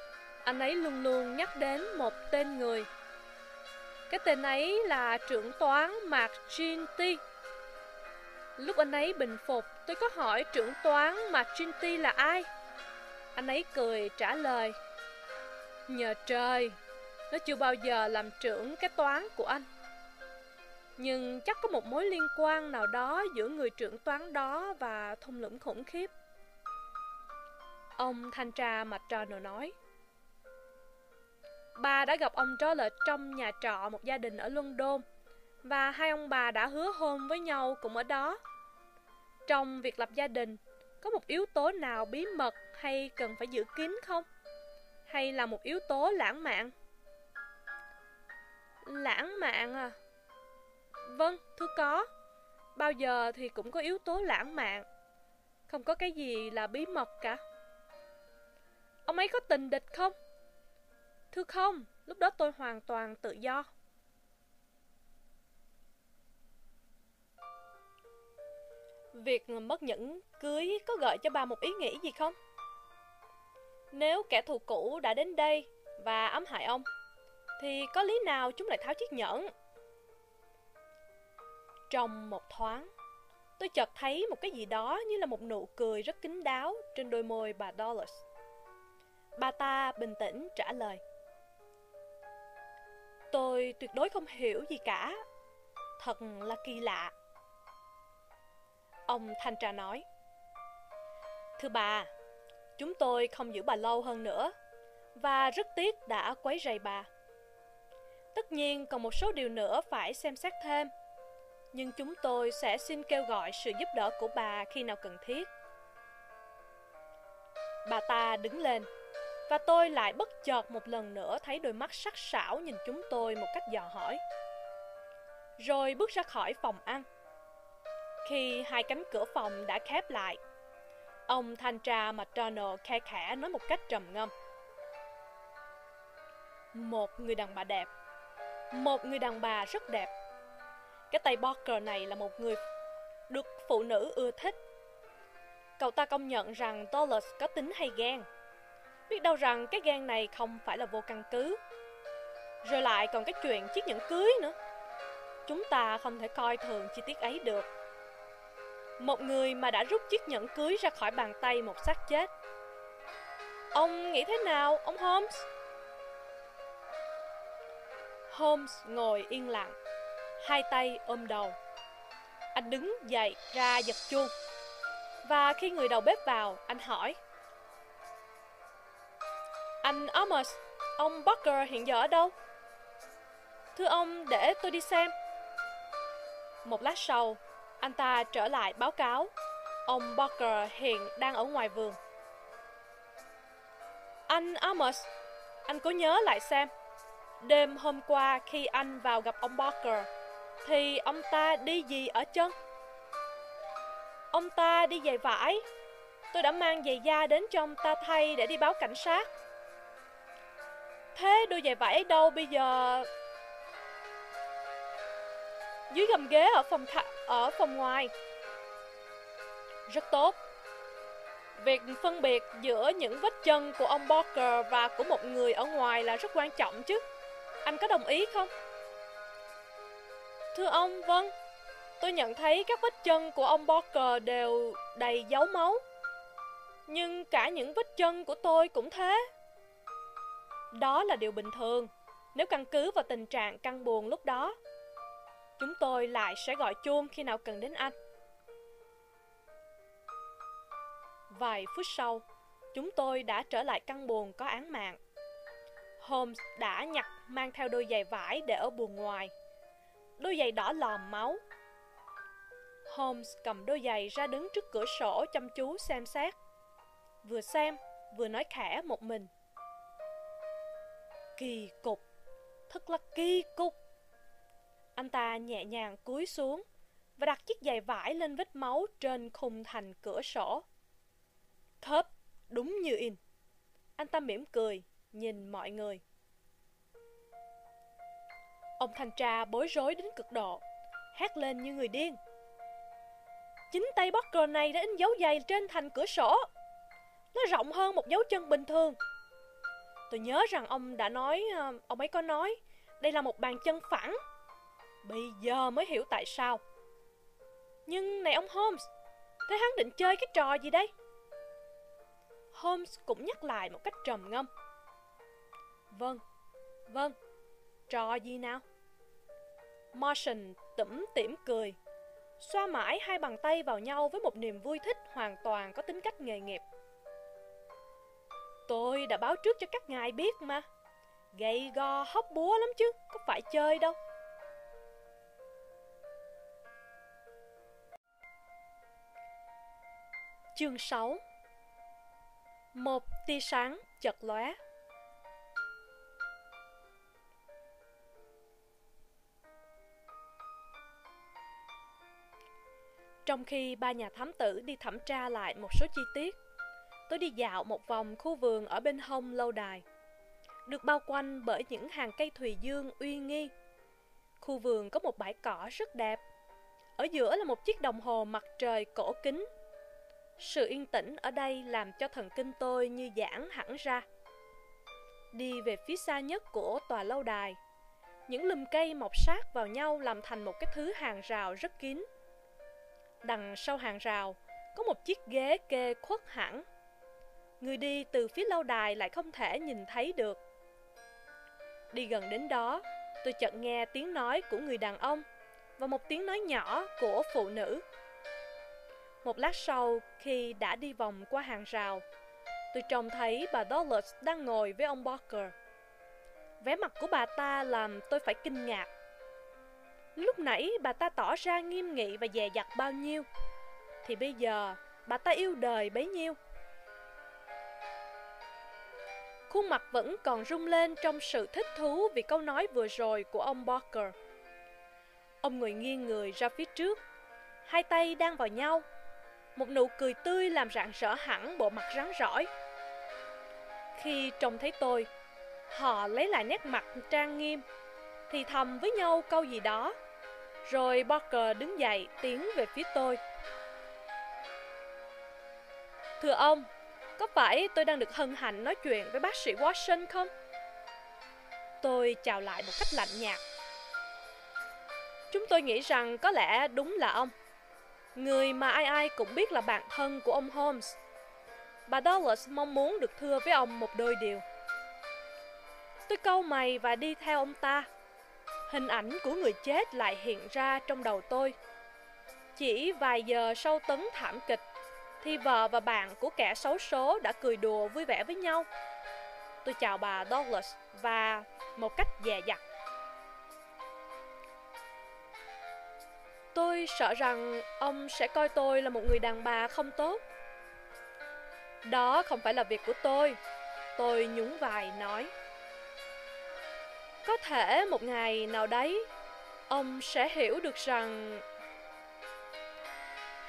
Speaker 1: anh ấy luôn luôn nhắc đến một tên người cái tên ấy là trưởng toán Mạc Ginty. Lúc anh ấy bình phục, tôi có hỏi trưởng toán Mạc Ginty là ai? Anh ấy cười trả lời. Nhờ trời, nó chưa bao giờ làm trưởng cái toán của anh. Nhưng chắc có một mối liên quan nào đó giữa người trưởng toán đó và thung lũng khủng khiếp. Ông thanh tra mặt tròn nói. Bà đã gặp ông Charlotte trong nhà trọ một gia đình ở London và hai ông bà đã hứa hôn với nhau cũng ở đó. Trong việc lập gia đình, có một yếu tố nào bí mật hay cần phải giữ kín không? Hay là một yếu tố lãng mạn? Lãng mạn à? Vâng, thưa có. Bao giờ thì cũng có yếu tố lãng mạn. Không có cái gì là bí mật cả. Ông ấy có tình địch không? Thưa không, lúc đó tôi hoàn toàn tự do. Việc mất nhẫn cưới có gợi cho bà một ý nghĩ gì không? Nếu kẻ thù cũ đã đến đây và ám hại ông, thì có lý nào chúng lại tháo chiếc nhẫn? Trong một thoáng, tôi chợt thấy một cái gì đó như là một nụ cười rất kín đáo trên đôi môi bà Dollars. Bà ta bình tĩnh trả lời. Tôi tuyệt đối không hiểu gì cả. Thật là kỳ lạ. Ông thanh tra nói. Thưa bà, chúng tôi không giữ bà lâu hơn nữa và rất tiếc đã quấy rầy bà. Tất nhiên còn một số điều nữa phải xem xét thêm, nhưng chúng tôi sẽ xin kêu gọi sự giúp đỡ của bà khi nào cần thiết. Bà ta đứng lên và tôi lại bất chợt một lần nữa thấy đôi mắt sắc sảo nhìn chúng tôi một cách dò hỏi. Rồi bước ra khỏi phòng ăn. Khi hai cánh cửa phòng đã khép lại, ông thanh tra McDonald khe khẽ nói một cách trầm ngâm. Một người đàn bà đẹp. Một người đàn bà rất đẹp. Cái tay Barker này là một người được phụ nữ ưa thích. Cậu ta công nhận rằng Dollars có tính hay ghen Biết đâu rằng cái gan này không phải là vô căn cứ. Rồi lại còn cái chuyện chiếc nhẫn cưới nữa. Chúng ta không thể coi thường chi tiết ấy được. Một người mà đã rút chiếc nhẫn cưới ra khỏi bàn tay một xác chết. Ông nghĩ thế nào, ông Holmes? Holmes ngồi yên lặng Hai tay ôm đầu. Anh đứng dậy ra giật chuông. Và khi người đầu bếp vào, anh hỏi anh Amos, ông Barker hiện giờ ở đâu? Thưa ông, để tôi đi xem. Một lát sau, anh ta trở lại báo cáo. Ông Barker hiện đang ở ngoài vườn. Anh Amos, anh có nhớ lại xem. Đêm hôm qua khi anh vào gặp ông Barker, thì ông ta đi gì ở chân? Ông ta đi giày vải. Tôi đã mang giày da đến cho ông ta thay để đi báo cảnh sát. Thế đôi giày vải ấy đâu bây giờ? Dưới gầm ghế ở phòng khả... ở phòng ngoài. Rất tốt. Việc phân biệt giữa những vết chân của ông Barker và của một người ở ngoài là rất quan trọng chứ. Anh có đồng ý không? Thưa ông, vâng. Tôi nhận thấy các vết chân của ông Barker đều đầy dấu máu. Nhưng cả những vết chân của tôi cũng thế. Đó là điều bình thường. Nếu căn cứ vào tình trạng căng buồn lúc đó, chúng tôi lại sẽ gọi chuông khi nào cần đến anh. Vài phút sau, chúng tôi đã trở lại căn buồn có án mạng. Holmes đã nhặt mang theo đôi giày vải để ở buồng ngoài. Đôi giày đỏ lòm máu. Holmes cầm đôi giày ra đứng trước cửa sổ chăm chú xem xét. Vừa xem, vừa nói khẽ một mình. Kỳ cục, thật là kỳ cục. Anh ta nhẹ nhàng cúi xuống và đặt chiếc giày vải lên vết máu trên khung thành cửa sổ. Khớp, đúng như in. Anh ta mỉm cười, nhìn mọi người. Ông thanh tra bối rối đến cực độ, hét lên như người điên. Chính tay Barker này đã in dấu giày trên thành cửa sổ. Nó rộng hơn một dấu chân bình thường. Tôi nhớ rằng ông đã nói, ờ, ông ấy có nói, đây là một bàn chân phẳng. Bây giờ mới hiểu tại sao. Nhưng này ông Holmes, thế hắn định chơi cái trò gì đây? Holmes cũng nhắc lại một cách trầm ngâm. Vâng, vâng, trò gì nào? Martian tủm tỉm cười, xoa mãi hai bàn tay vào nhau với một niềm vui thích hoàn toàn có tính cách nghề nghiệp. Tôi đã báo trước cho các ngài biết mà. Gầy go hóc búa lắm chứ, có phải chơi đâu. Chương 6 Một tia sáng chật lóe Trong khi ba nhà thám tử đi thẩm tra lại một số chi tiết, tôi đi dạo một vòng khu vườn ở bên hông lâu đài, được bao quanh bởi những hàng cây thùy dương uy nghi. Khu vườn có một bãi cỏ rất đẹp, ở giữa là một chiếc đồng hồ mặt trời cổ kính. Sự yên tĩnh ở đây làm cho thần kinh tôi như giãn hẳn ra. Đi về phía xa nhất của tòa lâu đài, những lùm cây mọc sát vào nhau làm thành một cái thứ hàng rào rất kín. Đằng sau hàng rào có một chiếc ghế kê khuất hẳn. Người đi từ phía lâu đài lại không thể nhìn thấy được. Đi gần đến đó, tôi chợt nghe tiếng nói của người đàn ông và một tiếng nói nhỏ của phụ nữ. Một lát sau, khi đã đi vòng qua hàng rào, tôi trông thấy bà Dollars đang ngồi với ông Barker. Vẻ mặt của bà ta làm tôi phải kinh ngạc. Lúc nãy bà ta tỏ ra nghiêm nghị và dè dặt bao nhiêu Thì bây giờ bà ta yêu đời bấy nhiêu Khuôn mặt vẫn còn rung lên trong sự thích thú vì câu nói vừa rồi của ông Barker Ông ngồi nghiêng người ra phía trước Hai tay đang vào nhau Một nụ cười tươi làm rạng rỡ hẳn bộ mặt rắn rỏi Khi trông thấy tôi Họ lấy lại nét mặt trang nghiêm thì thầm với nhau câu gì đó. Rồi Barker đứng dậy tiến về phía tôi. Thưa ông, có phải tôi đang được hân hạnh nói chuyện với bác sĩ Watson không? Tôi chào lại một cách lạnh nhạt. Chúng tôi nghĩ rằng có lẽ đúng là ông. Người mà ai ai cũng biết là bạn thân của ông Holmes. Bà Douglas mong muốn được thưa với ông một đôi điều. Tôi câu mày và đi theo ông ta Hình ảnh của người chết lại hiện ra trong đầu tôi. Chỉ vài giờ sau tấn thảm kịch, thì vợ và bạn của kẻ xấu số đã cười đùa vui vẻ với nhau. Tôi chào bà Douglas và một cách dè dặt. Tôi sợ rằng ông sẽ coi tôi là một người đàn bà không tốt. Đó không phải là việc của tôi. Tôi nhún vai nói. Có thể một ngày nào đấy, ông sẽ hiểu được rằng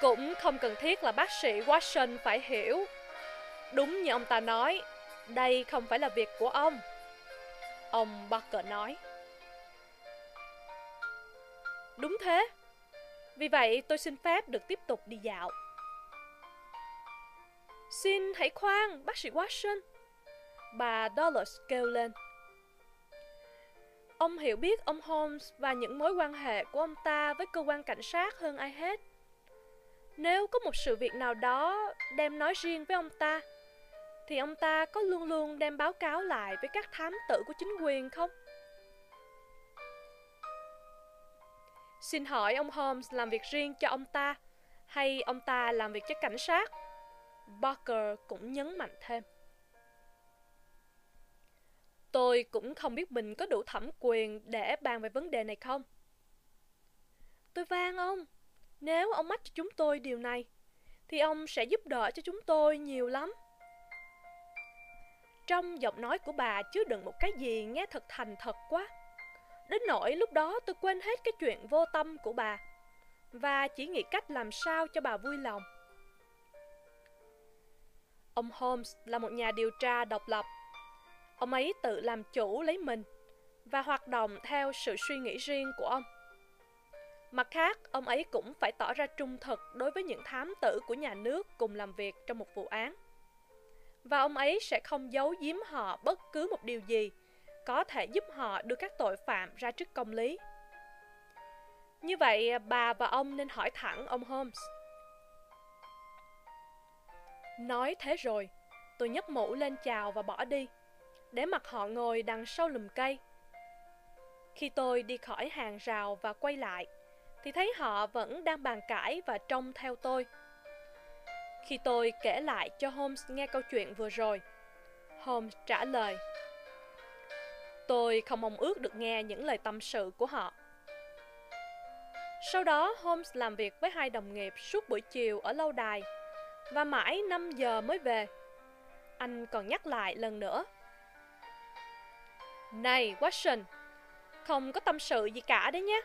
Speaker 1: cũng không cần thiết là bác sĩ Watson phải hiểu. Đúng như ông ta nói, đây không phải là việc của ông. Ông Barker nói. Đúng thế. Vì vậy tôi xin phép được tiếp tục đi dạo. Xin hãy khoan, bác sĩ Watson. Bà Dollars kêu lên. Ông hiểu biết ông Holmes và những mối quan hệ của ông ta với cơ quan cảnh sát hơn ai hết. Nếu có một sự việc nào đó đem nói riêng với ông ta, thì ông ta có luôn luôn đem báo cáo lại với các thám tử của chính quyền không? Xin hỏi ông Holmes làm việc riêng cho ông ta, hay ông ta làm việc cho cảnh sát? Barker cũng nhấn mạnh thêm. Tôi cũng không biết mình có đủ thẩm quyền để bàn về vấn đề này không. Tôi van ông, nếu ông mách cho chúng tôi điều này, thì ông sẽ giúp đỡ cho chúng tôi nhiều lắm. Trong giọng nói của bà chứa đựng một cái gì nghe thật thành thật quá. Đến nỗi lúc đó tôi quên hết cái chuyện vô tâm của bà và chỉ nghĩ cách làm sao cho bà vui lòng. Ông Holmes là một nhà điều tra độc lập. Ông ấy tự làm chủ lấy mình và hoạt động theo sự suy nghĩ riêng của ông. Mặt khác, ông ấy cũng phải tỏ ra trung thực đối với những thám tử của nhà nước cùng làm việc trong một vụ án. Và ông ấy sẽ không giấu giếm họ bất cứ một điều gì có thể giúp họ đưa các tội phạm ra trước công lý. Như vậy, bà và ông nên hỏi thẳng ông Holmes. Nói thế rồi, tôi nhấc mũ lên chào và bỏ đi, để mặt họ ngồi đằng sau lùm cây. Khi tôi đi khỏi hàng rào và quay lại, thì thấy họ vẫn đang bàn cãi và trông theo tôi. Khi tôi kể lại cho Holmes nghe câu chuyện vừa rồi, Holmes trả lời. Tôi không mong ước được nghe những lời tâm sự của họ. Sau đó, Holmes làm việc với hai đồng nghiệp suốt buổi chiều ở lâu đài và mãi 5 giờ mới về. Anh còn nhắc lại lần nữa. Này, Watson, không có tâm sự gì cả đấy nhé.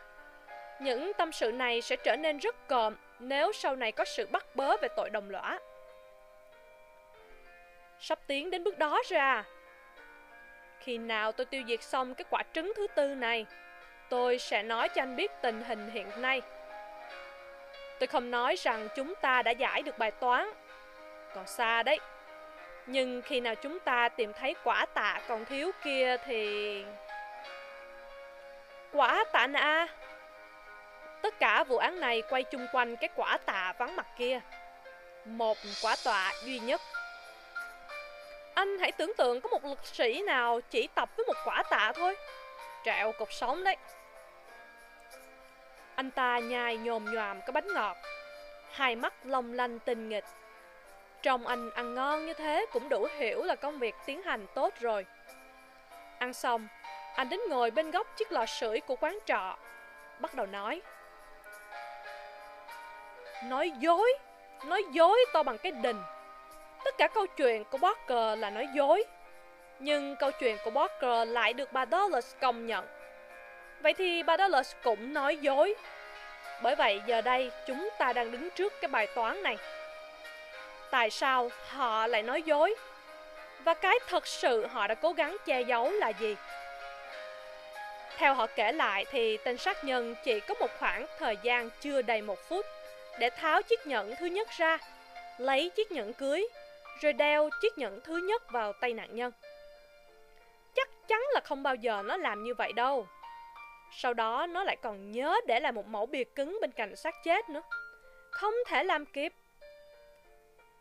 Speaker 1: Những tâm sự này sẽ trở nên rất cộm nếu sau này có sự bắt bớ về tội đồng lõa. Sắp tiến đến bước đó rồi à? Khi nào tôi tiêu diệt xong cái quả trứng thứ tư này, tôi sẽ nói cho anh biết tình hình hiện nay. Tôi không nói rằng chúng ta đã giải được bài toán, còn xa đấy. Nhưng khi nào chúng ta tìm thấy quả tạ còn thiếu kia thì... Quả tạ nạ Tất cả vụ án này quay chung quanh cái quả tạ vắng mặt kia. Một quả tọa duy nhất. Anh hãy tưởng tượng có một lực sĩ nào chỉ tập với một quả tạ thôi. Trẹo cục sống đấy. Anh ta nhai nhồm nhòm cái bánh ngọt. Hai mắt long lanh tinh nghịch. Trong anh ăn ngon như thế cũng đủ hiểu là công việc tiến hành tốt rồi. Ăn xong, anh đến ngồi bên góc chiếc lò sưởi của quán trọ. Bắt đầu nói. Nói dối Nói dối to bằng cái đình. Tất cả câu chuyện của Barker là nói dối. Nhưng câu chuyện của Barker lại được bà Dollars công nhận. Vậy thì bà Dollars cũng nói dối. Bởi vậy giờ đây chúng ta đang đứng trước cái bài toán này. Tại sao họ lại nói dối? Và cái thật sự họ đã cố gắng che giấu là gì? Theo họ kể lại thì tên sát nhân chỉ có một khoảng thời gian chưa đầy một phút để tháo chiếc nhẫn thứ nhất ra, lấy chiếc nhẫn cưới, rồi đeo chiếc nhẫn thứ nhất vào tay nạn nhân. Chắc chắn là không bao giờ nó làm như vậy đâu. Sau đó nó lại còn nhớ để lại một mẫu bìa cứng bên cạnh xác chết nữa. Không thể làm kịp.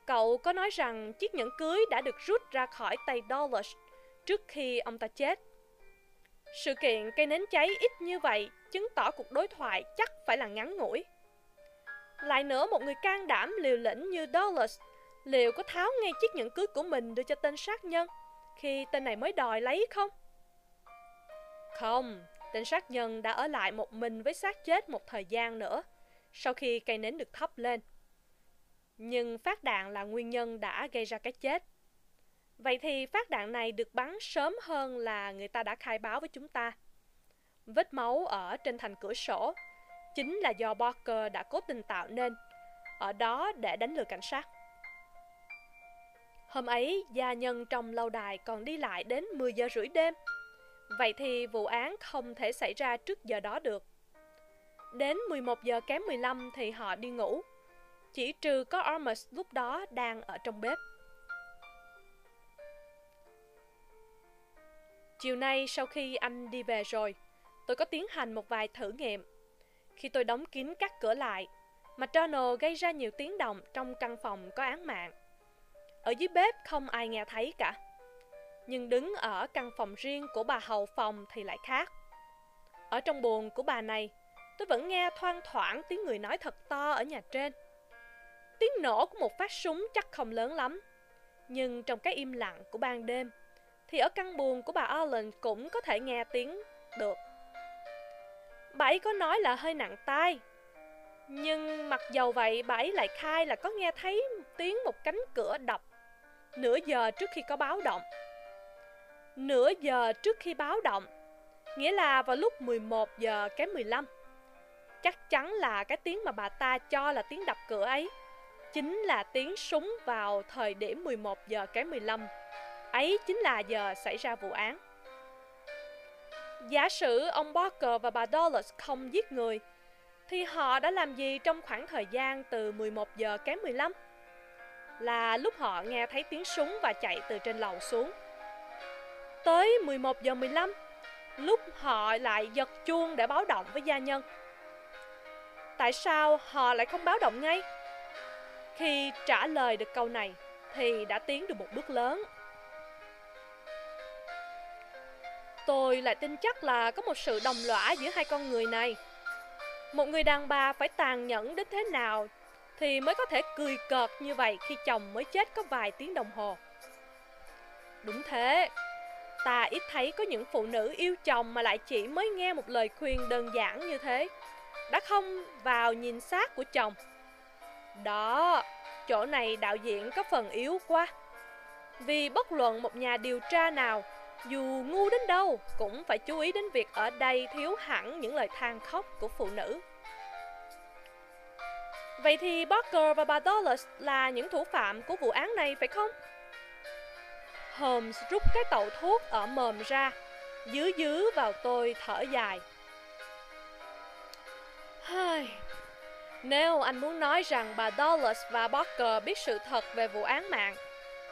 Speaker 1: Cậu có nói rằng chiếc nhẫn cưới đã được rút ra khỏi tay Dollars trước khi ông ta chết. Sự kiện cây nến cháy ít như vậy chứng tỏ cuộc đối thoại chắc phải là ngắn ngủi. Lại nữa một người can đảm liều lĩnh như Douglas Liệu có tháo ngay chiếc nhẫn cưới của mình đưa cho tên sát nhân Khi tên này mới đòi lấy không? Không, tên sát nhân đã ở lại một mình với xác chết một thời gian nữa Sau khi cây nến được thắp lên Nhưng phát đạn là nguyên nhân đã gây ra cái chết Vậy thì phát đạn này được bắn sớm hơn là người ta đã khai báo với chúng ta. Vết máu ở trên thành cửa sổ chính là do Barker đã cố tình tạo nên, ở đó để đánh lừa cảnh sát. Hôm ấy, gia nhân trong lâu đài còn đi lại đến 10 giờ rưỡi đêm. Vậy thì vụ án không thể xảy ra trước giờ đó được. Đến 11 giờ kém 15 thì họ đi ngủ. Chỉ trừ có Ormus lúc đó đang ở trong bếp. Chiều nay sau khi anh đi về rồi, tôi có tiến hành một vài thử nghiệm. Khi tôi đóng kín các cửa lại, McDonald gây ra nhiều tiếng động trong căn phòng có án mạng. Ở dưới bếp không ai nghe thấy cả. Nhưng đứng ở căn phòng riêng của bà hầu phòng thì lại khác. Ở trong buồng của bà này, tôi vẫn nghe thoang thoảng tiếng người nói thật to ở nhà trên. Tiếng nổ của một phát súng chắc không lớn lắm. Nhưng trong cái im lặng của ban đêm, thì ở căn buồng của bà Allen cũng có thể nghe tiếng được. Bà ấy có nói là hơi nặng tai, nhưng mặc dầu vậy bà ấy lại khai là có nghe thấy tiếng một cánh cửa đập nửa giờ trước khi có báo động. Nửa giờ trước khi báo động, nghĩa là vào lúc 11 giờ kém 15. Chắc chắn là cái tiếng mà bà ta cho là tiếng đập cửa ấy, chính là tiếng súng vào thời điểm 11 giờ kém 15. Ấy chính là giờ xảy ra vụ án. Giả sử ông Barker và bà Dulles không giết người, thì họ đã làm gì trong khoảng thời gian từ 11 giờ kém 15? là lúc họ nghe thấy tiếng súng và chạy từ trên lầu xuống. Tới 11 giờ 15, lúc họ lại giật chuông để báo động với gia nhân. Tại sao họ lại không báo động ngay? Khi trả lời được câu này thì đã tiến được một bước lớn. Tôi lại tin chắc là có một sự đồng lõa giữa hai con người này. Một người đàn bà phải tàn nhẫn đến thế nào thì mới có thể cười cợt như vậy khi chồng mới chết có vài tiếng đồng hồ. Đúng thế, ta ít thấy có những phụ nữ yêu chồng mà lại chỉ mới nghe một lời khuyên đơn giản như thế, đã không vào nhìn xác của chồng. Đó, chỗ này đạo diễn có phần yếu quá. Vì bất luận một nhà điều tra nào, dù ngu đến đâu, cũng phải chú ý đến việc ở đây thiếu hẳn những lời than khóc của phụ nữ. Vậy thì Barker và bà Dulles là những thủ phạm của vụ án này phải không? Holmes rút cái tẩu thuốc ở mồm ra, dứ dứ vào tôi thở dài. Nếu anh muốn nói rằng bà Dollars và Barker biết sự thật về vụ án mạng,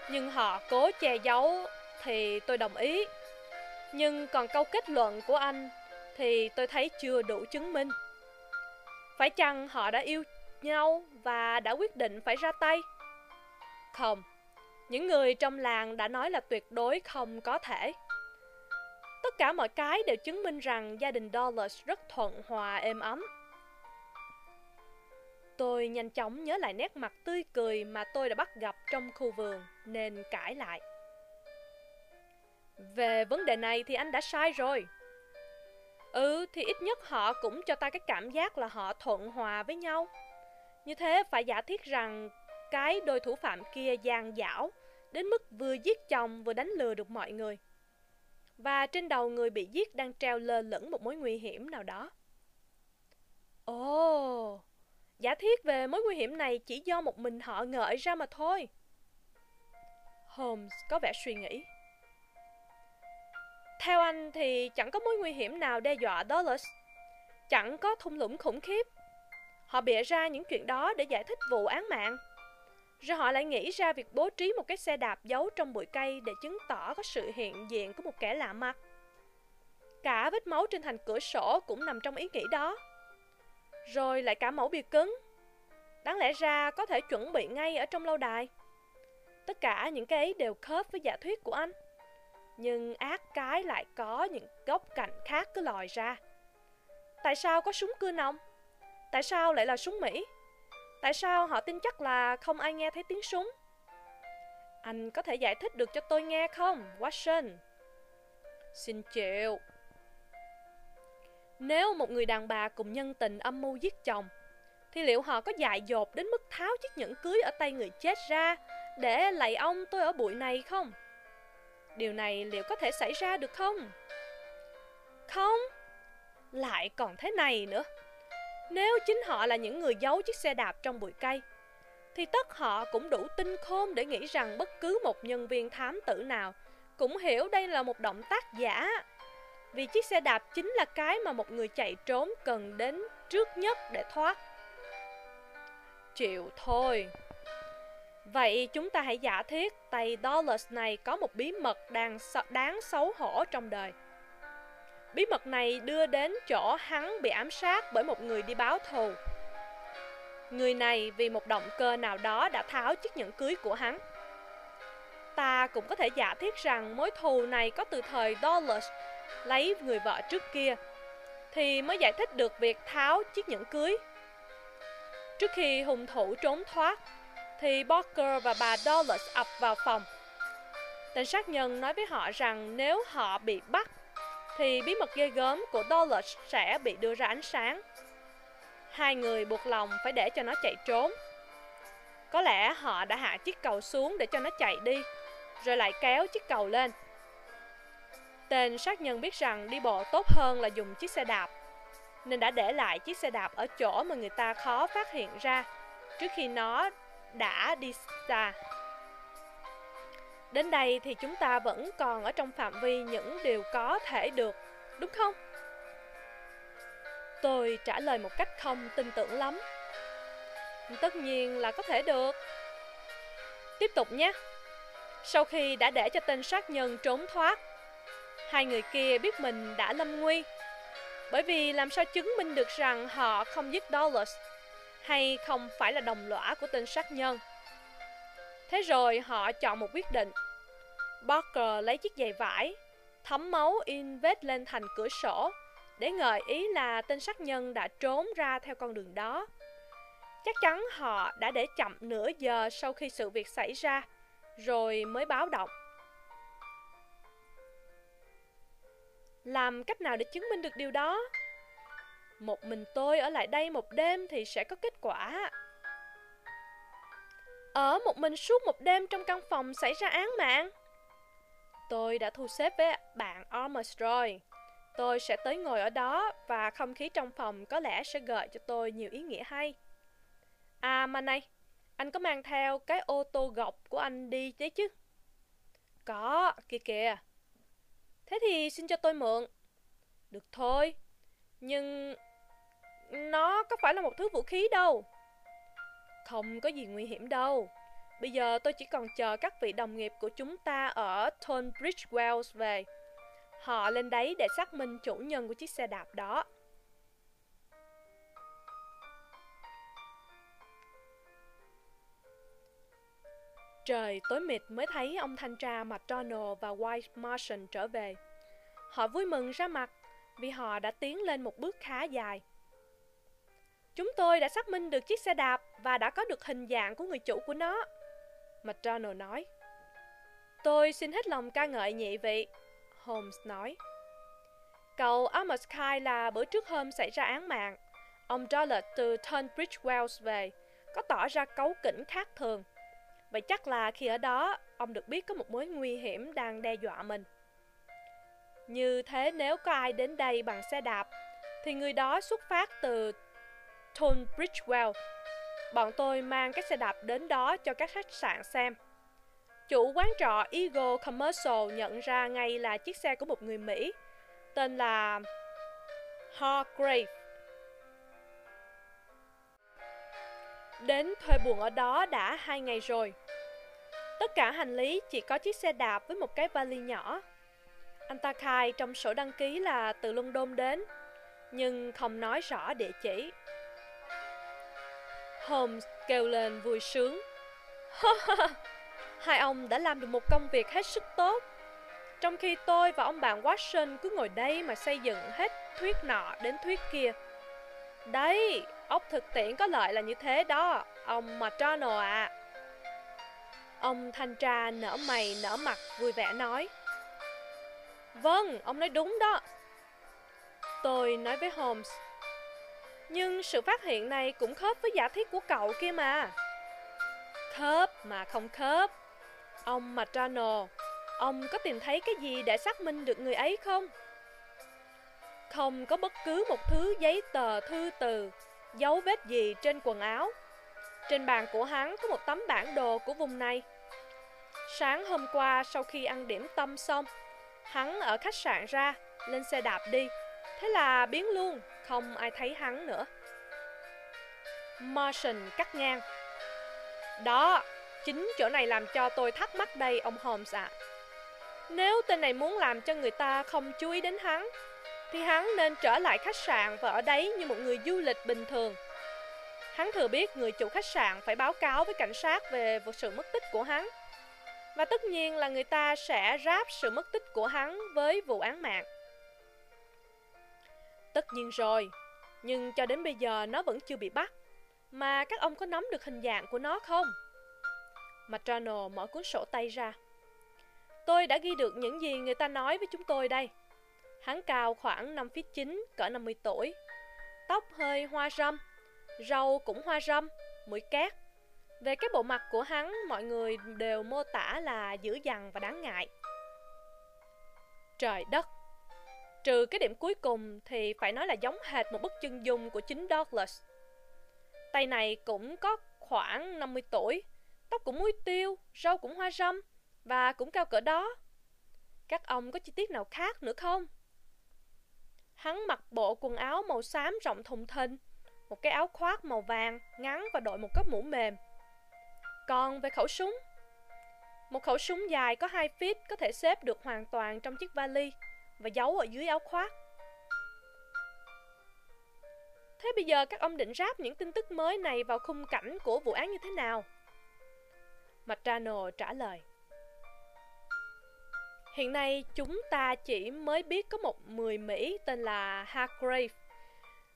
Speaker 1: nhưng họ cố che giấu thì tôi đồng ý. Nhưng còn câu kết luận của anh thì tôi thấy chưa đủ chứng minh. Phải chăng họ đã yêu nhau và đã quyết định phải ra tay. Không, những người trong làng đã nói là tuyệt đối không có thể. Tất cả mọi cái đều chứng minh rằng gia đình Dollars rất thuận hòa êm ấm. Tôi nhanh chóng nhớ lại nét mặt tươi cười mà tôi đã bắt gặp trong khu vườn nên cãi lại. Về vấn đề này thì anh đã sai rồi. Ừ, thì ít nhất họ cũng cho ta cái cảm giác là họ thuận hòa với nhau. Như thế phải giả thiết rằng cái đôi thủ phạm kia gian dảo đến mức vừa giết chồng vừa đánh lừa được mọi người. Và trên đầu người bị giết đang treo lơ lửng một mối nguy hiểm nào đó. Ồ, oh, giả thiết về mối nguy hiểm này chỉ do một mình họ ngợi ra mà thôi. Holmes có vẻ suy nghĩ. Theo anh thì chẳng có mối nguy hiểm nào đe dọa Dulles. Chẳng có thung lũng khủng khiếp Họ bịa ra những chuyện đó để giải thích vụ án mạng. Rồi họ lại nghĩ ra việc bố trí một cái xe đạp giấu trong bụi cây để chứng tỏ có sự hiện diện của một kẻ lạ mặt. Cả vết máu trên thành cửa sổ cũng nằm trong ý nghĩ đó. Rồi lại cả mẫu bìa cứng. Đáng lẽ ra có thể chuẩn bị ngay ở trong lâu đài. Tất cả những cái ấy đều khớp với giả thuyết của anh. Nhưng ác cái lại có những góc cạnh khác cứ lòi ra. Tại sao có súng cưa nòng? Tại sao lại là súng Mỹ? Tại sao họ tin chắc là không ai nghe thấy tiếng súng? Anh có thể giải thích được cho tôi nghe không, Watson? Xin chịu. Nếu một người đàn bà cùng nhân tình âm mưu giết chồng, thì liệu họ có dại dột đến mức tháo chiếc nhẫn cưới ở tay người chết ra để lạy ông tôi ở bụi này không? Điều này liệu có thể xảy ra được không? Không, lại còn thế này nữa. Nếu chính họ là những người giấu chiếc xe đạp trong bụi cây, thì tất họ cũng đủ tinh khôn để nghĩ rằng bất cứ một nhân viên thám tử nào cũng hiểu đây là một động tác giả. Vì chiếc xe đạp chính là cái mà một người chạy trốn cần đến trước nhất để thoát. Chịu thôi. Vậy chúng ta hãy giả thiết tay Dollars này có một bí mật đang đáng xấu hổ trong đời. Bí mật này đưa đến chỗ hắn bị ám sát bởi một người đi báo thù. Người này vì một động cơ nào đó đã tháo chiếc nhẫn cưới của hắn. Ta cũng có thể giả thiết rằng mối thù này có từ thời Dollars lấy người vợ trước kia, thì mới giải thích được việc tháo chiếc nhẫn cưới. Trước khi hung thủ trốn thoát, thì Barker và bà Dollars ập vào phòng. Tên sát nhân nói với họ rằng nếu họ bị bắt, thì bí mật ghê gớm của Dollars sẽ bị đưa ra ánh sáng. Hai người buộc lòng phải để cho nó chạy trốn. Có lẽ họ đã hạ chiếc cầu xuống để cho nó chạy đi, rồi lại kéo chiếc cầu lên. Tên sát nhân biết rằng đi bộ tốt hơn là dùng chiếc xe đạp, nên đã để lại chiếc xe đạp ở chỗ mà người ta khó phát hiện ra trước khi nó đã đi xa. Đến đây thì chúng ta vẫn còn ở trong phạm vi những điều có thể được, đúng không? Tôi trả lời một cách không tin tưởng lắm. Tất nhiên là có thể được. Tiếp tục nhé. Sau khi đã để cho tên sát nhân trốn thoát, hai người kia biết mình đã lâm nguy. Bởi vì làm sao chứng minh được rằng họ không giết Dollars hay không phải là đồng lõa của tên sát nhân. Thế rồi họ chọn một quyết định. Barker lấy chiếc giày vải, thấm máu in vết lên thành cửa sổ để ngợi ý là tên sát nhân đã trốn ra theo con đường đó. Chắc chắn họ đã để chậm nửa giờ sau khi sự việc xảy ra, rồi mới báo động. Làm cách nào để chứng minh được điều đó? Một mình tôi ở lại đây một đêm thì sẽ có kết quả. Ở một mình suốt một đêm trong căn phòng xảy ra án mạng. Tôi đã thu xếp với bạn Amos rồi. Tôi sẽ tới ngồi ở đó và không khí trong phòng có lẽ sẽ gợi cho tôi nhiều ý nghĩa hay. À mà này, anh có mang theo cái ô tô gọc của anh đi đấy chứ? Có, kìa kìa. Thế thì xin cho tôi mượn. Được thôi, nhưng nó có phải là một thứ vũ khí đâu. Không có gì nguy hiểm đâu. Bây giờ tôi chỉ còn chờ các vị đồng nghiệp của chúng ta ở Tonbridge Wells về. Họ lên đấy để xác minh chủ nhân của chiếc xe đạp đó. Trời tối mịt mới thấy ông thanh tra McDonald và White Martian trở về. Họ vui mừng ra mặt vì họ đã tiến lên một bước khá dài. Chúng tôi đã xác minh được chiếc xe đạp và đã có được hình dạng của người chủ của nó. McDonald nói. Tôi xin hết lòng ca ngợi nhị vị, Holmes nói. Cậu Amos Kai là bữa trước hôm xảy ra án mạng, ông Dollard từ Tunbridge Wells về, có tỏ ra cấu kỉnh khác thường. Vậy chắc là khi ở đó, ông được biết có một mối nguy hiểm đang đe dọa mình. Như thế nếu có ai đến đây bằng xe đạp, thì người đó xuất phát từ Tone Bridgewell. Bọn tôi mang các xe đạp đến đó cho các khách sạn xem. Chủ quán trọ Eagle Commercial nhận ra ngay là chiếc xe của một người Mỹ, tên là Hargrave. Đến thuê buồn ở đó đã hai ngày rồi. Tất cả hành lý chỉ có chiếc xe đạp với một cái vali nhỏ. Anh ta khai trong sổ đăng ký là từ London đến, nhưng không nói rõ địa chỉ. Holmes kêu lên vui sướng. Hai ông đã làm được một công việc hết sức tốt. Trong khi tôi và ông bạn Watson cứ ngồi đây mà xây dựng hết thuyết nọ đến thuyết kia. Đấy, ốc thực tiễn có lợi là như thế đó, ông McDonald ạ. À. Ông thanh tra nở mày nở mặt vui vẻ nói. Vâng, ông nói đúng đó. Tôi nói với Holmes. Nhưng sự phát hiện này cũng khớp với giả thiết của cậu kia mà. Khớp mà không khớp. Ông McDonald, Ông có tìm thấy cái gì để xác minh được người ấy không? Không có bất cứ một thứ giấy tờ thư từ, dấu vết gì trên quần áo. Trên bàn của hắn có một tấm bản đồ của vùng này. Sáng hôm qua sau khi ăn điểm tâm xong, hắn ở khách sạn ra, lên xe đạp đi. Thế là biến luôn, không ai thấy hắn nữa. Martian cắt ngang. Đó, chính chỗ này làm cho tôi thắc mắc đây ông Holmes ạ. À. Nếu tên này muốn làm cho người ta không chú ý đến hắn, thì hắn nên trở lại khách sạn và ở đấy như một người du lịch bình thường. Hắn thừa biết người chủ khách sạn phải báo cáo với cảnh sát về sự mất tích của hắn. Và tất nhiên là người ta sẽ ráp sự mất tích của hắn với vụ án mạng. Tất nhiên rồi, nhưng cho đến bây giờ nó vẫn chưa bị bắt. Mà các ông có nắm được hình dạng của nó không? Matrano mở cuốn sổ tay ra. Tôi đã ghi được những gì người ta nói với chúng tôi đây. Hắn cao khoảng 5 feet 9, cỡ 50 tuổi. Tóc hơi hoa râm, râu cũng hoa râm, mũi cát. Về cái bộ mặt của hắn, mọi người đều mô tả là dữ dằn và đáng ngại. Trời đất! Trừ cái điểm cuối cùng thì phải nói là giống hệt một bức chân dung của chính Douglas. Tay này cũng có khoảng 50 tuổi, tóc cũng muối tiêu, râu cũng hoa râm và cũng cao cỡ đó. Các ông có chi tiết nào khác nữa không? Hắn mặc bộ quần áo màu xám rộng thùng thình, một cái áo khoác màu vàng ngắn và đội một cái mũ mềm. Còn về khẩu súng, một khẩu súng dài có 2 feet có thể xếp được hoàn toàn trong chiếc vali và giấu ở dưới áo khoác. Thế bây giờ các ông định ráp những tin tức mới này vào khung cảnh của vụ án như thế nào? Matrano trả lời. Hiện nay chúng ta chỉ mới biết có một người Mỹ tên là Hargrave.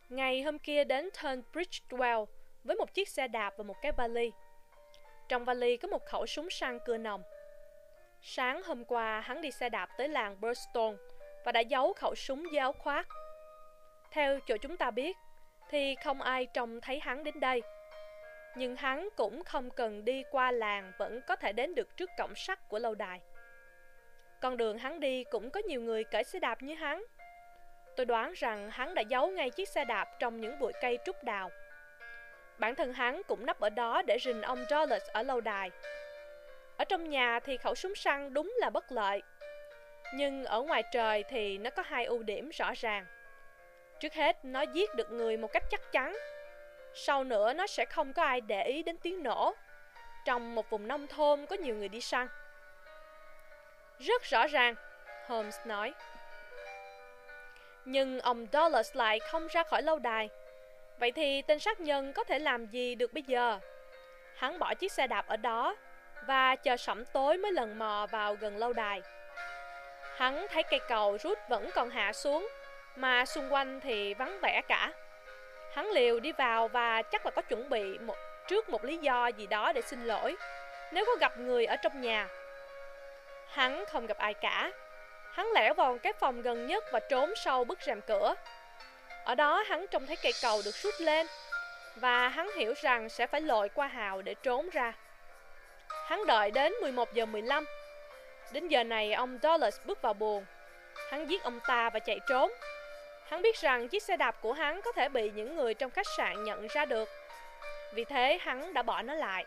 Speaker 1: Ngày hôm kia đến Turnbridge Well với một chiếc xe đạp và một cái vali. Trong vali có một khẩu súng săn cưa nòng. Sáng hôm qua, hắn đi xe đạp tới làng Burstone và đã giấu khẩu súng dưới áo khoác. Theo chỗ chúng ta biết, thì không ai trông thấy hắn đến đây. Nhưng hắn cũng không cần đi qua làng vẫn có thể đến được trước cổng sắt của lâu đài. Con đường hắn đi cũng có nhiều người cởi xe đạp như hắn. Tôi đoán rằng hắn đã giấu ngay chiếc xe đạp trong những bụi cây trúc đào. Bản thân hắn cũng nấp ở đó để rình ông Dulles ở lâu đài. Ở trong nhà thì khẩu súng săn đúng là bất lợi. Nhưng ở ngoài trời thì nó có hai ưu điểm rõ ràng. Trước hết, nó giết được người một cách chắc chắn. Sau nữa, nó sẽ không có ai để ý đến tiếng nổ. Trong một vùng nông thôn có nhiều người đi săn. Rất rõ ràng, Holmes nói. Nhưng ông Dulles lại không ra khỏi lâu đài. Vậy thì tên sát nhân có thể làm gì được bây giờ? Hắn bỏ chiếc xe đạp ở đó và chờ sẩm tối mới lần mò vào gần lâu đài. Hắn thấy cây cầu rút vẫn còn hạ xuống, mà xung quanh thì vắng vẻ cả. Hắn liều đi vào và chắc là có chuẩn bị một, trước một lý do gì đó để xin lỗi, nếu có gặp người ở trong nhà. Hắn không gặp ai cả. Hắn lẻo vào cái phòng gần nhất và trốn sau bức rèm cửa. Ở đó hắn trông thấy cây cầu được rút lên và hắn hiểu rằng sẽ phải lội qua hào để trốn ra. Hắn đợi đến 11 giờ 15 Đến giờ này ông Dulles bước vào buồn. Hắn giết ông ta và chạy trốn. Hắn biết rằng chiếc xe đạp của hắn có thể bị những người trong khách sạn nhận ra được. Vì thế hắn đã bỏ nó lại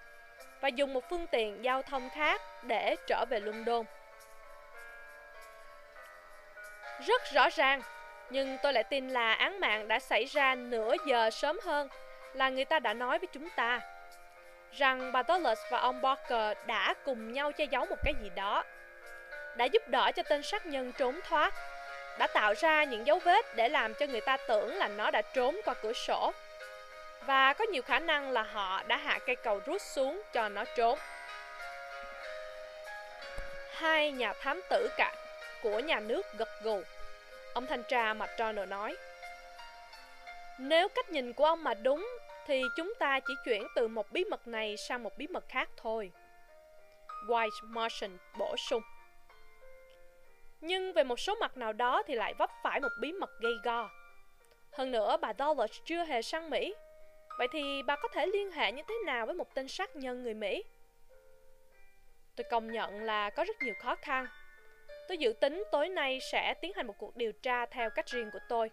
Speaker 1: và dùng một phương tiện giao thông khác để trở về London. Rất rõ ràng, nhưng tôi lại tin là án mạng đã xảy ra nửa giờ sớm hơn là người ta đã nói với chúng ta rằng bà Dulles và ông Barker đã cùng nhau che giấu một cái gì đó đã giúp đỡ cho tên sát nhân trốn thoát, đã tạo ra những dấu vết để làm cho người ta tưởng là nó đã trốn qua cửa sổ. Và có nhiều khả năng là họ đã hạ cây cầu rút xuống cho nó trốn. Hai nhà thám tử cả của nhà nước gật gù. Ông thanh tra McDonald nói. Nếu cách nhìn của ông mà đúng, thì chúng ta chỉ chuyển từ một bí mật này sang một bí mật khác thôi. White Martian bổ sung. Nhưng về một số mặt nào đó thì lại vấp phải một bí mật gây go. Hơn nữa, bà Dulles chưa hề sang Mỹ. Vậy thì bà có thể liên hệ như thế nào với một tên sát nhân người Mỹ? Tôi công nhận là có rất nhiều khó khăn, Tôi dự tính tối nay sẽ tiến hành một cuộc điều tra theo cách riêng của tôi.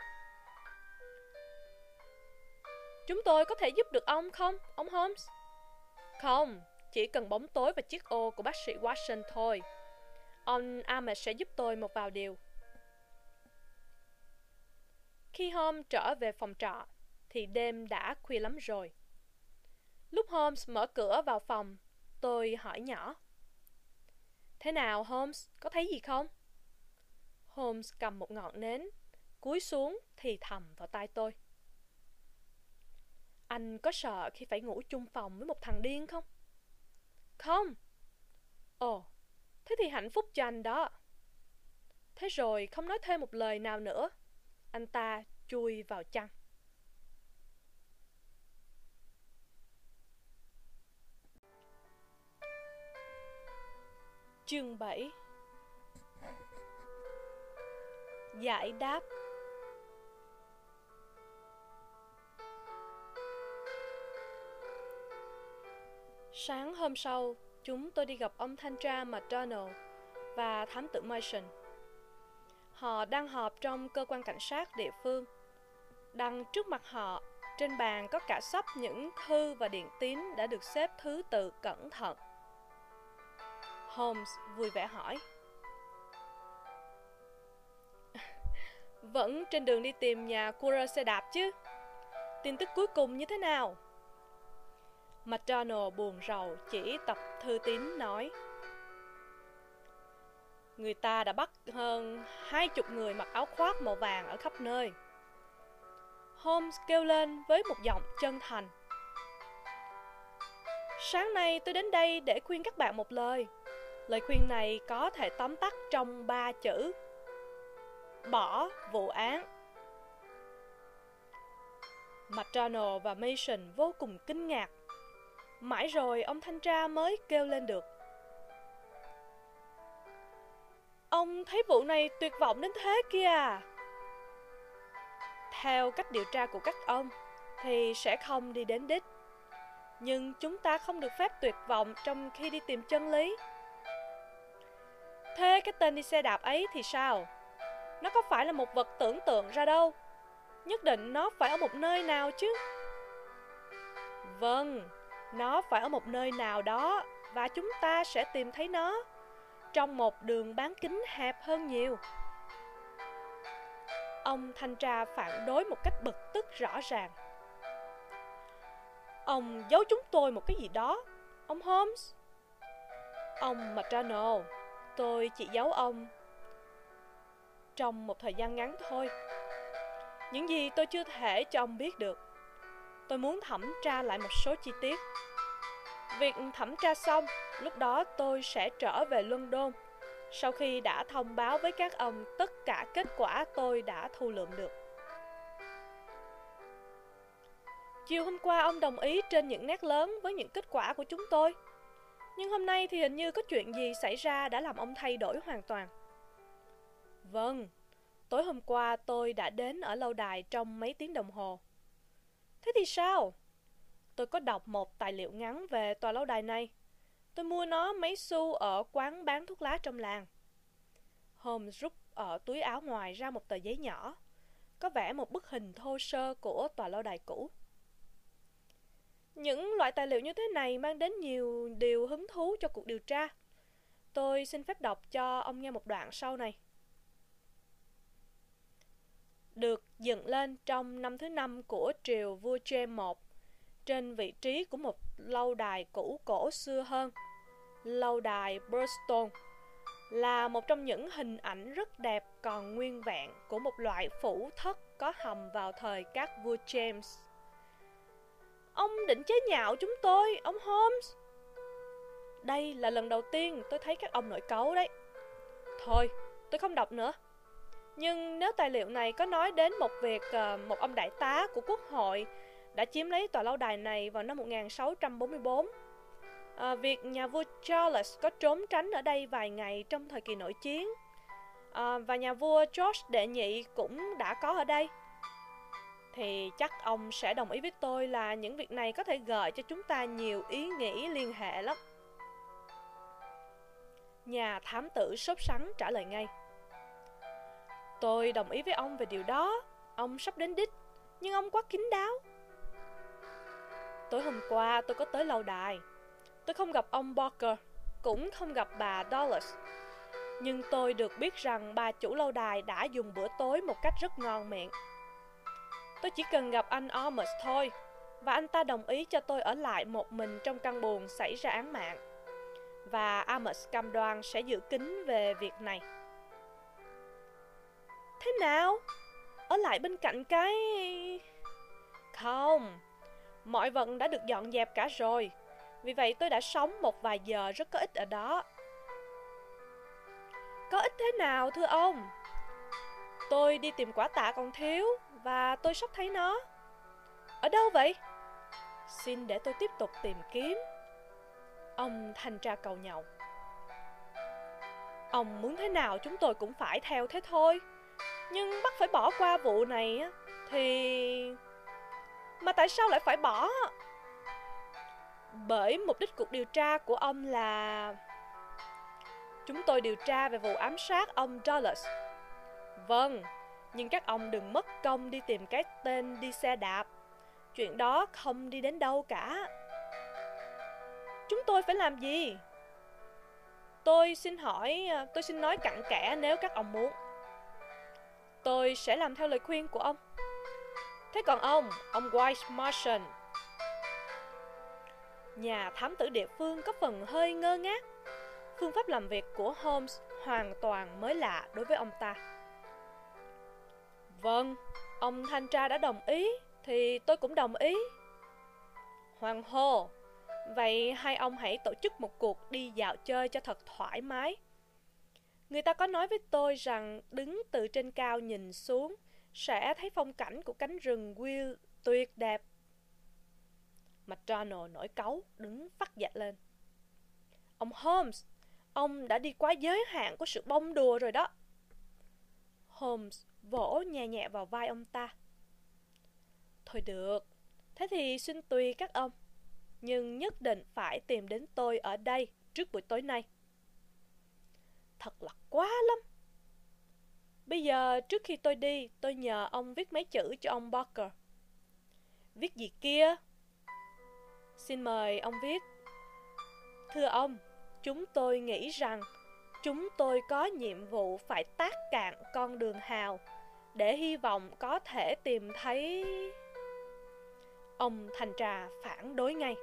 Speaker 1: Chúng tôi có thể giúp được ông không, ông Holmes? Không, chỉ cần bóng tối và chiếc ô của bác sĩ Watson thôi. Ông Ahmed sẽ giúp tôi một vào điều. Khi Holmes trở về phòng trọ, thì đêm đã khuya lắm rồi. Lúc Holmes mở cửa vào phòng, tôi hỏi nhỏ. Thế nào Holmes, có thấy gì không? Holmes cầm một ngọn nến, cúi xuống thì thầm vào tai tôi. Anh có sợ khi phải ngủ chung phòng với một thằng điên không? Không. Ồ, thế thì hạnh phúc cho anh đó. Thế rồi không nói thêm một lời nào nữa. Anh ta chui vào chăn. Chương 7 Giải đáp Sáng hôm sau, chúng tôi đi gặp ông thanh tra McDonald và thám tử Mason. Họ đang họp trong cơ quan cảnh sát địa phương. Đằng trước mặt họ, trên bàn có cả sắp những thư và điện tín đã được xếp thứ tự cẩn thận. Holmes vui vẻ hỏi. Vẫn trên đường đi tìm nhà cura xe đạp chứ? Tin tức cuối cùng như thế nào? McDonald buồn rầu chỉ tập thư tín nói, Người ta đã bắt hơn hai chục người mặc áo khoác màu vàng ở khắp nơi. Holmes kêu lên với một giọng chân thành, Sáng nay tôi đến đây để khuyên các bạn một lời. Lời khuyên này có thể tóm tắt trong ba chữ, Bỏ vụ án. McDonald và Mason vô cùng kinh ngạc Mãi rồi ông thanh tra mới kêu lên được. Ông thấy vụ này tuyệt vọng đến thế kia Theo cách điều tra của các ông Thì sẽ không đi đến đích. Nhưng chúng ta không được phép tuyệt vọng trong khi đi tìm chân lý. Thế cái tên đi xe đạp ấy thì sao? Nó có phải là một vật tưởng tượng ra đâu? Nhất định nó phải ở một nơi nào chứ? Vâng, nó phải ở một nơi nào đó và chúng ta sẽ tìm thấy nó trong một đường bán kính hẹp hơn nhiều. Ông thanh tra phản đối một cách bực tức rõ ràng. Ông giấu chúng tôi một cái gì đó, ông Holmes. Ông matrano tôi chỉ giấu ông trong một thời gian ngắn thôi. Những gì tôi chưa thể cho ông biết được. Tôi muốn thẩm tra lại một số chi tiết. Việc thẩm tra xong, lúc đó tôi sẽ trở về London sau khi đã thông báo với các ông tất cả kết quả tôi đã thu lượm được. Chiều hôm qua ông đồng ý trên những nét lớn với những kết quả của chúng tôi. Nhưng hôm nay thì hình như có chuyện gì xảy ra đã làm ông thay đổi hoàn toàn. Vâng, tối hôm qua tôi đã đến ở lâu đài trong mấy tiếng đồng hồ. Thế thì sao? Tôi có đọc một tài liệu ngắn về tòa lâu đài này. Tôi mua nó mấy xu ở quán bán thuốc lá trong làng. Holmes rút ở túi áo ngoài ra một tờ giấy nhỏ. Có vẽ một bức hình thô sơ của tòa lâu đài cũ. Những loại tài liệu như thế này mang đến nhiều điều hứng thú cho cuộc điều tra. Tôi xin phép đọc cho ông nghe một đoạn sau này. Được dựng lên trong năm thứ năm của triều vua James I trên vị trí của một lâu đài cũ cổ xưa hơn, lâu đài Burstone là một trong những hình ảnh rất đẹp còn nguyên vẹn của một loại phủ thất có hầm vào thời các vua James. Ông định chế nhạo chúng tôi, ông Holmes. Đây là lần đầu tiên tôi thấy các ông nổi cấu đấy. Thôi, tôi không đọc nữa. Nhưng nếu tài liệu này có nói đến một việc ờ, một ông đại tá của quốc hội đã chiếm lấy tòa lâu đài này vào năm 1644. À, ờ, việc nhà vua Charles có trốn tránh ở đây vài ngày trong thời kỳ nội chiến à, và nhà vua George đệ nhị cũng đã có ở đây thì chắc ông sẽ đồng ý với tôi là những việc này có thể gợi cho chúng ta nhiều ý nghĩ liên hệ lắm. Nhà thám tử sốt sắng trả lời ngay. Tôi đồng ý với ông về điều đó. Ông sắp đến đích, nhưng ông quá kín đáo. Tối hôm qua tôi có tới lâu đài. Tôi không gặp ông Barker, cũng không gặp bà Dollars. Nhưng tôi được biết rằng bà chủ lâu đài đã dùng bữa tối một cách rất ngon miệng. Tôi chỉ cần gặp anh Amos thôi, và anh ta đồng ý cho tôi ở lại một mình trong căn buồng xảy ra án mạng. Và Amos cam đoan sẽ giữ kín về việc này. Thế nào? Ở lại bên cạnh cái... Không, mọi vật đã được dọn dẹp cả rồi. Vì vậy tôi đã sống một vài giờ rất có ích ở đó. Có ích thế nào thưa ông? Tôi đi tìm quả tạ còn thiếu và tôi sắp thấy nó. Ở đâu vậy? Xin để tôi tiếp tục tìm kiếm. Ông thanh tra cầu nhậu. Ông muốn thế nào chúng tôi cũng phải theo thế thôi. Nhưng bắt phải bỏ qua vụ này thì... Mà tại sao lại phải bỏ? Bởi mục đích cuộc điều tra của ông là... Chúng tôi điều tra về vụ ám sát ông Dulles. Vâng, nhưng các ông đừng mất công đi tìm cái tên đi xe đạp. Chuyện đó không đi đến đâu cả. Chúng tôi phải làm gì? Tôi xin hỏi, tôi xin nói cặn kẽ nếu các ông muốn. Tôi sẽ làm theo lời khuyên của ông. Thế còn ông, ông Wise Martian, nhà thám tử địa phương có phần hơi ngơ ngác. Phương pháp làm việc của Holmes hoàn toàn mới lạ đối với ông ta. Vâng, ông thanh tra đã đồng ý, thì tôi cũng đồng ý. Hoàng hô, vậy hai ông hãy tổ chức một cuộc đi dạo chơi cho thật thoải mái. Người ta có nói với tôi rằng đứng từ trên cao nhìn xuống sẽ thấy phong cảnh của cánh rừng Will tuyệt đẹp. McDonald nổi cáu, đứng phát dậy lên. Ông Holmes, ông đã đi quá giới hạn của sự bông đùa rồi đó. Holmes vỗ nhẹ nhẹ vào vai ông ta. Thôi được, thế thì xin tùy các ông. Nhưng nhất định phải tìm đến tôi ở đây trước buổi tối nay. Thật là quá lắm. Bây giờ trước khi tôi đi, tôi nhờ ông viết mấy chữ cho ông Barker. Viết gì kia? Xin mời ông viết. Thưa ông, chúng tôi nghĩ rằng chúng tôi có nhiệm vụ phải tác cạn con đường hào để hy vọng có thể tìm thấy... Ông thanh trà phản đối ngay.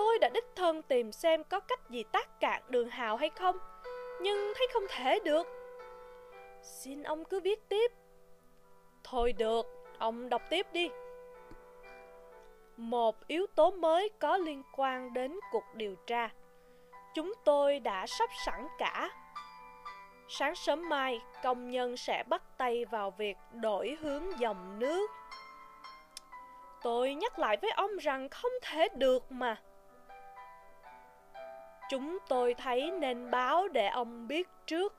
Speaker 1: Tôi đã đích thân tìm xem có cách gì tác cạn đường hào hay không, nhưng thấy không thể được. Xin ông cứ viết tiếp. Thôi được, ông đọc tiếp đi. Một yếu tố mới có liên quan đến cuộc điều tra. Chúng tôi đã sắp sẵn cả. Sáng sớm mai, công nhân sẽ bắt tay vào việc đổi hướng dòng nước. Tôi nhắc lại với ông rằng không thể được mà. Chúng tôi thấy nên báo để ông biết trước.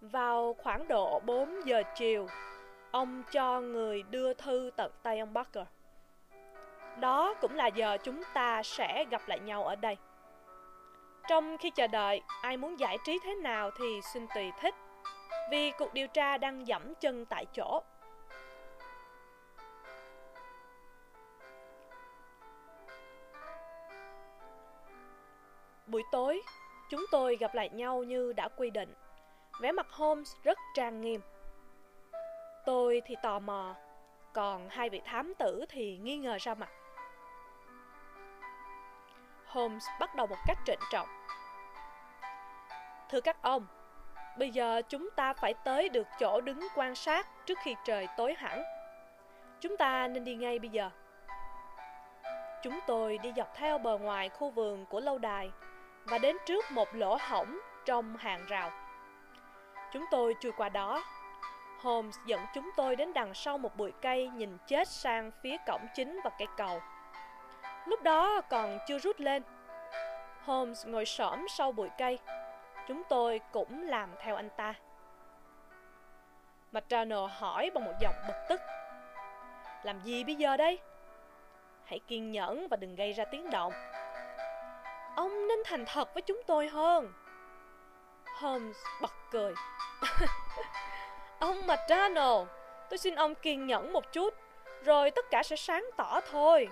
Speaker 1: Vào khoảng độ 4 giờ chiều, ông cho người đưa thư tận tay ông Barker. Đó cũng là giờ chúng ta sẽ gặp lại nhau ở đây. Trong khi chờ đợi, ai muốn giải trí thế nào thì xin tùy thích, vì cuộc điều tra đang dẫm chân tại chỗ. Buổi tối, chúng tôi gặp lại nhau như đã quy định. Vẻ mặt Holmes rất trang nghiêm. Tôi thì tò mò, còn hai vị thám tử thì nghi ngờ ra mặt. Holmes bắt đầu một cách trịnh trọng. Thưa các ông, bây giờ chúng ta phải tới được chỗ đứng quan sát trước khi trời tối hẳn. Chúng ta nên đi ngay bây giờ. Chúng tôi đi dọc theo bờ ngoài khu vườn của lâu đài và đến trước một lỗ hổng trong hàng rào. Chúng tôi chui qua đó. Holmes dẫn chúng tôi đến đằng sau một bụi cây nhìn chết sang phía cổng chính và cây cầu. Lúc đó còn chưa rút lên. Holmes ngồi xổm sau bụi cây. Chúng tôi cũng làm theo anh ta. McDonald hỏi bằng một giọng bực tức. Làm gì bây giờ đây? Hãy kiên nhẫn và đừng gây ra tiếng động. Ông nên thành thật với chúng tôi hơn. Holmes bật cười. ông McDonald, tôi xin ông kiên nhẫn một chút, rồi tất cả sẽ sáng tỏ thôi.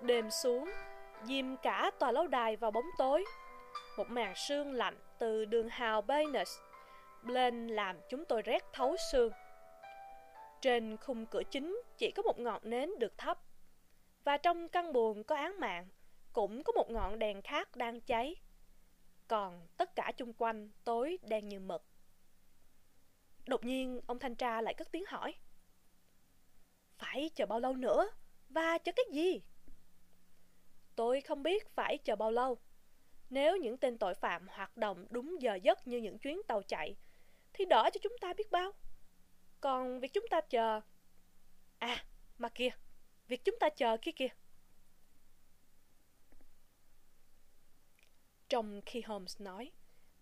Speaker 1: Đêm xuống, dìm cả tòa lâu đài vào bóng tối. Một màn sương lạnh từ đường hào Baynes lên làm chúng tôi rét thấu xương. Trên khung cửa chính chỉ có một ngọn nến được thắp. Và trong căn buồng có án mạng, cũng có một ngọn đèn khác đang cháy. Còn tất cả chung quanh tối đen như mực. Đột nhiên, ông thanh tra lại cất tiếng hỏi. Phải chờ bao lâu nữa? Và chờ cái gì? Tôi không biết phải chờ bao lâu. Nếu những tên tội phạm hoạt động đúng giờ giấc như những chuyến tàu chạy, thì đỡ cho chúng ta biết bao. Còn việc chúng ta chờ... À, mà kia, việc chúng ta chờ kia kìa. Trong khi Holmes nói,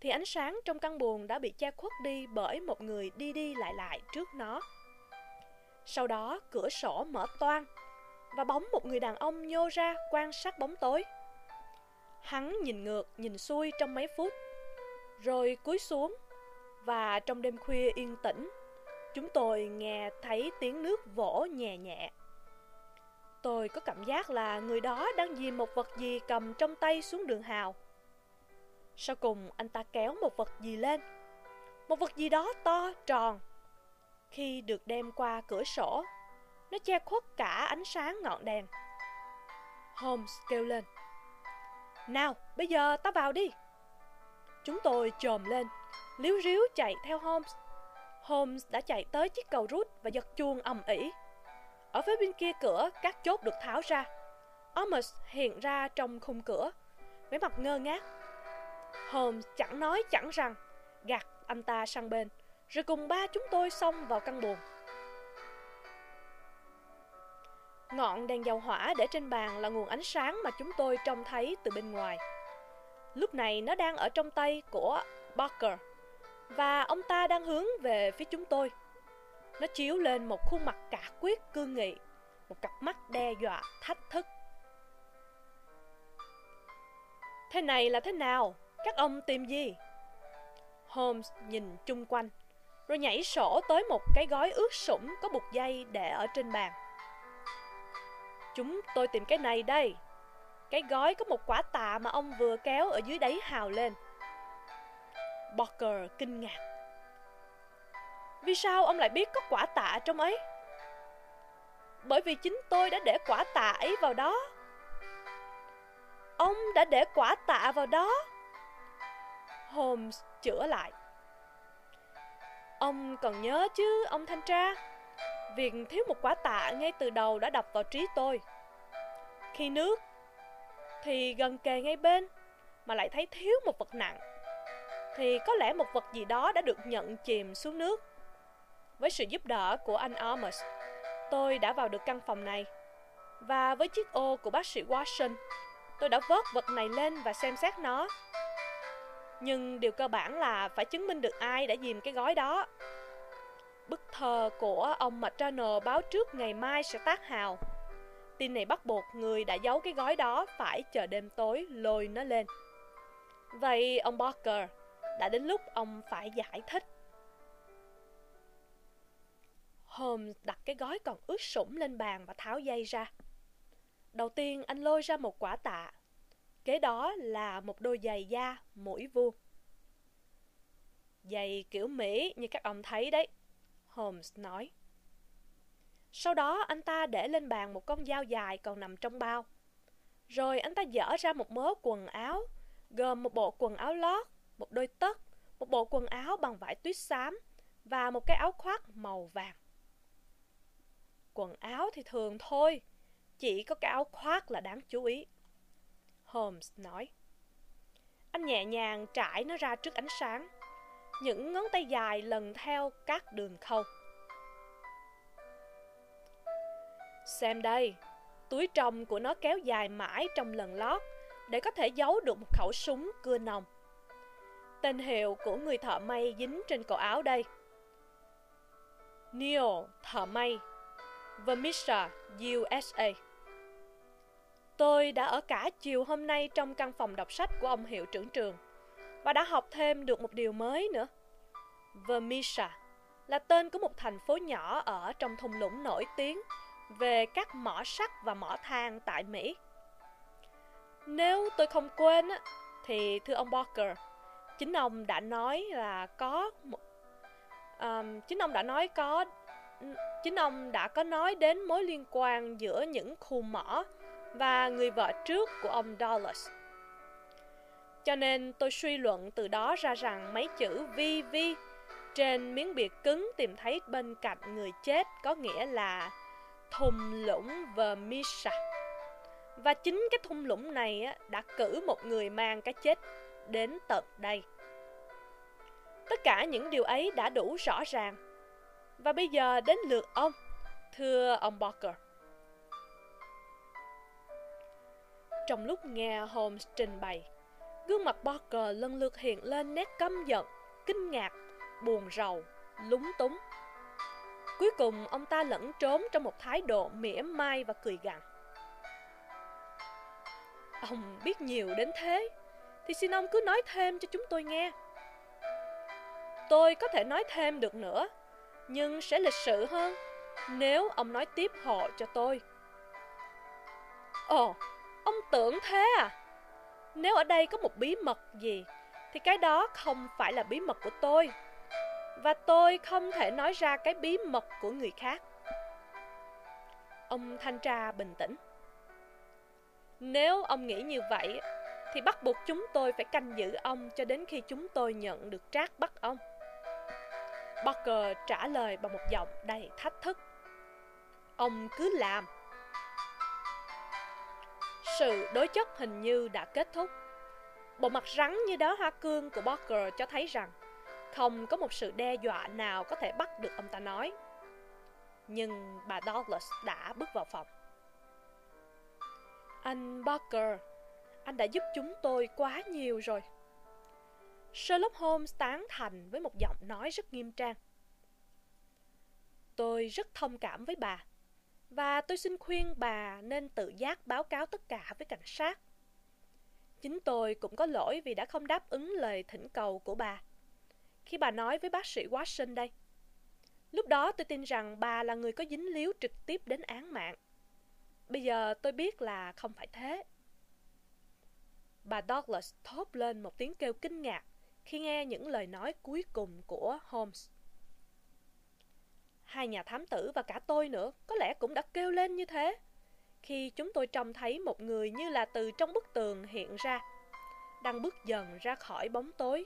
Speaker 1: thì ánh sáng trong căn buồng đã bị che khuất đi bởi một người đi đi lại lại trước nó. Sau đó, cửa sổ mở toang và bóng một người đàn ông nhô ra quan sát bóng tối. Hắn nhìn ngược, nhìn xuôi trong mấy phút, rồi cúi xuống và trong đêm khuya yên tĩnh, chúng tôi nghe thấy tiếng nước vỗ nhẹ nhẹ. Tôi có cảm giác là người đó đang dìm một vật gì cầm trong tay xuống đường hào. Sau cùng anh ta kéo một vật gì lên, một vật gì đó to, tròn. Khi được đem qua cửa sổ, nó che khuất cả ánh sáng ngọn đèn. Holmes kêu lên. Nào, bây giờ ta vào đi. Chúng tôi trồm lên, liếu ríu chạy theo Holmes. Holmes đã chạy tới chiếc cầu rút và giật chuông ầm ĩ. Ở phía bên kia cửa, các chốt được tháo ra. Amos hiện ra trong khung cửa, vẻ mặt ngơ ngác. Holmes chẳng nói chẳng rằng, gạt anh ta sang bên, rồi cùng ba chúng tôi xông vào căn buồng. Ngọn đèn dầu hỏa để trên bàn là nguồn ánh sáng mà chúng tôi trông thấy từ bên ngoài. Lúc này nó đang ở trong tay của Barker và ông ta đang hướng về phía chúng tôi. Nó chiếu lên một khuôn mặt cả quyết cương nghị, một cặp mắt đe dọa, thách thức. Thế này là thế nào? Các ông tìm gì? Holmes nhìn chung quanh, rồi nhảy sổ tới một cái gói ướt sũng có buộc dây để ở trên bàn. Chúng tôi tìm cái này đây. Cái gói có một quả tạ mà ông vừa kéo ở dưới đáy hào lên. Barker kinh ngạc. Vì sao ông lại biết có quả tạ trong ấy? Bởi vì chính tôi đã để quả tạ ấy vào đó. Ông đã để quả tạ vào đó. Holmes chữa lại. Ông còn nhớ chứ, ông thanh tra? Việc thiếu một quả tạ ngay từ đầu đã đập vào trí tôi. Khi nước thì gần kề ngay bên mà lại thấy thiếu một vật nặng thì có lẽ một vật gì đó đã được nhận chìm xuống nước. Với sự giúp đỡ của anh Amos, tôi đã vào được căn phòng này. Và với chiếc ô của bác sĩ Watson, tôi đã vớt vật này lên và xem xét nó. Nhưng điều cơ bản là phải chứng minh được ai đã dìm cái gói đó. Bức thơ của ông McDonald báo trước ngày mai sẽ tác hào. Tin này bắt buộc người đã giấu cái gói đó phải chờ đêm tối lôi nó lên. Vậy ông Barker, đã đến lúc ông phải giải thích. Holmes đặt cái gói còn ướt sũng lên bàn và tháo dây ra. Đầu tiên anh lôi ra một quả tạ. Kế đó là một đôi giày da mũi vuông. Giày kiểu Mỹ như các ông thấy đấy, Holmes nói. Sau đó anh ta để lên bàn một con dao dài còn nằm trong bao. Rồi anh ta dở ra một mớ quần áo, gồm một bộ quần áo lót, một đôi tất, một bộ quần áo bằng vải tuyết xám và một cái áo khoác màu vàng. Quần áo thì thường thôi, chỉ có cái áo khoác là đáng chú ý. Holmes nói. Anh nhẹ nhàng trải nó ra trước ánh sáng. Những ngón tay dài lần theo các đường khâu. Xem đây, túi trong của nó kéo dài mãi trong lần lót để có thể giấu được một khẩu súng cưa nòng. Tên hiệu của người thợ may dính trên cổ áo đây. Neil, thợ may, Vermissa, USA. Tôi đã ở cả chiều hôm nay trong căn phòng đọc sách của ông hiệu trưởng trường và đã học thêm được một điều mới nữa. Vermisha là tên của một thành phố nhỏ ở trong thung lũng nổi tiếng về các mỏ sắt và mỏ than tại Mỹ. Nếu tôi không quên thì thưa ông Barker, chính ông đã nói là có một um, chính ông đã nói có chính ông đã có nói đến mối liên quan giữa những khu mỏ và người vợ trước của ông Dulles. Cho nên tôi suy luận từ đó ra rằng mấy chữ VV trên miếng bìa cứng tìm thấy bên cạnh người chết có nghĩa là thung lũng Vermisa. Và chính cái thung lũng này đã cử một người mang cái chết đến tận đây. Tất cả những điều ấy đã đủ rõ ràng. Và bây giờ đến lượt ông, thưa ông Barker. Trong lúc nghe Holmes trình bày, gương mặt Barker lần lượt hiện lên nét căm giận, kinh ngạc, buồn rầu, lúng túng. Cuối cùng ông ta lẫn trốn trong một thái độ mỉa mai và cười gằn. Ông biết nhiều đến thế, thì xin ông cứ nói thêm cho chúng tôi nghe. Tôi có thể nói thêm được nữa, nhưng sẽ lịch sự hơn nếu ông nói tiếp hộ cho tôi. Ồ, ông tưởng thế à? Nếu ở đây có một bí mật gì, thì cái đó không phải là bí mật của tôi. Và tôi không thể nói ra cái bí mật của người khác. Ông thanh tra bình tĩnh. Nếu ông nghĩ như vậy, thì bắt buộc chúng tôi phải canh giữ ông cho đến khi chúng tôi nhận được trác bắt ông. Barker trả lời bằng một giọng đầy thách thức. Ông cứ làm. Sự đối chất hình như đã kết thúc. Bộ mặt rắn như đó hoa cương của Barker cho thấy rằng không có một sự đe dọa nào có thể bắt được ông ta nói. Nhưng bà Douglas đã bước vào phòng. Anh Barker, anh đã giúp chúng tôi quá nhiều rồi. Sherlock Holmes tán thành với một giọng nói rất nghiêm trang. Tôi rất thông cảm với bà, và tôi xin khuyên bà nên tự giác báo cáo tất cả với cảnh sát. Chính tôi cũng có lỗi vì đã không đáp ứng lời thỉnh cầu của bà. Khi bà nói với bác sĩ Watson đây, lúc đó tôi tin rằng bà là người có dính líu trực tiếp đến án mạng. Bây giờ tôi biết là không phải thế. Bà Douglas thốt lên một tiếng kêu kinh ngạc khi nghe những lời nói cuối cùng của Holmes. Hai nhà thám tử và cả tôi nữa có lẽ cũng đã kêu lên như thế khi chúng tôi trông thấy một người như là từ trong bức tường hiện ra, đang bước dần ra khỏi bóng tối,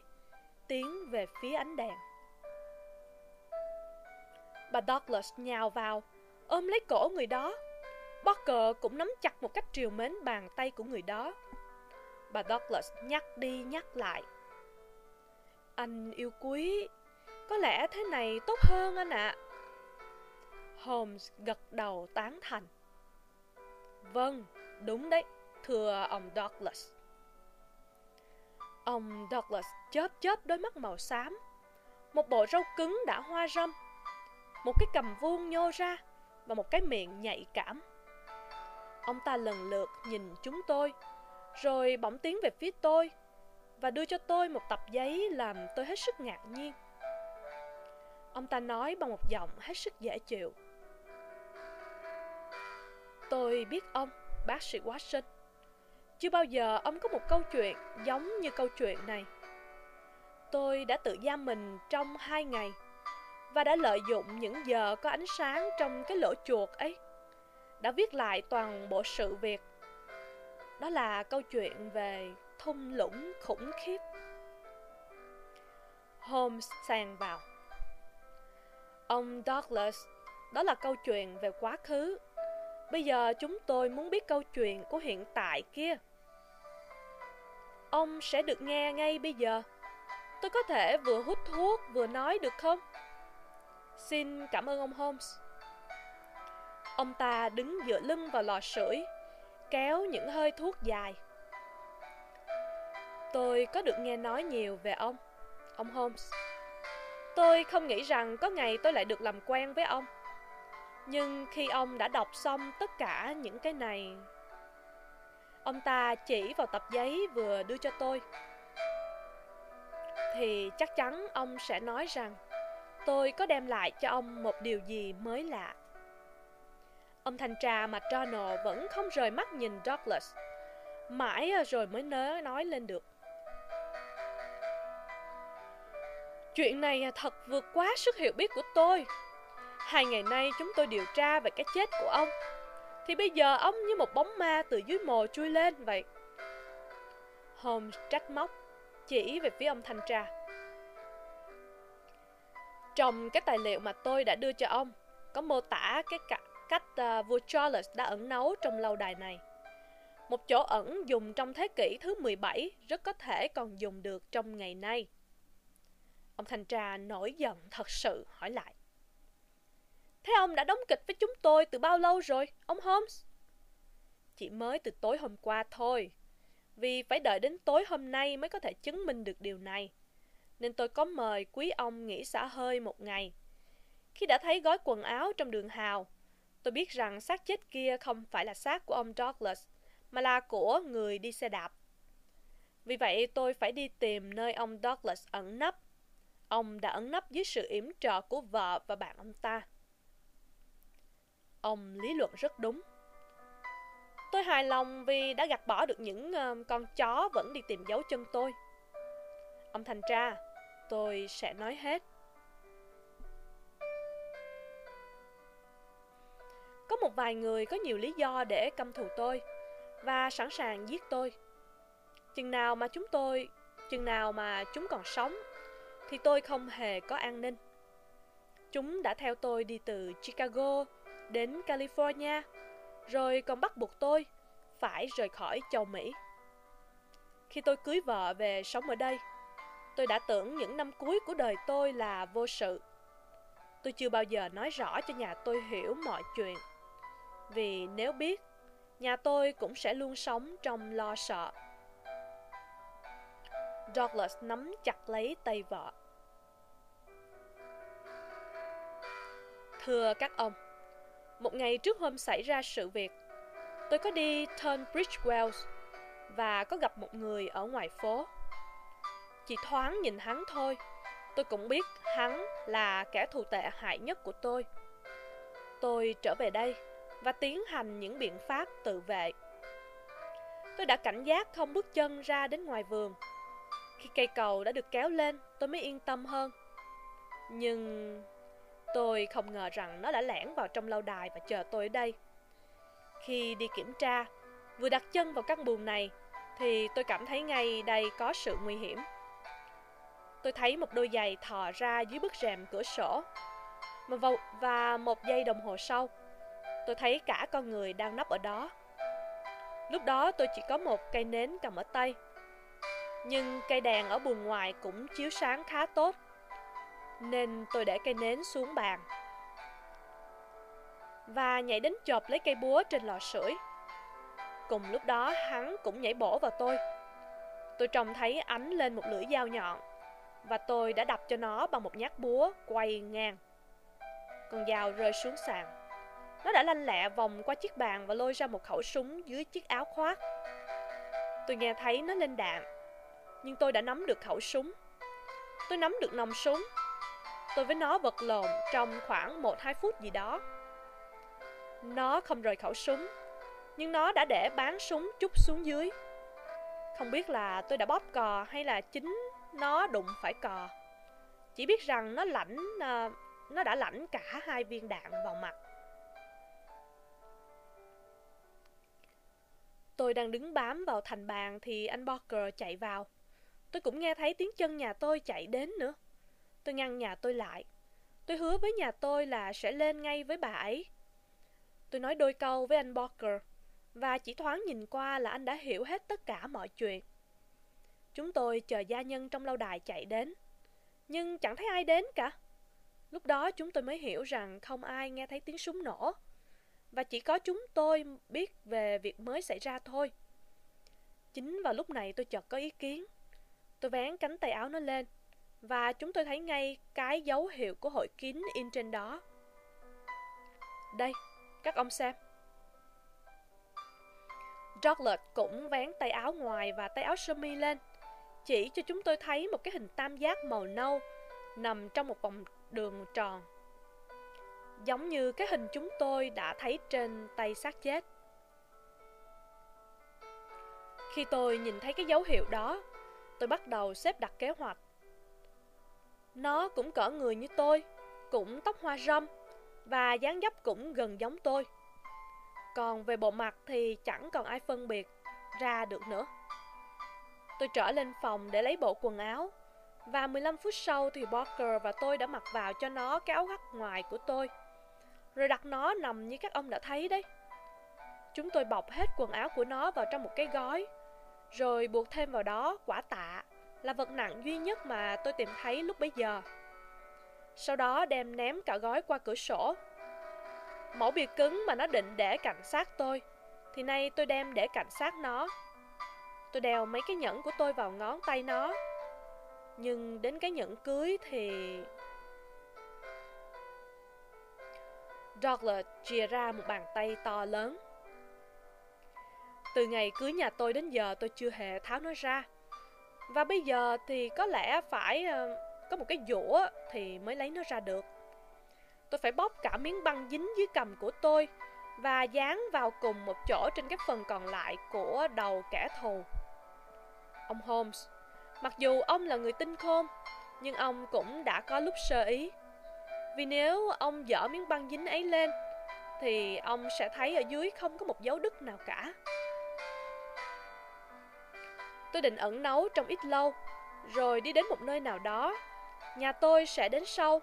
Speaker 1: tiến về phía ánh đèn. Bà Douglas nhào vào, ôm lấy cổ người đó. Barker cũng nắm chặt một cách triều mến bàn tay của người đó. Bà Douglas nhắc đi nhắc lại. Anh yêu quý, có lẽ thế này tốt hơn anh ạ. À. Holmes gật đầu tán thành. Vâng, đúng đấy, thưa ông Douglas. Ông Douglas chớp chớp đôi mắt màu xám, một bộ râu cứng đã hoa râm, một cái cầm vuông nhô ra và một cái miệng nhạy cảm. Ông ta lần lượt nhìn chúng tôi, rồi bỗng tiến về phía tôi và đưa cho tôi một tập giấy làm tôi hết sức ngạc nhiên. Ông ta nói bằng một giọng hết sức dễ chịu. Tôi biết ông, bác sĩ Watson. Chưa bao giờ ông có một câu chuyện giống như câu chuyện này. Tôi đã tự giam mình trong hai ngày và đã lợi dụng những giờ có ánh sáng trong cái lỗ chuột ấy. Đã viết lại toàn bộ sự việc. Đó là câu chuyện về thung lũng khủng khiếp. Holmes sang vào. Ông Douglas, đó là câu chuyện về quá khứ Bây giờ chúng tôi muốn biết câu chuyện của hiện tại kia. Ông sẽ được nghe ngay bây giờ. Tôi có thể vừa hút thuốc vừa nói được không? Xin cảm ơn ông Holmes. Ông ta đứng dựa lưng vào lò sưởi, kéo những hơi thuốc dài. Tôi có được nghe nói nhiều về ông, ông Holmes. Tôi không nghĩ rằng có ngày tôi lại được làm quen với ông. Nhưng khi ông đã đọc xong tất cả những cái này Ông ta chỉ vào tập giấy vừa đưa cho tôi. Thì chắc chắn ông sẽ nói rằng tôi có đem lại cho ông một điều gì mới lạ. Ông thanh tra McDonald vẫn không rời mắt nhìn Douglas. Mãi rồi mới nớ nói lên được. Chuyện này à, thật vượt quá sức hiểu biết của tôi. Hai ngày nay chúng tôi điều tra về cái chết của ông. Thì bây giờ ông như một bóng ma từ dưới mồ chui lên vậy. Holmes trách móc, chỉ về phía ông thanh tra. Trong cái tài liệu mà tôi đã đưa cho ông, có mô tả cái cả, cách uh, vua Charles đã ẩn nấu trong lâu đài này. Một chỗ ẩn dùng trong thế kỷ thứ 17 rất có thể còn dùng được trong ngày nay. Ông thanh tra nổi giận thật sự hỏi lại. Thế ông đã đóng kịch với chúng tôi từ bao lâu rồi, ông Holmes? Chỉ mới từ tối hôm qua thôi. Vì phải đợi đến tối hôm nay mới có thể chứng minh được điều này. Nên tôi có mời quý ông nghỉ xả hơi một ngày. Khi đã thấy gói quần áo trong đường hào, tôi biết rằng xác chết kia không phải là xác của ông Douglas, mà là của người đi xe đạp. Vì vậy tôi phải đi tìm nơi ông Douglas ẩn nấp. Ông đã ẩn nấp dưới sự yểm trợ của vợ và bạn ông ta. Ông lý luận rất đúng. Tôi hài lòng vì đã gạt bỏ được những uh, con chó vẫn đi tìm dấu chân tôi. Ông thành tra, tôi sẽ nói hết. Có một vài người có nhiều lý do để căm thù tôi và sẵn sàng giết tôi. Chừng nào mà chúng tôi, chừng nào mà chúng còn sống, thì tôi không hề có an ninh. Chúng đã theo tôi đi từ Chicago đến California, rồi còn bắt buộc tôi phải rời khỏi châu Mỹ. Khi tôi cưới vợ về sống ở đây, tôi đã tưởng những năm cuối của đời tôi là vô sự. Tôi chưa bao giờ nói rõ cho nhà tôi hiểu mọi chuyện. Vì nếu biết, nhà tôi cũng sẽ luôn sống trong lo sợ. Douglas nắm chặt lấy tay vợ. Thưa các ông, một ngày trước hôm xảy ra sự việc, tôi có đi Tunbridge Wells và có gặp một người ở ngoài phố. Chỉ thoáng nhìn hắn thôi, tôi cũng biết hắn là kẻ thù tệ hại nhất của tôi. Tôi trở về đây và tiến hành những biện pháp tự vệ. Tôi đã cảnh giác không bước chân ra đến ngoài vườn. Khi cây cầu đã được kéo lên, tôi mới yên tâm hơn. Nhưng Tôi không ngờ rằng nó đã lẻn vào trong lâu đài và chờ tôi ở đây. Khi đi kiểm tra, vừa đặt chân vào căn buồng này, thì tôi cảm thấy ngay đây có sự nguy hiểm. Tôi thấy một đôi giày thò ra dưới bức rèm cửa sổ. Và một giây đồng hồ sau, tôi thấy cả con người đang nấp ở đó. Lúc đó tôi chỉ có một cây nến cầm ở tay. Nhưng cây đèn ở buồng ngoài cũng chiếu sáng khá tốt nên tôi để cây nến xuống bàn và nhảy đến chộp lấy cây búa trên lò sưởi. Cùng lúc đó hắn cũng nhảy bổ vào tôi. Tôi trông thấy ánh lên một lưỡi dao nhọn và tôi đã đập cho nó bằng một nhát búa quay ngang. Con dao rơi xuống sàn. Nó đã lanh lẹ vòng qua chiếc bàn và lôi ra một khẩu súng dưới chiếc áo khoác. Tôi nghe thấy nó lên đạn, nhưng tôi đã nắm được khẩu súng. Tôi nắm được nòng súng Tôi với nó vật lộn trong khoảng 1-2 phút gì đó. Nó không rời khẩu súng, nhưng nó đã để bán súng chút xuống dưới. Không biết là tôi đã bóp cò hay là chính nó đụng phải cò. Chỉ biết rằng nó lãnh, uh, ờ, nó đã lãnh cả hai viên đạn vào mặt. Tôi đang đứng bám vào thành bàn thì anh Barker chạy vào. Tôi cũng nghe thấy tiếng chân nhà tôi chạy đến nữa. Tôi ngăn nhà tôi lại. Tôi hứa với nhà tôi là sẽ lên ngay với bà ấy. Tôi nói đôi câu với anh Barker và chỉ thoáng nhìn qua là anh đã hiểu hết tất cả mọi chuyện. Chúng tôi chờ gia nhân trong lâu đài chạy đến, nhưng chẳng thấy ai đến cả. Lúc đó chúng tôi mới hiểu rằng không ai nghe thấy tiếng súng nổ, và chỉ có chúng tôi biết về việc mới xảy ra thôi. Chính vào lúc này tôi chợt có ý kiến. Tôi vén cánh tay áo nó lên và chúng tôi thấy ngay cái dấu hiệu của hội kín in trên đó. Đây, các ông xem. Douglas cũng vén tay áo ngoài và tay áo sơ mi lên, chỉ cho chúng tôi thấy một cái hình tam giác màu nâu nằm trong một vòng đường tròn. Giống như cái hình chúng tôi đã thấy trên tay xác chết. Khi tôi nhìn thấy cái dấu hiệu đó, tôi bắt đầu xếp đặt kế hoạch. Nó cũng cỡ người như tôi, cũng tóc hoa râm, và dáng dấp cũng gần giống tôi. Còn về bộ mặt thì chẳng còn ai phân biệt ra được nữa. Tôi trở lên phòng để lấy bộ quần áo, và 15 phút sau thì Barker và tôi đã mặc vào cho nó cái áo gắt ngoài của tôi. Rồi đặt nó nằm như các ông đã thấy đấy. Chúng tôi bọc hết quần áo của nó vào trong một cái gói, rồi buộc thêm vào đó quả tạ, là vật nặng duy nhất mà tôi tìm thấy lúc bấy giờ. Sau đó đem ném cả gói qua cửa sổ. Mẫu bìa cứng mà nó định để cảnh sát tôi, thì nay tôi đem để cảnh sát nó. Tôi đeo mấy cái nhẫn của tôi vào ngón tay nó. Nhưng đến cái nhẫn cưới thì... Douglas chia ra một bàn tay to lớn. Từ ngày cưới nhà tôi đến giờ tôi chưa hề tháo nó ra. Và bây giờ thì có lẽ phải ờ, có một cái dũa thì mới lấy nó ra được. Tôi phải bóp cả miếng băng dính dưới cầm của tôi và dán vào cùng một chỗ trên cái phần còn lại của đầu kẻ thù. Ông Holmes, mặc dù ông là người tinh khôn, nhưng ông cũng đã có lúc sơ ý. Vì nếu ông dở miếng băng dính ấy lên, thì ông sẽ thấy ở dưới không có một dấu đứt nào cả. Tôi định ẩn nấu trong ít lâu, rồi đi đến một nơi nào đó. Nhà tôi sẽ đến sau.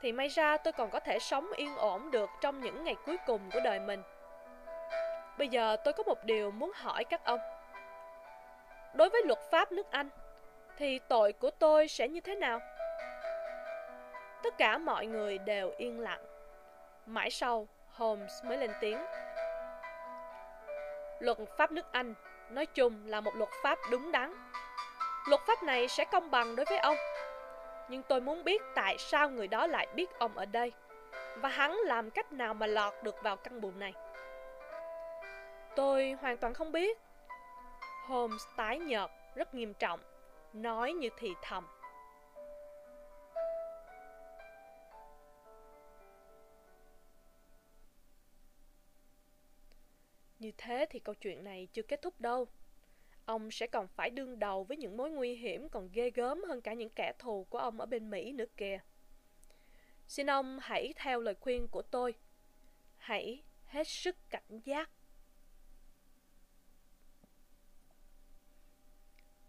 Speaker 1: Thì may ra tôi còn có thể sống yên ổn được trong những ngày cuối cùng của đời mình. Bây giờ tôi có một điều muốn hỏi các ông. Đối với luật pháp nước Anh, thì tội của tôi sẽ như thế nào? Tất cả mọi người đều yên lặng. Mãi sau, Holmes mới lên tiếng. Luật pháp nước Anh nói chung là một luật pháp đúng đắn. Luật pháp này sẽ công bằng đối với ông. Nhưng tôi muốn biết tại sao người đó lại biết ông ở đây và hắn làm cách nào mà lọt được vào căn buồng này. Tôi hoàn toàn không biết. Holmes tái nhợt, rất nghiêm trọng, nói như thì thầm. Như thế thì câu chuyện này chưa kết thúc đâu. Ông sẽ còn phải đương đầu với những mối nguy hiểm còn ghê gớm hơn cả những kẻ thù của ông ở bên Mỹ nữa kìa. Xin ông hãy theo lời khuyên của tôi. Hãy hết sức cảnh giác.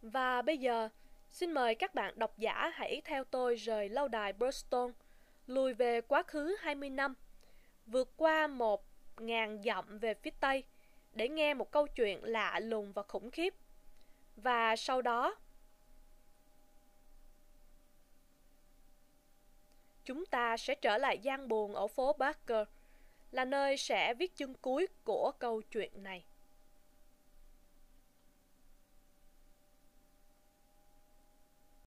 Speaker 1: Và bây giờ, xin mời các bạn độc giả hãy theo tôi rời lâu đài Bristol, lùi về quá khứ 20 năm, vượt qua một ngàn dặm về phía Tây, để nghe một câu chuyện lạ lùng và khủng khiếp. Và sau đó, chúng ta sẽ trở lại gian buồn ở phố Barker, là nơi sẽ viết chương cuối của câu chuyện này.